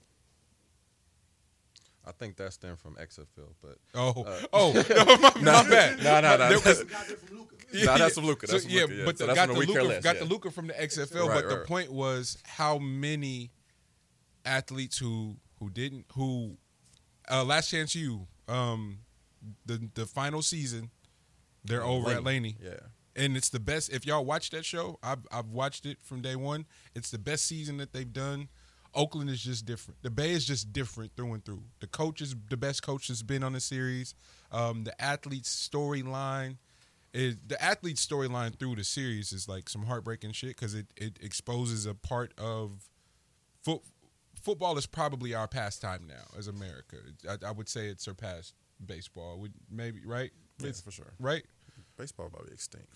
I think that stemmed from XFL, but Oh, Uh, oh, no, my, my bad. No, no, no. There was- We from Luka. That's from Luka. So, from yeah, Luka, yeah. but So the, that's got from the the We Luka, Less, got yeah. the Luka from the XFL. Right, but the right. point was how many athletes who who didn't who uh, Last Chance U um the the final season they're over at Laney. Yeah. and it's the best. If y'all watch that show, I've I've watched it from day one. It's the best season that they've done. Oakland is just different. The Bay is just different through and through. The coach is the best coach that's been on the series. Um, the athlete's storyline is the athlete's storyline through the series is like some heartbreaking shit because it it exposes a part of foot. Football is probably our pastime now as America. I, I would say it surpassed baseball. Would maybe right? Yeah, It's- for sure. Right. Baseball be extinct.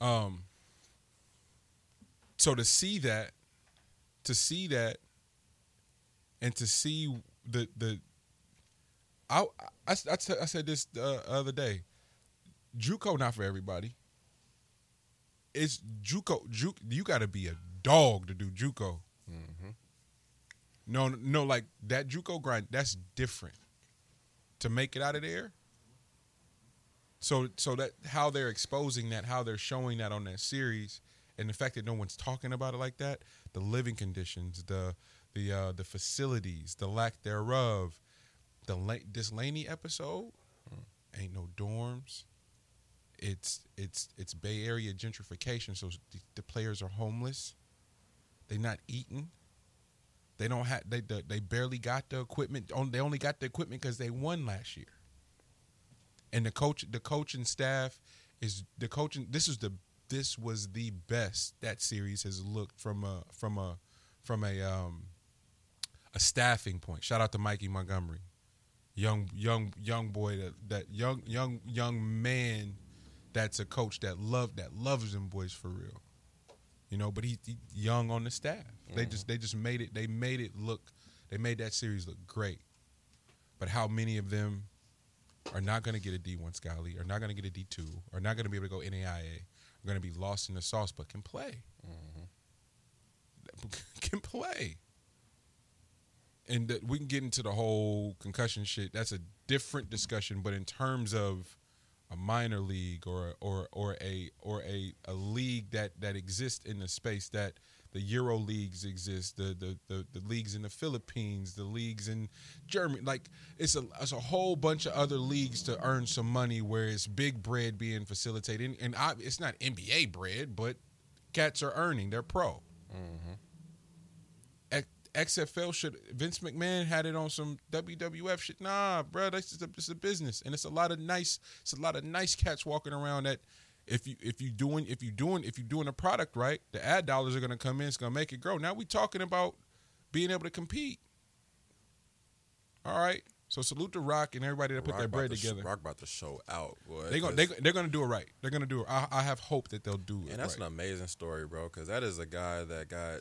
Um. So to see that, to see that, and to see the the, I I, I, said- this the other day, JUCO not for everybody. It's JUCO. Ju, you got to be a dog to do JUCO. Mm-hmm. No, no, like that JUCO grind. That's different. To make it out of there. So, so that how they're exposing that, how they're showing that on that series, and the fact that no one's talking about it like that, the living conditions, the the uh, the facilities, the lack thereof, the La- this Laney episode, ain't no dorms. It's it's it's Bay Area gentrification, so the, the players are homeless. They're not eating. They don't have they they, they barely got the equipment. On they only got the equipment because they won last year. And the coach the coaching staff is the coaching. This is the this was the best that series has looked from a from a from a um a staffing point. Shout out to Mikey Montgomery, young young young boy that that young young young man that's a coach that love that loves them boys for real. You know, but he, he young on the staff. They just mm-hmm. they just made it they made it look they made that series look great. But how many of them are not going to get a D1 Sky League, are not going to get a D2, are not going to be able to go NAIA, are going to be lost in the sauce, but can play. Mm-hmm. Can play. And we can get into the whole concussion shit. That's a different discussion. But in terms of a minor league or or or a or a a league that that exists in the space that the Euro leagues exist, the, the the the leagues in the Philippines, the leagues in Germany. Like it's a it's a whole bunch of other leagues to earn some money where it's big bread being facilitated, and, and I, it's not NBA bread, but cats are earning. They're pro. X- XFL should Vince McMahon had it on some WWF shit. Nah, bro, that's just a, it's a business, and it's a lot of nice, it's a lot of nice cats walking around that. If you if you doing if you doing if you doing a product right, the ad dollars are gonna come in. It's gonna make it grow. Now we talking about being able to compete. All right, so salute to Rock and everybody that put their bread to sh- together. Rock about to show out, boy. They gonna, they, they're gonna do it right. They're gonna do it. I, I have hope that they'll do it. And that's right. an amazing story, bro. Because that is a guy that got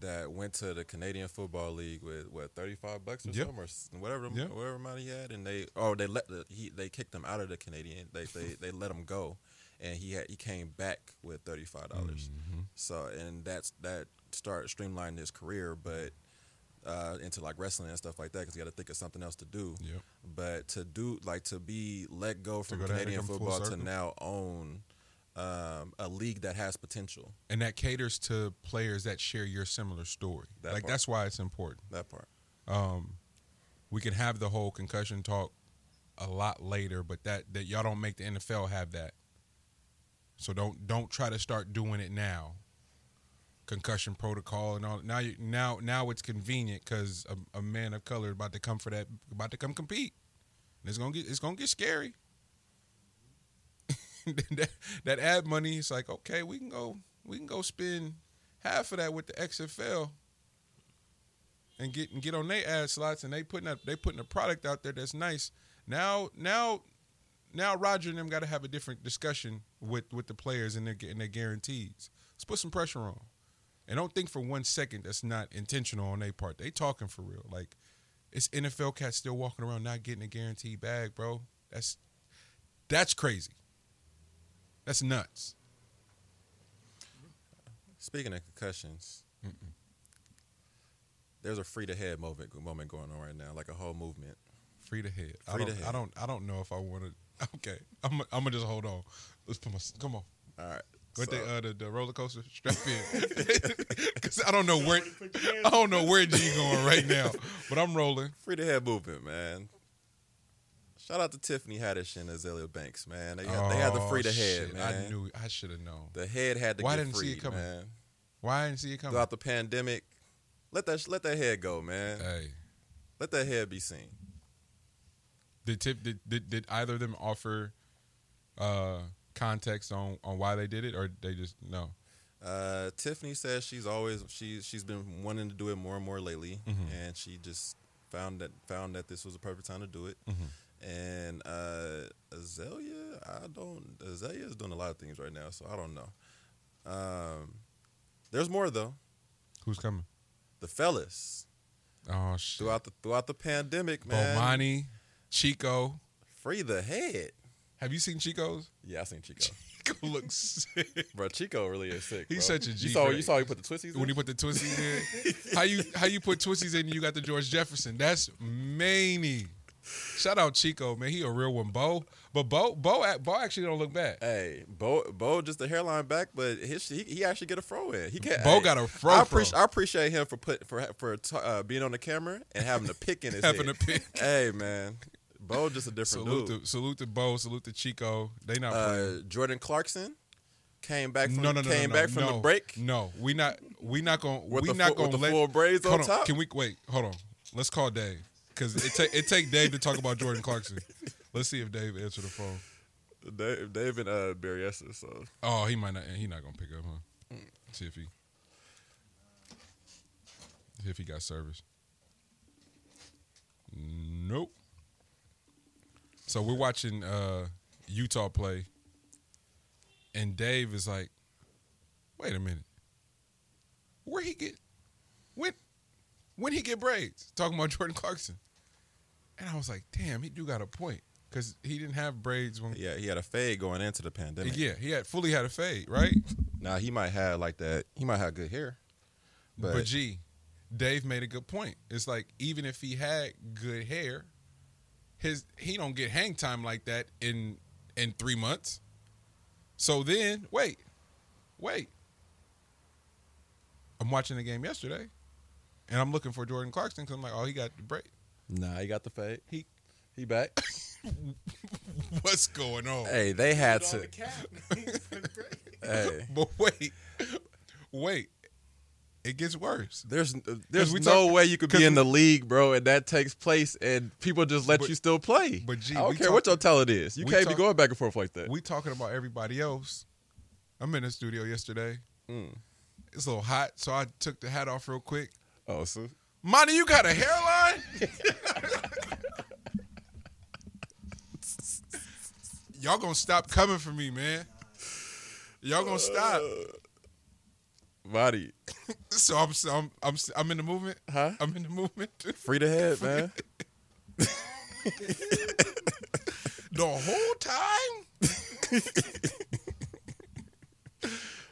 that went to the Canadian Football League with what thirty five bucks or Yep. something, or whatever Yep. whatever amount he had, and they oh they let the, he they kicked him out of the Canadian. They they they let him go, and he had he came back with thirty five dollars. Mm-hmm. So and that's that started streamlining his career, but. Uh, into like wrestling and stuff like that because he got to think of something else to do. Yep. But to do like to be let go from go Canadian football to now own um, a league that has potential. and that caters to players that share your similar story. That like part. that's why it's important. That part. Um, we can have the whole concussion talk a lot later, but that that y'all don't make the NFL have that. So don't don't try to start doing it now. Concussion protocol and all. Now you now now it's convenient because a, a man of color about to come for that about to come compete. And it's gonna get it's gonna get scary. that, that ad money, it's like okay, we can go we can go spend half of that with the XFL and get and get on their ad slots and they putting up they putting a product out there that's nice. Now now now Roger and them got to have a different discussion with with the players and their and their guarantees. Let's put some pressure on. And don't think for one second that's not intentional on their part. They talking for real. Like it's NFL cats still walking around not getting a guaranteed bag, bro. That's that's crazy. That's nuts. Speaking of concussions, there's a free to head moment moment going on right now, like a whole movement. Free to head. I don't, to I don't. I don't know if I want to. Okay, I'm. I'm gonna just hold on. Let's put my. Come on. All right. What so- the uh, the, the roller coaster strap in? Because I don't know where I don't know where G going right now, but I'm rolling. free to head movement, man. Shout out to Tiffany Haddish and Azealia Banks, man. They had, they had the Oh, free to head, shit. man. I knew. I should have known. the head had to Why get didn't see it freed, coming? man. Why didn't see it coming? Throughout the pandemic, let that let that head go, man. Hey, Let that head be seen. did tip did, did did either of them offer uh context on on why they did it, or they just no? Uh, Tiffany says she's always she she's been wanting to do it more and more lately, Mhm. and she just found that found that this was the perfect time to do it. Mhm. And uh, Azealia, I don't. Azealia is doing a lot of things right now, so I don't know. Um, there's more though. Who's coming? The fellas Oh shit! throughout the throughout the pandemic, man. Bomani, Chico. Free the head. Have you seen Chico's? Yeah, I seen Chico. Chico looks sick. bro, Chico really is sick. He's bro. such a G, You saw, you saw he put the twisties in? when you put the twisties in. how you how you put twisties in? You got the George Jefferson. That's many. Shout out Chico, man. He a real one. Bo, but Bo, Bo, Bo actually don't look bad. Hey, Bo, Bo, just the hairline back, but his he, he actually get a fro in. He can't. Bo hey, got a fro I fro. appreciate I appreciate him for put for for t- uh, being on the camera and having a pick in his Having head. a pick. Hey man, Bo just a different Salute dude. to salute to Bo. Salute to Chico. They not Uh, playing. Jordan Clarkson came back from No, no, no, came no, back from no. the break No, we not we not with we not full, going with to the let. full braids on on, top. Can we wait? Hold on. Let's call Dave because it take it take Dave to talk about Jordan Clarkson. Let's see if Dave answer the phone. Dave, Dave and uh, Barry Estes. So Oh, he might not. He not gonna pick up, huh? See if he, see if he got service. Nope. So we're watching uh, Utah play, and Dave is like, "Wait a minute, where he get when when he get braids?" Talking about Jordan Clarkson, and I was like, "Damn, he do got a point." Because he didn't have braids when yeah, he had a fade going into the pandemic. yeah, he had fully had a fade, right? Now he might have like that. He might have good hair, But, but, G, Dave made a good point. It's like even if he had good hair, his he don't get hang time like that in in three months. So then, wait, wait. I'm watching the game yesterday, and I'm looking for Jordan Clarkson because I'm like, oh, he got the break. Nah, he got the fade. He he back. What's going on? hey, they had Put to. the. Hey, But wait, wait. It gets worse. there's there's we no talk- way you could be in the league, bro, and that takes place, and people just let But- you still play. but I don't care what talk- your talent is. You can't talk- be going back and forth like that. We talking about everybody else. I'm in the studio yesterday. Mm. It's a little hot, so I took the hat off real quick. oh, so Monty, you got a hairline? Y'all gonna stop coming for me, man. Y'all gonna stop. Uh, body, So I'm I'm I'm I'm in the movement. huh? I'm in the movement. Free the head, man. The whole time.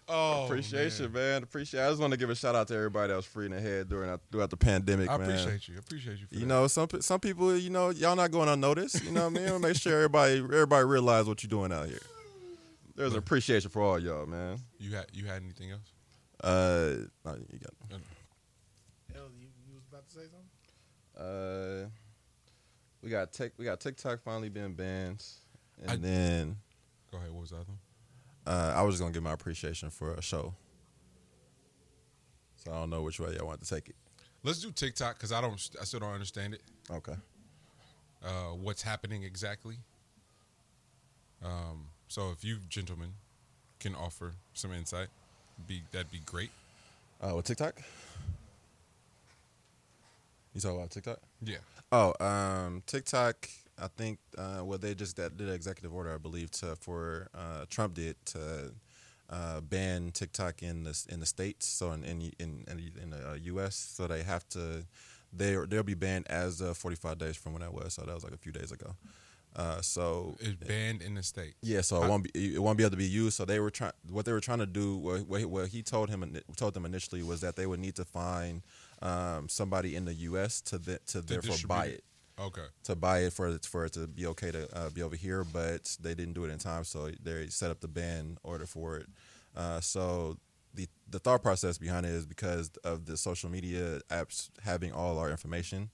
oh, Appreciation, man. man. Appreciate. I just want to give a shout out to everybody that was free in the head during that, throughout the pandemic, I man. appreciate you. I appreciate you. For You that. know, some some people, you know, y'all not going unnoticed. You know what I mean? Make sure everybody everybody realize what you're doing out here. There's an appreciation for all y'all, man. you had you had anything else? Uh, no, you got. Hell, you, you was about to say something? Uh, we got tech. We got TikTok finally being banned, and I- then Go ahead. What was that? other one? Uh, I was just gonna give my appreciation for a show. So I don't know which way y'all want to take it. Let's do TikTok because I don't. I still don't understand it. Okay. Uh, what's happening exactly? Um, so if you gentlemen can offer some insight, be that'd be great. Uh, with TikTok. You talking about TikTok? Yeah. Oh, um, TikTok. I think uh, well, they just did an executive order, I believe, to for uh, Trump did to uh, ban TikTok in the in the states, so in in in, in, in the uh, U.S. So they have to they they'll be banned as of 45 days from when that was. So that was like a few days ago. Uh, so It's banned in the state. yeah, so it won't be it won't be able to be used. So they were trying what they were trying to do. What, what, he- told him told them initially was that they would need to find um, somebody in the U.S. to the, to therefore distribute buy it. Okay. to buy it for it for it to be okay to uh, be over here, but they didn't do it in time, so they set up the ban order for it. Uh, so the the thought process behind it is because of the social media apps having all our information,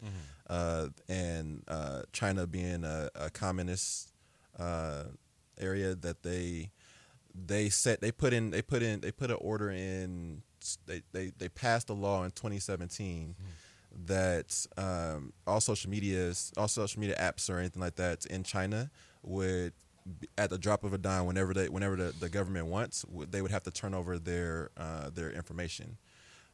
uh, and uh, China being a, a communist uh, area that they they set they put in they put in they put an order in they they, they passed a law in 2017 that um, all social medias all social media apps or anything like that in China would at the drop of a dime whenever they whenever the, the government wants they would have to turn over their uh, their information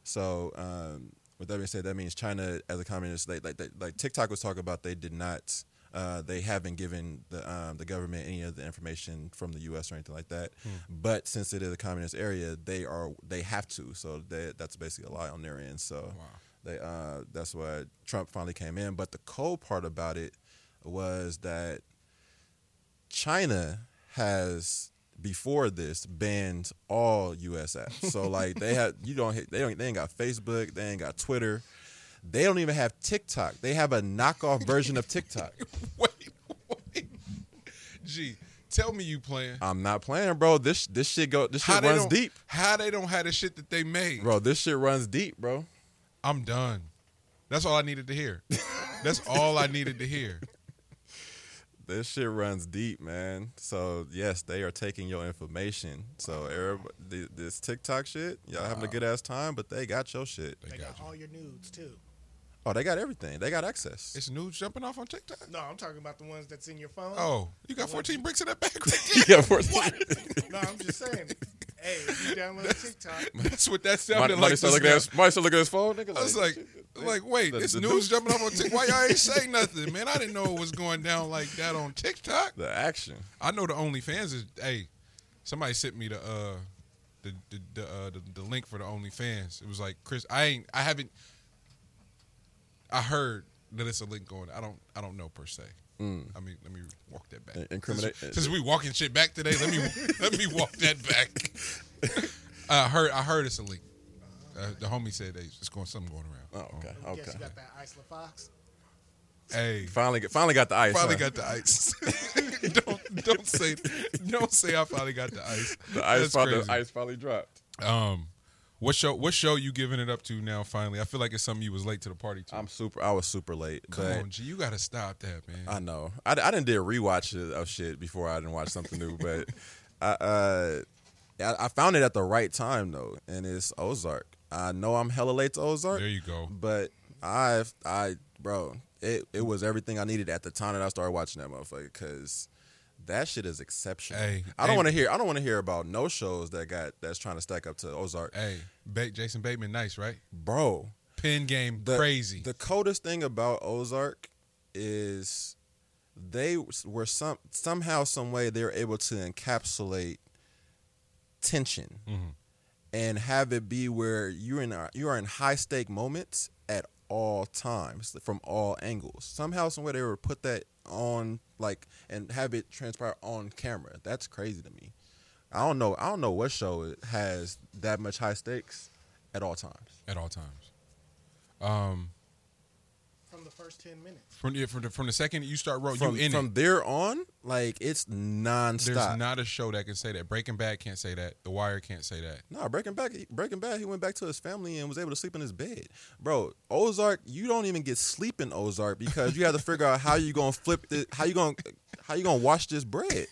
so um, with that being said that means China as a communist they, like they, like TikTok was talking about they did not uh, they haven't given the um, the government any of the information from the U.S. or anything like that. But since it is a communist area, they are they have to. So they, that's basically a lie on their end. So Wow. They uh, that's why Trump finally came in. But the cold part about it was that China has before this banned all U.S. apps. So like they had you don't hit- they don't they ain't got Facebook, they ain't got Twitter, they don't even have TikTok. They have a knockoff version of TikTok. Wait, wait. Gee, tell me you playing. I'm not playing, bro. This this shit go this shit they runs deep, How they don't have the shit that they made. bro. This shit runs deep, bro. I'm done. That's all I needed to hear. That's all I needed to hear. This shit runs deep, man. So yes, they are taking your information. So everybody, this TikTok shit, y'all having a good ass time, but they got your shit. They They got got you. all your nudes too. Oh, they got everything. They got access. It's news jumping off on TikTok. No, I'm talking about the ones that's in your phone. Oh, you got 14 bricks in that bag right yeah, for No, I'm just saying. Hey, you download TikTok. That's what that Might, sounded might like. still just look at now. his, might still look at his phone. Nigga, I was like, like, wait, the- this the news news- jumping up on TikTok. Why y'all ain't say nothing, man? I didn't know it was going down like that on TikTok. the action. I know the OnlyFans is. Hey, somebody sent me the uh, the the the, uh, the the link for the OnlyFans. It was like Chris. I ain't. I haven't. I heard that it's a link going. I don't. I don't know per se. Mm. I mean, let me walk that back. Incriminate- Since, since we walking shit back today, let me let me walk that back. I heard. I heard it's a leak. Uh, the homie said they, it's going something going around. Oh, okay, I guess okay. you got that Isla Fox. Hey, Finally, get- finally got the ice. finally huh? got the ice. don't don't say don't say I finally got the ice. The ice, finally, the ice finally dropped. Um, what show? What show you giving it up to now? Finally, I feel like it's something you was late to the party to. I'm super. I was super late. Come on, G, you gotta stop that, man. I know. I, I didn't do a rewatch of- of shit before I didn't watch something new, but I, uh, I I found it at the right time though, and it's Ozark. I know I'm hella late to Ozark, there you go. but I I bro, it it was everything I needed at the time that I started watching that motherfucker because. That shit is exceptional. Hey, I don't hey. want to hear. I don't want to hear about no shows that got that's trying to stack up to Ozark, Hey, ba- Jason Bateman, nice, right? bro. Pin game, the, crazy. The coldest thing about Ozark is they were some somehow, some way they were able to encapsulate tension Mhm. and have it be where you're in a, you are in high stake moments all times from all angles. Somehow, somewhere they were put that on like and have it transpire on camera. That's crazy to me. I don't know. I don't know what show has that much high stakes at all times. at all times. Um, the first ten minutes. from the, from the from the second you start rolling, from, you in from it. there on, like it's nonstop. There's not a show that can say that. Breaking Bad can't say that. The Wire can't say that. no, Breaking Back, Breaking Bad, he went back to his family and was able to sleep in his bed, bro. Ozark, you don't even get sleep in Ozark because you have to figure out how you gonna flip this, how you gonna, how you gonna wash this bread,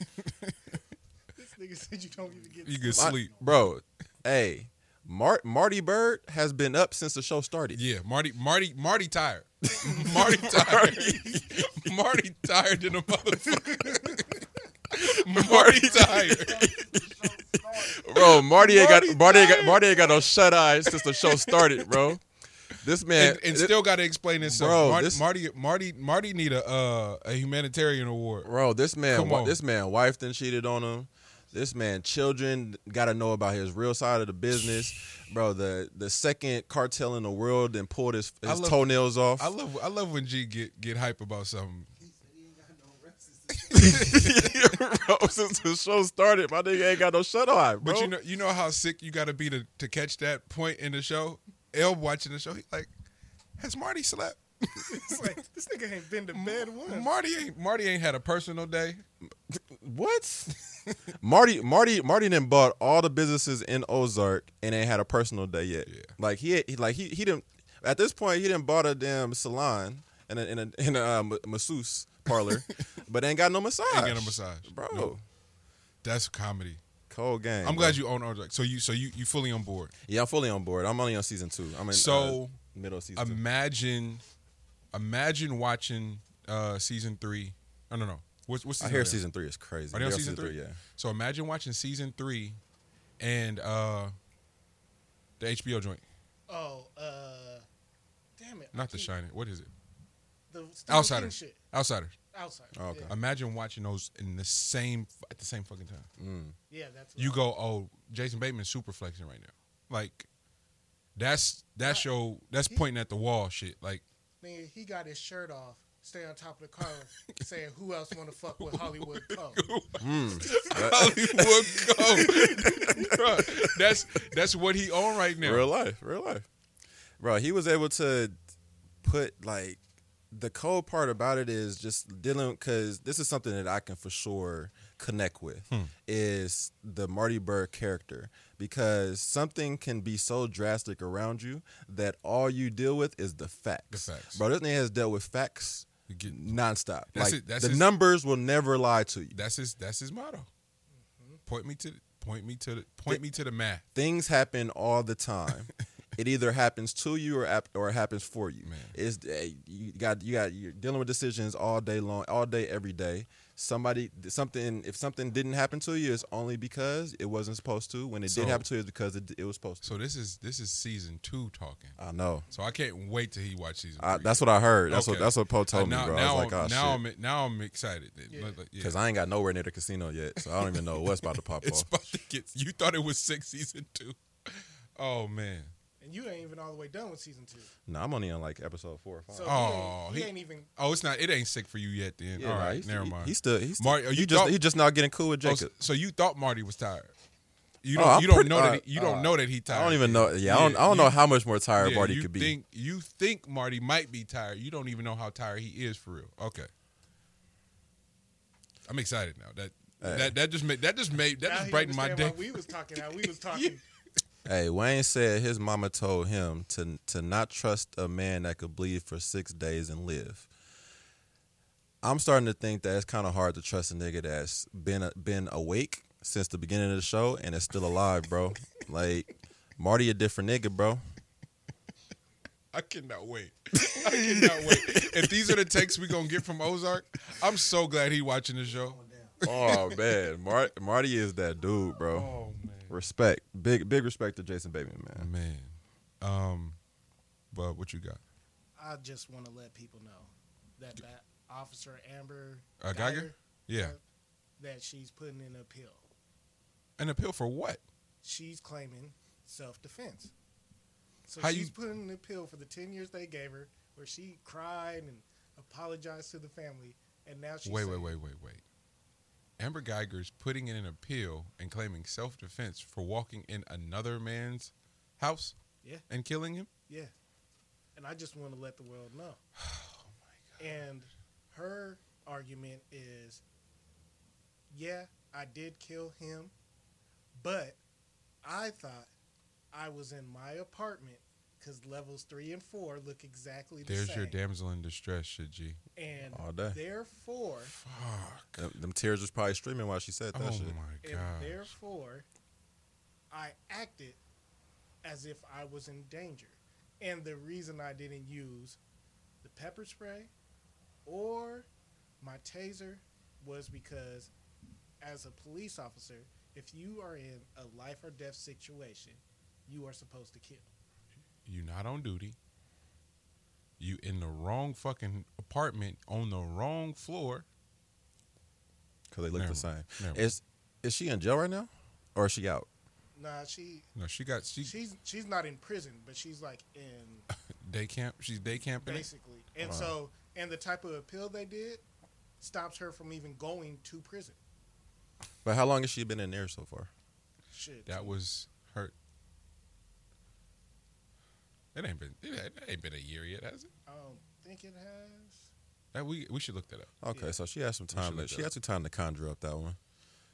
This nigga said you don't even get. You can My- sleep. bro. Hey, Mar- Marty Byrde has been up since the show started. Yeah, Marty, Marty, Marty tired. Marty tired. Marty tired than a motherfucker. Marty tired. bro. Marty ain't got Marty Marty ain't got. Marty ain't got no shut eyes since the show started, bro. This man And, and still got to explain himself. Bro, Marty, this- Marty, Marty, Marty need a uh, a humanitarian award. Bro, this man, Come on. this man, wife then cheated on him. This man, children got to know about his real side of the business, bro. The the second cartel in the world and pulled his, his love- toenails off. I love I love when G get get hype about something. He said he ain't got no rest. bro, since the show started, my nigga ain't got no shut eye, bro. But you know you know how sick you got to be to to catch that point in the show. El watching the show, he like, has Marty slept? It's like this nigga ain't been to bed once. Marty ain't Marty ain't had a personal day. What? Marty, Marty, Marty done bought all the businesses in Ozark and ain't had a personal day yet. Yeah. Like he, he like he, he didn't. At this point, he didn't bought a damn salon and a in a, in a uh, masseuse parlor, but ain't got no massage. Ain't got no massage. bro. Nope. That's comedy. Cold game. I'm bro. glad you own Ozark. So you so you you fully on board. Yeah, I'm fully on board. I'm only on season two. I'm in So, uh, middle season two. Imagine, imagine watching uh season three. I don't know. What's what's I season hear are season three is crazy. Are they on They're season three? Yeah. So imagine watching season three, and uh the HBO joint, Oh, uh, damn it! I not The keep- Shining. What is it? The Stephen Outsiders. King shit. Outsiders. Outside. Oh, okay. Yeah, Imagine watching those in the same at the same fucking time. Mm. yeah that's. You I- go, oh, Jason Bateman's super flexing right now. Like, that's that's your that's pointing at the wall shit. Like, Nigga, he got his shirt off, stay on top of the car, saying, "Who else want to fuck with Hollywood Co?" Hollywood go. Bruh, that's that's what he on right now. Real life, real life, bro. He was able to put like the cold part about it is just dealing because this is something that I can for sure connect with Hmm. is the Marty Byrde character because something can be so drastic around you that all you deal with is the facts. The facts. bro. This nigga has dealt with facts Nonstop. That's like it, that's the his- numbers will never lie to you. That's his that's his motto. Point me to point me to the point me to the math. things happen all the time. it either happens to you or ap- or it happens for you. Man. It's you got you got you're dealing with decisions all day long, all day every day. Somebody something if something didn't happen to you, it's only because it wasn't supposed to. When it So- did happen to you, it's because it, it was supposed to. So this is this is season two talking. I know. So I can't wait till he watch season. I, that's what I heard. That's Okay. what that's what Poe told Uh, now, me, bro. Now, I was like, oh now shit. I'm now I'm excited. Then. Yeah. Yeah. Because I ain't got nowhere near the casino yet, so I don't even know what's about to pop it's off. about to get. You thought it was six season two. Oh man. And you ain't even all the way done with season two. No, I'm only on like episode four or five. So Oh, he, ain't, he he- ain't even. Oh, it's not. It ain't sick for you yet. Then. Yeah, All nah, he's, never he- mind. He's still he's still, Marty, are he you just thought- he just now getting cool with Oh, Jacob. so you thought Marty was tired. You Oh, don't. I'm you don't pretty- know that. uh, He, you don't uh, know that he tired. I don't even know. Yeah, I don't. I don't you- know how much more tired yeah, Marty you could be. Think, you think Marty might be tired. You don't even know how tired he is for real. Okay. I'm excited now. That Hey. That that just made that just made that Now just brightened my day. we was talking how we was talking. Hey, Wayne said his mama told him to to not trust a man that could bleed for six days and live. I'm starting to think that it's kind of hard to trust a nigga that's been been awake since the beginning of the show and is still alive, bro. like Marty, a different nigga, bro. I cannot wait. I cannot wait. If these are the takes we're gonna get from Ozark, I'm so glad he watching the show. Oh man, Mar- Marty is that dude, bro. Oh man. Respect, big big respect to Jason Bateman, man. Man. Um but what you got? I just want to let people know that that officer Amber Uh, Guyger? Yeah. uh, that she's putting in an appeal. An appeal for what? She's claiming self defense. So How she's you- putting an appeal for the ten years they gave her, where she cried and apologized to the family, and now she's Wait, wait, wait, wait, wait. Amber Guyger is putting in an appeal and claiming self defense for walking in another man's house Yeah. and killing him? Yeah. And I just want to let the world know. Oh my god. And her argument is, yeah, I did kill him, but I thought I was in my apartment because levels three and four look exactly the same. There's same. your damsel in distress, shit G. and All day. therefore, Fuck. Them, them tears was probably streaming while she said that Oh shit. my and therefore, I acted as if I was in danger. And the reason I didn't use the pepper spray or my taser was because, as a police officer, if you are in a life or death situation, you are supposed to kill. You not on duty. You in the wrong fucking apartment on the wrong floor. Because they look Never the mind. same. Never Is is she in jail right now, or is she out? Nah, she No, she got she she's she's not in prison, but she's like in day camp. She's day camping. it? basically. And Wow. so, and the type of appeal they did stops her from even going to prison. But how long has she been in there so far? Shit. That was her. It ain't been it ain't- been a year yet, has it? I don't think it has. That we we should look that up. Okay, Yeah. so she has some time. To, she had some time to conjure up that one.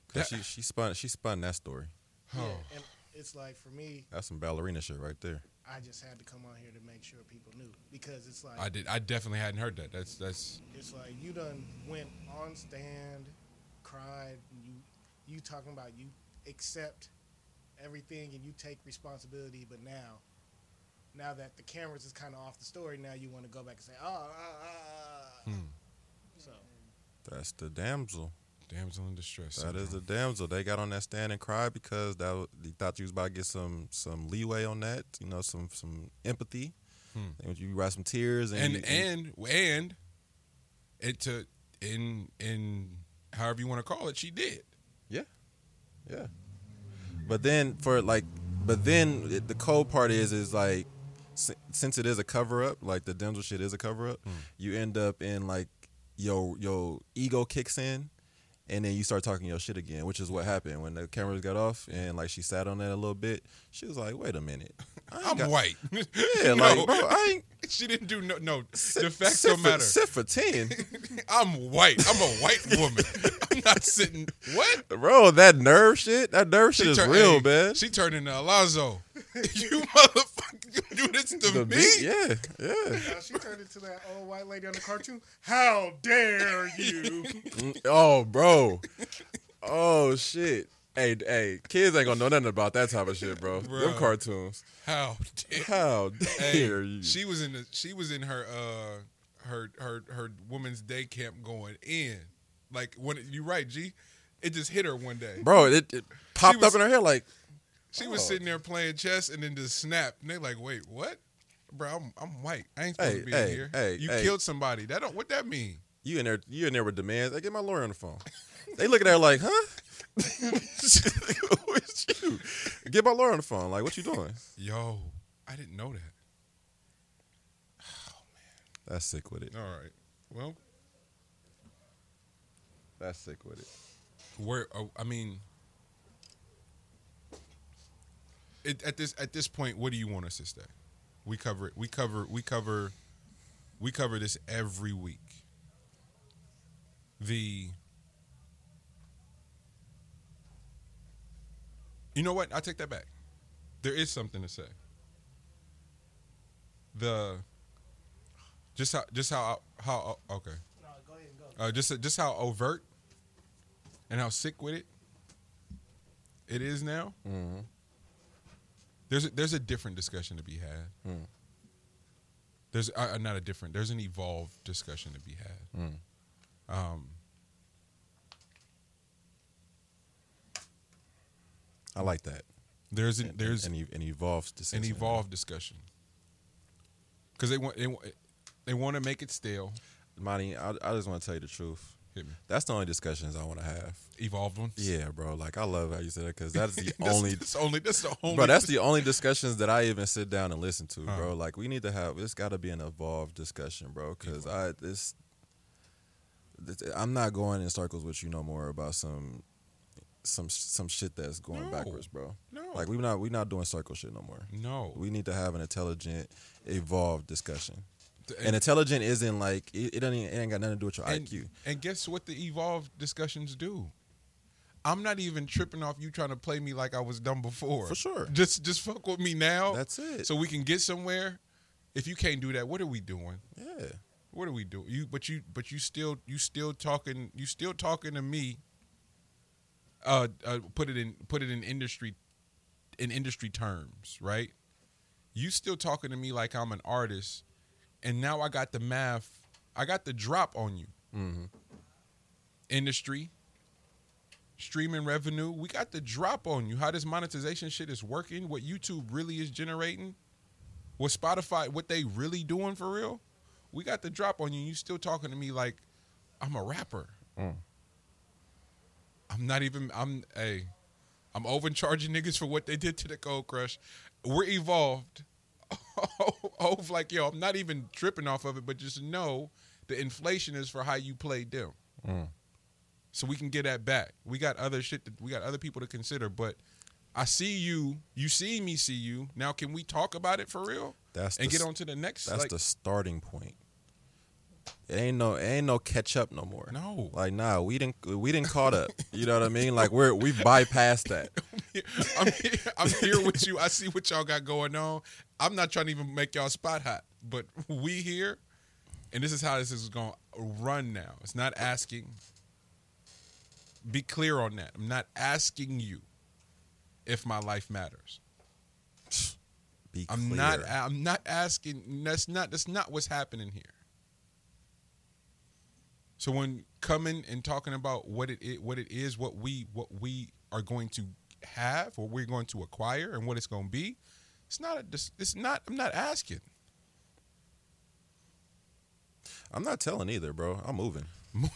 'Cause That- she she spun she spun that story. Oh. Yeah, Oh. and it's like for me, That's some ballerina shit right there. I just had to come on here to make sure people knew because it's like I did. I definitely hadn't heard that. That's that's. it's like you done went on stand, cried, and you you talking about you accept everything and you take responsibility, but now now that the cameras is kind of off the story, now you want to go back and say, oh, ah, ah, ah." Hmm. so That's the damsel. Damsel in distress. That is syndrome. the damsel. They got on that stand and cried because that wa- they thought you was about to get some some leeway on that. You know, some some empathy. Hmm. And you write some tears and and you- and and it to in in however you want to call it, she did. Yeah. Yeah. But then for like, but then the cold part is is like, si- since it is a cover up, like the Denzel shit is a cover up, Mm. you end up in like your your ego kicks in, and then you start talking your shit again, which is what happened when the cameras got off and like she sat on that a little bit. She was like, wait a minute, I'm got- white. Yeah, No, like bro, I ain't. she didn't do no no. sit- the facts sit don't for- matter. Sit for ten, I'm white. I'm a white woman. I'm not sitting. What? bro. That nerve shit, that nerve shit is tur- real, hey, man. She turned into Alonzo. you motherfucker do this to The me? beat, yeah, yeah. now she turned into that old white lady on the cartoon. How dare you? Mm, Oh, bro. Oh shit. Hey, hey, kids ain't gonna know nothing about that type of shit, bro. Them cartoons. How dare How Hey, dare you? she was in the she was in her uh her her her women's day camp going in. Like when you're right, G. It just hit her one day. bro, it, it popped was- up in her head like, She was Oh. sitting there playing chess and then just snapped. And they like, wait, what? Bro, I'm I'm white. I ain't supposed Hey, to be hey, here. hey, you hey. killed somebody. That don't what that mean? you in there, you in there with demands. Hey, get my lawyer on the phone. They look at her like, huh? Who is you? Get my lawyer on the phone. Like, what you doing? Yo, I didn't know that. Oh, man. That's sick with it. All right. Well, That's sick with it. where uh, I mean, it, at this at this point, what do you want us to say? We cover it. We cover. We cover. We cover this every week. The You know what? I take that back. There is something to say. The just how just how how okay. No, go ahead and go. Uh, just just how overt and how sick with it it is now. Mhm. There's a, there's a different discussion to be had. Hmm. There's uh, uh, not a different. There's an evolved discussion to be had. Mm. Um, I like that. there's an, there's and, an evolved discussion. an evolved discussion because they want they, wa- they want to make it stale. Monty, I, I just want to tell you the truth. Hit me. That's the only discussions I want to have. Evolved ones. Yeah, bro. Like I love how you said that because that's the That's- only That's only. That's the only. Bro, that's the only discussions that I even sit down and listen to, Uh. bro. Like we need to have it's got to be an evolved discussion, bro. Because I this, this- I'm not going in circles with you no more about some some some shit that's going No. backwards, bro. no. Like we're not we're not doing circle shit no more. no. We need to have an intelligent, evolved discussion. And- intelligent isn't like it. It, doesn't, it ain't got nothing to do with your and, IQ. and guess what the evolved discussions do? I'm not even tripping off you trying to play me like I was dumb before. For sure. Just just fuck with me now. That's it. so we can get somewhere. If you can't do that, what are we doing? yeah. What are we doing? You but you but you still you still talking you still talking to me. Uh, uh put it in put it in industry in industry terms, right? You still talking to me like I'm an artist, and now I got the math, I got the drop on you. hmm Industry, streaming revenue, we got the drop on you. How this monetization shit is working, what YouTube really is generating, what Spotify, what they really doing for real. We got the drop on you. You still talking to me like I'm a rapper. Mm. I'm not even. I'm hey, I'm overcharging niggas for what they did to the Gold Crush. We're evolved. Ove like yo, I'm not even tripping off of it, but just know the inflation is for how you played them. Mm. So we can get that back. We got other shit. That, we got other people to consider. But I see you. You see me. See you. Now can we talk about it for real That's and the, get on to the next? That's like, the starting point. It ain't no it ain't no catch up no more. No. Like nah, we didn't we didn't caught up. You know what I mean? Like we're we bypassed that. I'm here, I'm here with you. I see what y'all got going on. I'm not trying to even make y'all spot hot, but we here, and this is how this is going to run now. It's not asking. Be clear on that. I'm not asking you if my life matters. Be clear. I'm clear. not. I'm not asking. That's not. That's not what's happening here. So when coming and talking about what it is, what it is, what we what we are going to have, what we're going to acquire, and what it's going to be, it's not. A, it's not. I'm not asking. I'm not telling either, bro. I'm moving.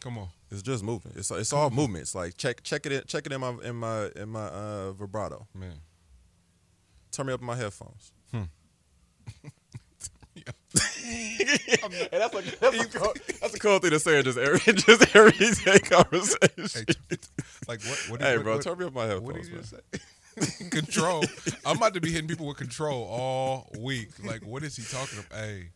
Come on. It's just moving. It's it's all movements. Like check check it in check it in my in my in my uh, vibrato. Man. Turn me up in my headphones. Yeah. Hey, that's, a, that's, a cool, that's a thing to say just every just everyday conversation. Hey, like what? what Hey, what- bro, what- turn me up my headphones. What did you just say? control. I'm about to be hitting people with control all week. Like, what is he talking about? Hey,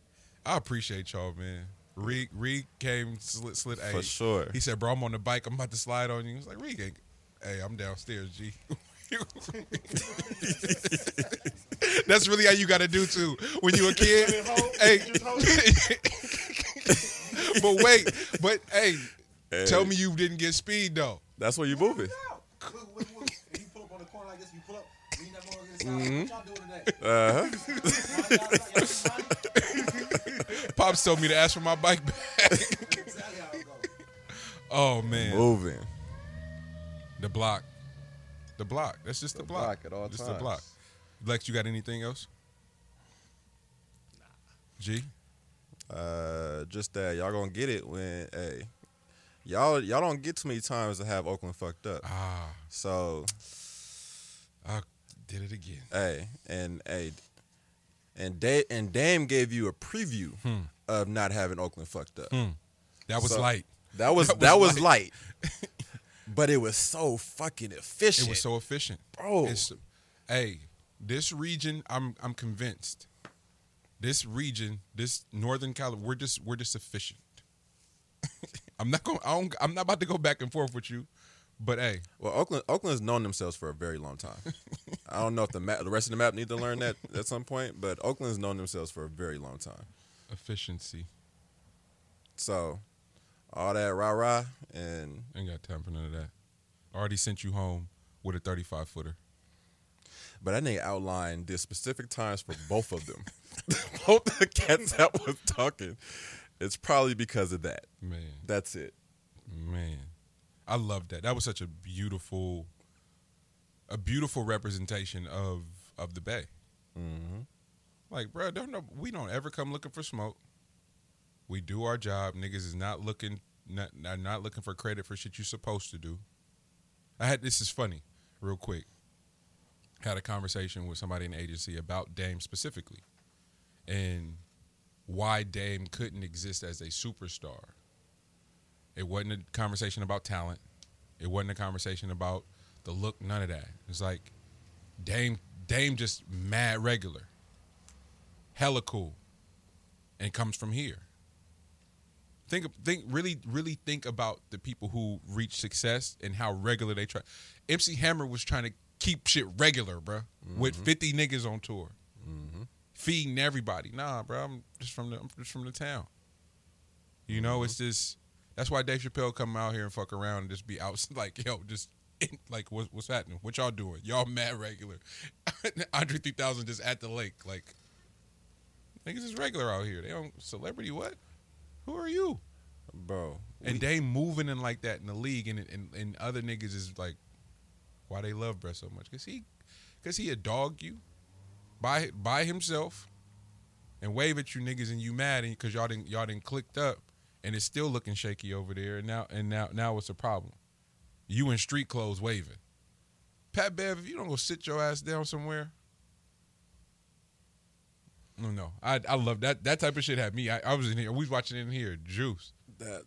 I appreciate y'all, man. Reed, Reed came, slid, slid. For sure. He said, "Bro, I'm on the bike. I'm about to slide on you." He was like, "Reed, ain't- hey, I'm downstairs, G." That's really how you got to do too when you a kid. hey, but wait, but hey, Hey. tell me you didn't get speed though. That's where you moving. Look, look, look. If you pull up on the corner like this, you pull up, lean that motherfucker inside. What y'all doing today? Uh huh. Y'all- y'all- y'all- y'all- Pops told me to ask for my bike back. Exactly how it goes. oh man, Moving. the block, the block. That's just the, The block. block at all just times. the block. Lex, you got anything else? Nah. G, Uh, just that y'all gonna get it when hey, y'all y'all don't get too many times to have Oakland fucked up. ah, So I did it again. hey, and hey, and Da- and Dame gave you a preview Hmm. of not having Oakland fucked up. Hmm. That was So- light. That was That that was was, light, but it was so fucking efficient. It was so efficient, bro. It's, hey, this region, I'm I'm convinced. This region, this Northern California, we're just we're just efficient. I'm not going. I don't, I'm not about to go back and forth with you, But hey, Well, Oakland Oakland's known themselves for a very long time. I don't know if the map, the rest of the map need to learn that at some point, but Oakland's known themselves for a very long time. efficiency. So, all that rah rah and Ain't got time for none of that. Already sent you home with a 35 footer. but that nigga outlined the specific times for both of them. both the cats that was talking. It's probably because of that. Man, That's it. man. I love that. That was such a beautiful a beautiful representation of of the Bay. Mm-hmm. Like, bro, don't know we don't ever come looking for smoke. We do our job. Niggas is not looking not not, looking for credit for shit you supposed to do. I had this is funny, real quick. Had a conversation with somebody in the agency about Dame specifically. And why Dame couldn't exist as a superstar. It wasn't a conversation about talent. It wasn't a conversation about the look, none of that. It's like Dame Dame just mad regular. Hella cool. And comes from here. Think think really really think about the people who reach success and how regular they try. MC Hammer was trying to keep shit regular, bro, with mm-hmm. 50 niggas on tour. Mm-hmm. Feeding everybody. Nah, bro, I'm just from the I'm just from the town. You know, it's mm-hmm. just that's why Dave Chappelle come out here and fuck around and just be out like, yo, just like what's what's happening? What y'all doing? Y'all mad regular. Andre 3000 just at the lake. Like niggas is regular out here. They don't celebrity what? Who are you? Bro. And they moving in like that in the league, and and, and other niggas is like, why they love Brett so much? Cause he, cause he a dog you, by by himself, and wave at you niggas, and you mad, and cause y'all didn't y'all didn't clicked up, and it's still looking shaky over there, and now and now now what's the problem? You in street clothes waving. Pat Bev, if you don't go sit your ass down somewhere. No, no, I I love that that type of shit. Had me. I, I was in here. We was watching it in here. Juice. that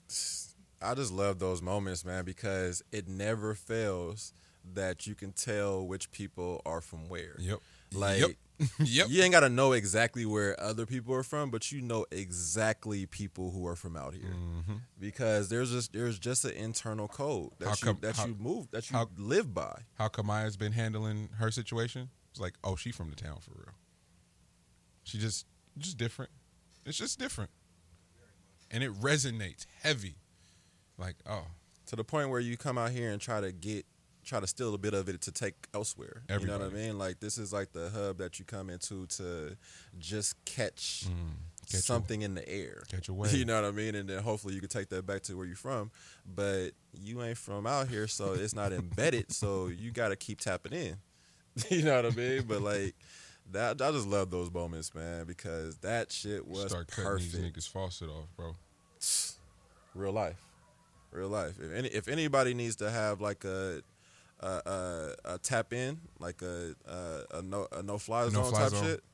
I just love those moments, man, because it never fails that you can tell which people are from where. Yep. Like Yep. yep. you ain't gotta know exactly where other people are from, but you know exactly people who are from out here. Mhm. Because there's just there's just an internal code that How you come- that how- you move that you how- live by. how Kamala's been handling her situation. It's like, oh, she from the town for real. She just just different. It's just different. And it resonates heavy. Like, oh, To the point where you come out here and try to get try to steal a bit of it to take elsewhere. You know what I mean? Like this is like the hub that you come into to just catch mm, catch something in the air. Catch a wave. You know what I mean? And then hopefully you can take that back to where you're from. But you ain't from out here, so it's not embedded. so you got to keep tapping in. you know what I mean? But like that, I just love those moments, man, because that shit was Start cutting perfect. these niggas faucet off, bro. Real life, real life. If any, if anybody needs to have like a. A, a, a tap in like a a, a no a no fly zone No-fly type zone. shit,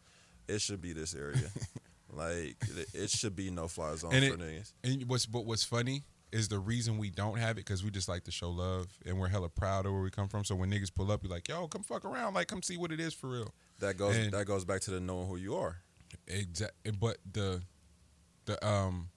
it should be this area. like it, it should be no fly zone And for it- niggas. And what's but what's funny is the reason we don't have it because we just like to show love and we're hella proud of where we come from. So when niggas pull up, you're like, yo, come fuck around, like come see what it is for real. That goes And- that goes back to the knowing who you are. Exactly. But the the um,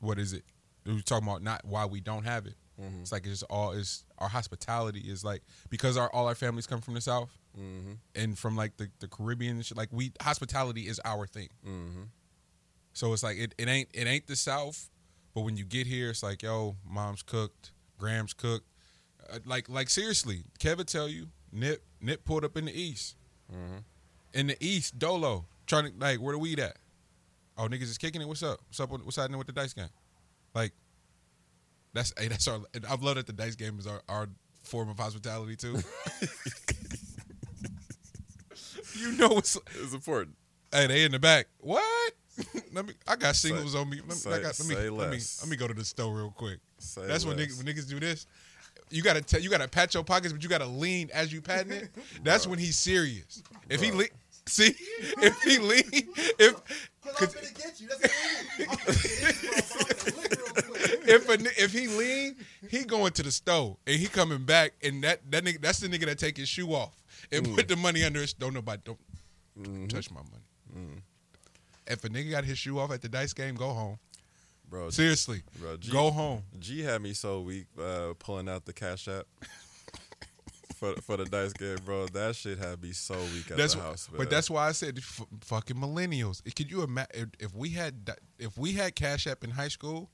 what is it? We were talking about not why we don't have it. Mm-hmm. It's like it's all is our hospitality is like because our all our families come from the south Mm-hmm. and from like the, the Caribbean and shit. Like we hospitality is our thing. Mm-hmm. So it's like it, it ain't it ain't the South, but when you get here, it's like yo, mom's cooked, Graham's cooked. Uh, like like seriously, Kevin tell you, Nip Nip pulled up in the East, Mm-hmm. in the East, Dolo trying to like where the weed at? Oh niggas is kicking it. What's up? What's up? What's happening with the dice game? Like that's hey, that's our. and I love that the dice game is our, our form of hospitality too. you know what's It's important. Hey, they in the back. What? let me. I got Say- singles on me. Let me, say- I got, let me, say let me. less. Let me go to the store real quick. Say That's when less. niggas, when niggas do this. You gotta tell. You gotta pat your pockets, but you gotta lean as you patting it. That's when he's serious. If he lean, see, if he lean, if Cause I'm finna get you. That's what it is. Get you, bro. So I'm finna lick real quick. if a, if he lean, he going to the stove and he coming back, and that that nigga, that's the nigga that take his shoe off and Mm. put the money under his. Don't nobody don't Mm-hmm. touch my money. If a nigga got his shoe off at the dice game, go home. Bro. Seriously, bro, G, go home. G had me so weak uh, pulling out the cash app for for the dice game, bro. That shit had me so weak at That's the house. but man. that's why I said f- fucking millennials. Could you imagine if, if we had if we had Cash App in high school?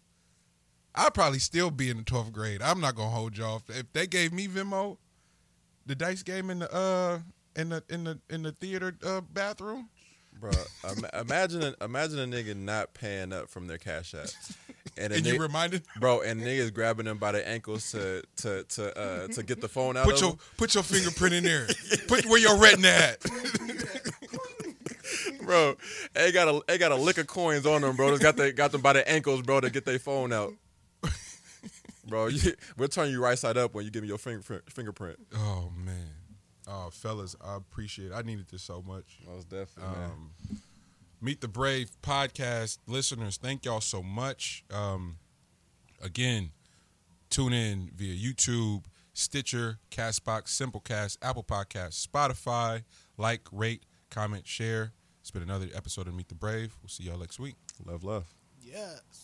I'd probably still be in the twelfth grade. I'm not gonna hold y'all. If they gave me Venmo, the dice game in the uh in the in the in the theater uh, bathroom, bro. Im- imagine a, imagine a nigga not paying up from their cash app, and, and you reminded bro, and niggas grabbing them by the ankles to to to uh, to get the phone out put your them. put your fingerprint in there. put where your retina at. bro. They got a they got a lick of coins on them, bro. Just got they got them by the ankles, bro, to get their phone out. Bro, you, we'll turn you right side up when you give me your fingerprint. fingerprint. oh man, oh fellas, I appreciate. it. I needed this so much. Most definitely, man. Um, Meet the Brave podcast listeners, thank y'all so much. Um, again, tune in via YouTube, Stitcher, Castbox, Simplecast, Apple Podcasts, Spotify. Like, rate, comment, share. It's been another episode of Meet the Brave. We'll see y'all next week. Love, love. Yes.